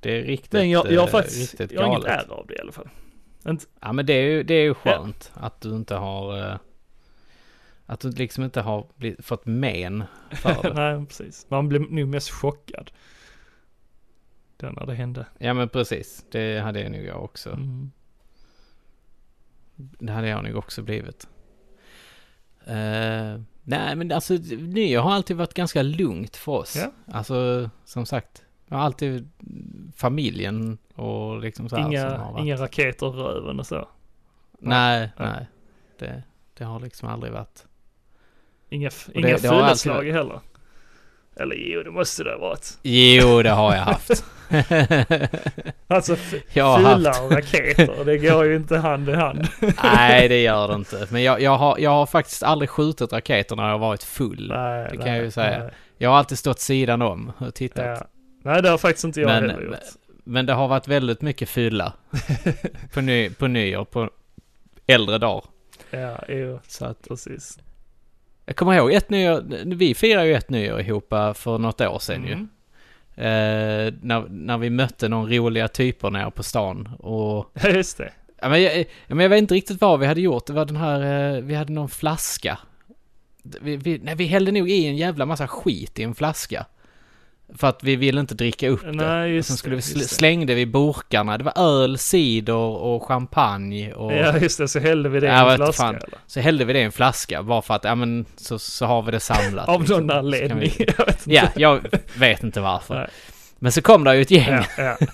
Det är riktigt, men jag, jag har eh, faktiskt, jag har inget ärr av det i alla fall. Inte, Ja men det är ju, det är ju skönt att du inte har... eh, Att du liksom inte har blivit, fått men för det. nej precis. Man blev nog mest chockad. Den när det hände. ja men precis. Det hade jag nog jag också. Mm. Det hade jag nog också blivit. Eh, nej, men alltså nyår har alltid varit ganska lugnt för oss. Ja. Alltså, som sagt, jag har alltid familjen och liksom så här Inga, inga raketer i röven och så. Nej, Nej. nej. Det, det har liksom aldrig varit. Inga, Och inga det alltid fylleslag heller. Eller jo, det måste det ha varit. Jo, det har jag haft. Alltså f- Jag har fylla haft. och raketer, det går ju inte hand i hand. Nej, det gör det inte. Men jag, jag, har, jag har faktiskt aldrig skjutit raketer när jag varit full. Nej, Det kan nej, jag ju säga. nej. Jag har alltid stått sidan om och tittat. Ja. Nej, det har faktiskt inte jag Men- heller gjort. Men det har varit väldigt mycket fylla på, ny, på nyår, på äldre dagar. Ja, jo, Så att, precis. jag kommer ihåg ett nyår, vi firade ju ett nyår ihop eh, för något år sedan ju. Mm. Eh, när, när vi mötte någon roliga typer nere på stan och Ja, just det. Ja, men, jag, ja, men jag vet inte riktigt vad vi hade gjort. Det var den här, eh, vi hade någon flaska. Vi, vi, nej, vi hällde nog i en jävla massa skit i en flaska. För att vi ville inte dricka upp det. Nej, just sen skulle det. vi sl- det. slängde vi burkarna. Det var öl, cider och champagne. Och Ja, just det. Så hällde vi det i Ja, en flaska fan. eller? Så hällde vi det i en flaska bara för att, ja men så, så har vi det samlat. Av liksom. någon anledning. vi- Jag. Ja, jag vet inte varför. Nej. Men så kom det ju ett gäng Ja, ja.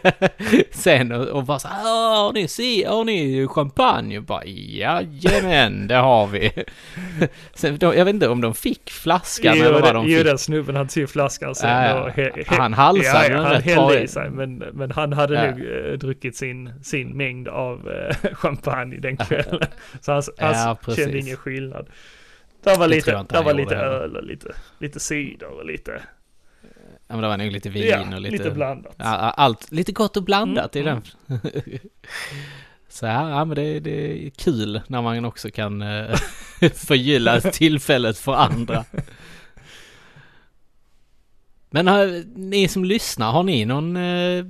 sen och, och bara så här, "Åh, har ni, si, har ni champagne? Och bara, jajamän, det har vi. Sen, de, jag vet inte om de fick flaskan Jo, eller vad det- de jo, fick. den snubben han tog flaskan sen Ja, och he, he, Han halsade ja, den han hällde i sig men, men han hade Ja. nog eh, druckit sin, sin mängd av eh, champagne den kvällen. Så han, han kände ingen skillnad. Det var Det lite, han var lite öl och lite, lite cider och lite, Ja, men det var nog lite vin ja, och lite, lite... blandat. ja, allt, lite gott och blandat Mm, i den. så ja, ja men det, det är kul när man också kan uh, förgylla tillfället för andra. Men har, ni som lyssnar, har ni någon uh,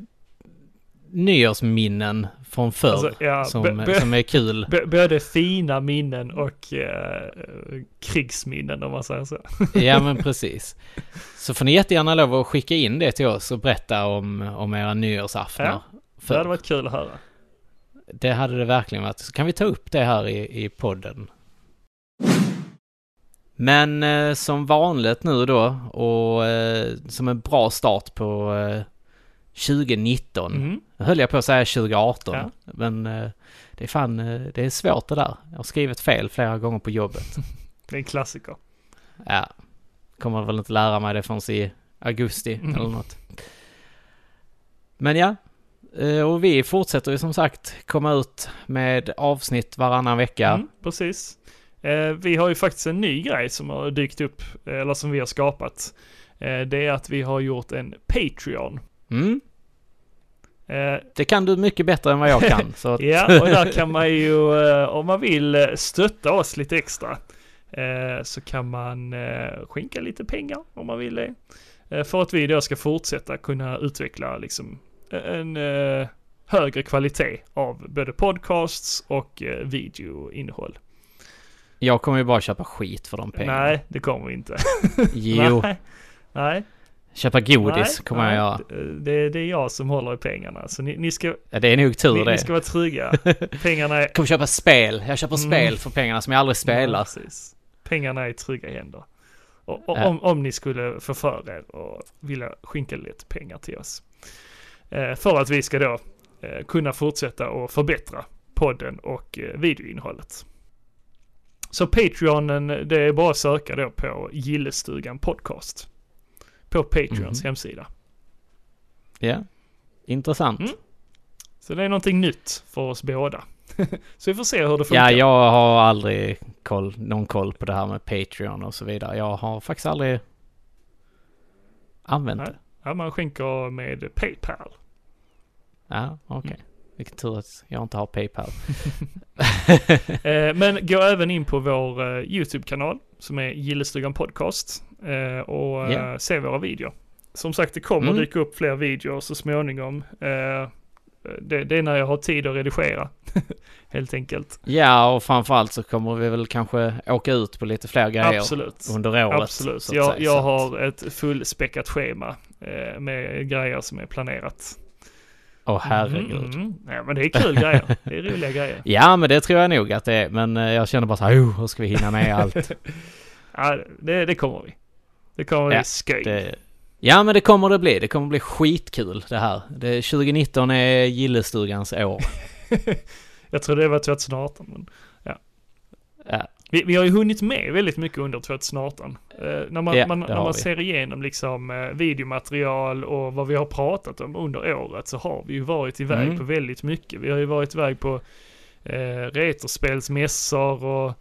nyårsminnen från förr Alltså, ja, som, som är kul? Både fina minnen och eh, krigsminnen om man säger så. Ja men precis. Så får ni jättegärna lov att skicka in det till oss och berätta om, om era nyårsaftnar. Ja, Det hade varit kul att höra. Det hade det verkligen varit. Så kan vi ta upp det här i, i podden. Men eh, som vanligt nu då och eh, som en bra start på eh, 2019. Mm. Nu höll jag på att säga 2018. Ja. Men eh, det är fan, eh, det är svårt det där. Jag har skrivit fel flera gånger på jobbet. Det är en klassiker. Ja, kommer väl inte lära mig det förrän i augusti Mm. eller något. Men ja, eh, och vi fortsätter ju som sagt komma ut med avsnitt varannan vecka. Mm, precis. Vi har ju faktiskt en ny grej som har dykt upp, eller som vi har skapat. Det är att vi har gjort en Patreon. Mm, det kan du mycket bättre än vad jag kan. Ja, och där kan man ju, eh, om man vill eh, stötta oss lite extra, eh, så kan man eh, skänka lite pengar om man vill det. Eh, för att vi då ska fortsätta kunna utveckla liksom en eh, högre kvalitet av både podcasts och eh, videoinnehåll. jag kommer ju bara köpa skit för de pengarna. Nej, det kommer vi inte. Jo, Nej. Nej. Köpa godis nej, kommer nej. jag göra. Det- Det, är jag som håller i pengarna. Så ni, ni, ska, Ja, det är nog tur ni, det. ni ska vara trygga. Pengarna är... Kommer köpa spel. Jag köper Mm. spel för pengarna som jag aldrig Ja, spelar. precis. Pengarna är i trygga händer. Och, och Ja. om, om ni skulle få för er och vilja skänka lite pengar till oss. Eh, för att vi ska då eh, kunna fortsätta och förbättra podden och eh, videoinnehållet. Så Patreonen, det är bara att söka då på Gillestugan Podcast. På Patreons Mhm. hemsida. Ja, intressant. Mm. Så det är någonting nytt för oss båda. så vi får se hur det funkar. Ja, jag har aldrig koll, någon koll på det här med Patreon och så vidare. Jag har faktiskt aldrig använt Nej. det. Ja, man skänker med Paypal. Ja, okej. Mm. Vilken tur att jag inte har Paypal. Eh, men gå även in på vår eh, YouTube-kanal som är Gillestugan Podcast eh, och Ja. se våra videor. Som sagt, det kommer Mm. dyka upp fler videor så småningom. Det, det är när jag har tid att redigera, helt enkelt. ja, och framförallt så kommer vi väl kanske åka ut på lite fler grejer Absolut. under året. Absolut. Jag, säga. jag har ett fullspäckat schema eh, med grejer som är planerat. Åh herregud. Mm, ja, men det är kul grejer. Det är roliga grejer. Ja, men det tror jag nog att det är. Men eh, jag känner bara så här, oh, hur ska vi hinna med allt? Ja, det, det kommer vi. Det kommer Ja, bli skoj. Det, ja, men det kommer det bli. Det kommer bli skitkul det här. Det, 2019 är gillestugans år. Jag tror det var 2018. Men Ja, vi, vi har ju hunnit med väldigt mycket under 2018. Eh, när man, Ja, man, när man ser igenom liksom, eh, videomaterial och vad vi har pratat om under året så har vi ju varit iväg Mm. på väldigt mycket. Vi har ju varit iväg på eh, retrospelsmässor och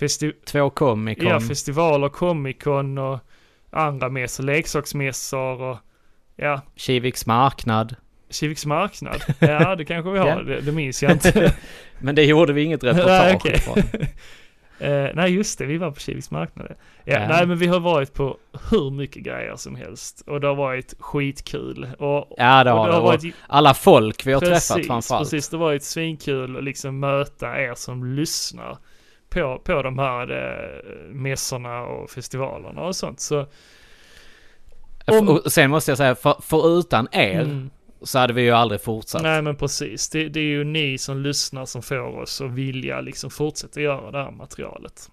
festi två Comic Con. ja, festivaler, Comic Con och andra mässor, leksaksmässor och ja, Kiviks marknad. Kiviks marknad. Ja, det kanske vi har. Ja. Det, det minns jag inte. Men det gjorde vi inget reportage Nej, okej. Eh, nej, just det, vi var på Kiviks marknad. Ja, Ja. Nej, men vi har varit på hur mycket grejer som helst. Och det har varit skitkul. Och, Ja, det och har det. Och varit alla folk vi har precis, träffat framförallt. Precis, det har varit svinkul att liksom möta er som lyssnar på, på de här eh, mässorna och festivalerna och sånt. Så, Om- Och sen måste jag säga, för, förutan er mm, så hade vi ju aldrig fortsatt. nej men precis. Det, det är ju ni som lyssnar som får oss att vilja liksom fortsätta göra det här materialet.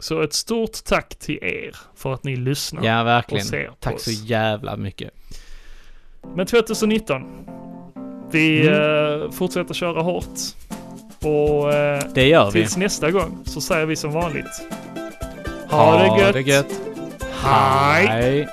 Så ett stort tack till er för att ni lyssnar. Ja, och verkligen. ser på Tack oss. så jävla mycket. Men 2019. Vi Mm. eh, fortsätter köra hårt. Och eh, Det gör vi. tills nästa gång så säger vi som vanligt. Ha, det gött. det gött. Hej. Hej.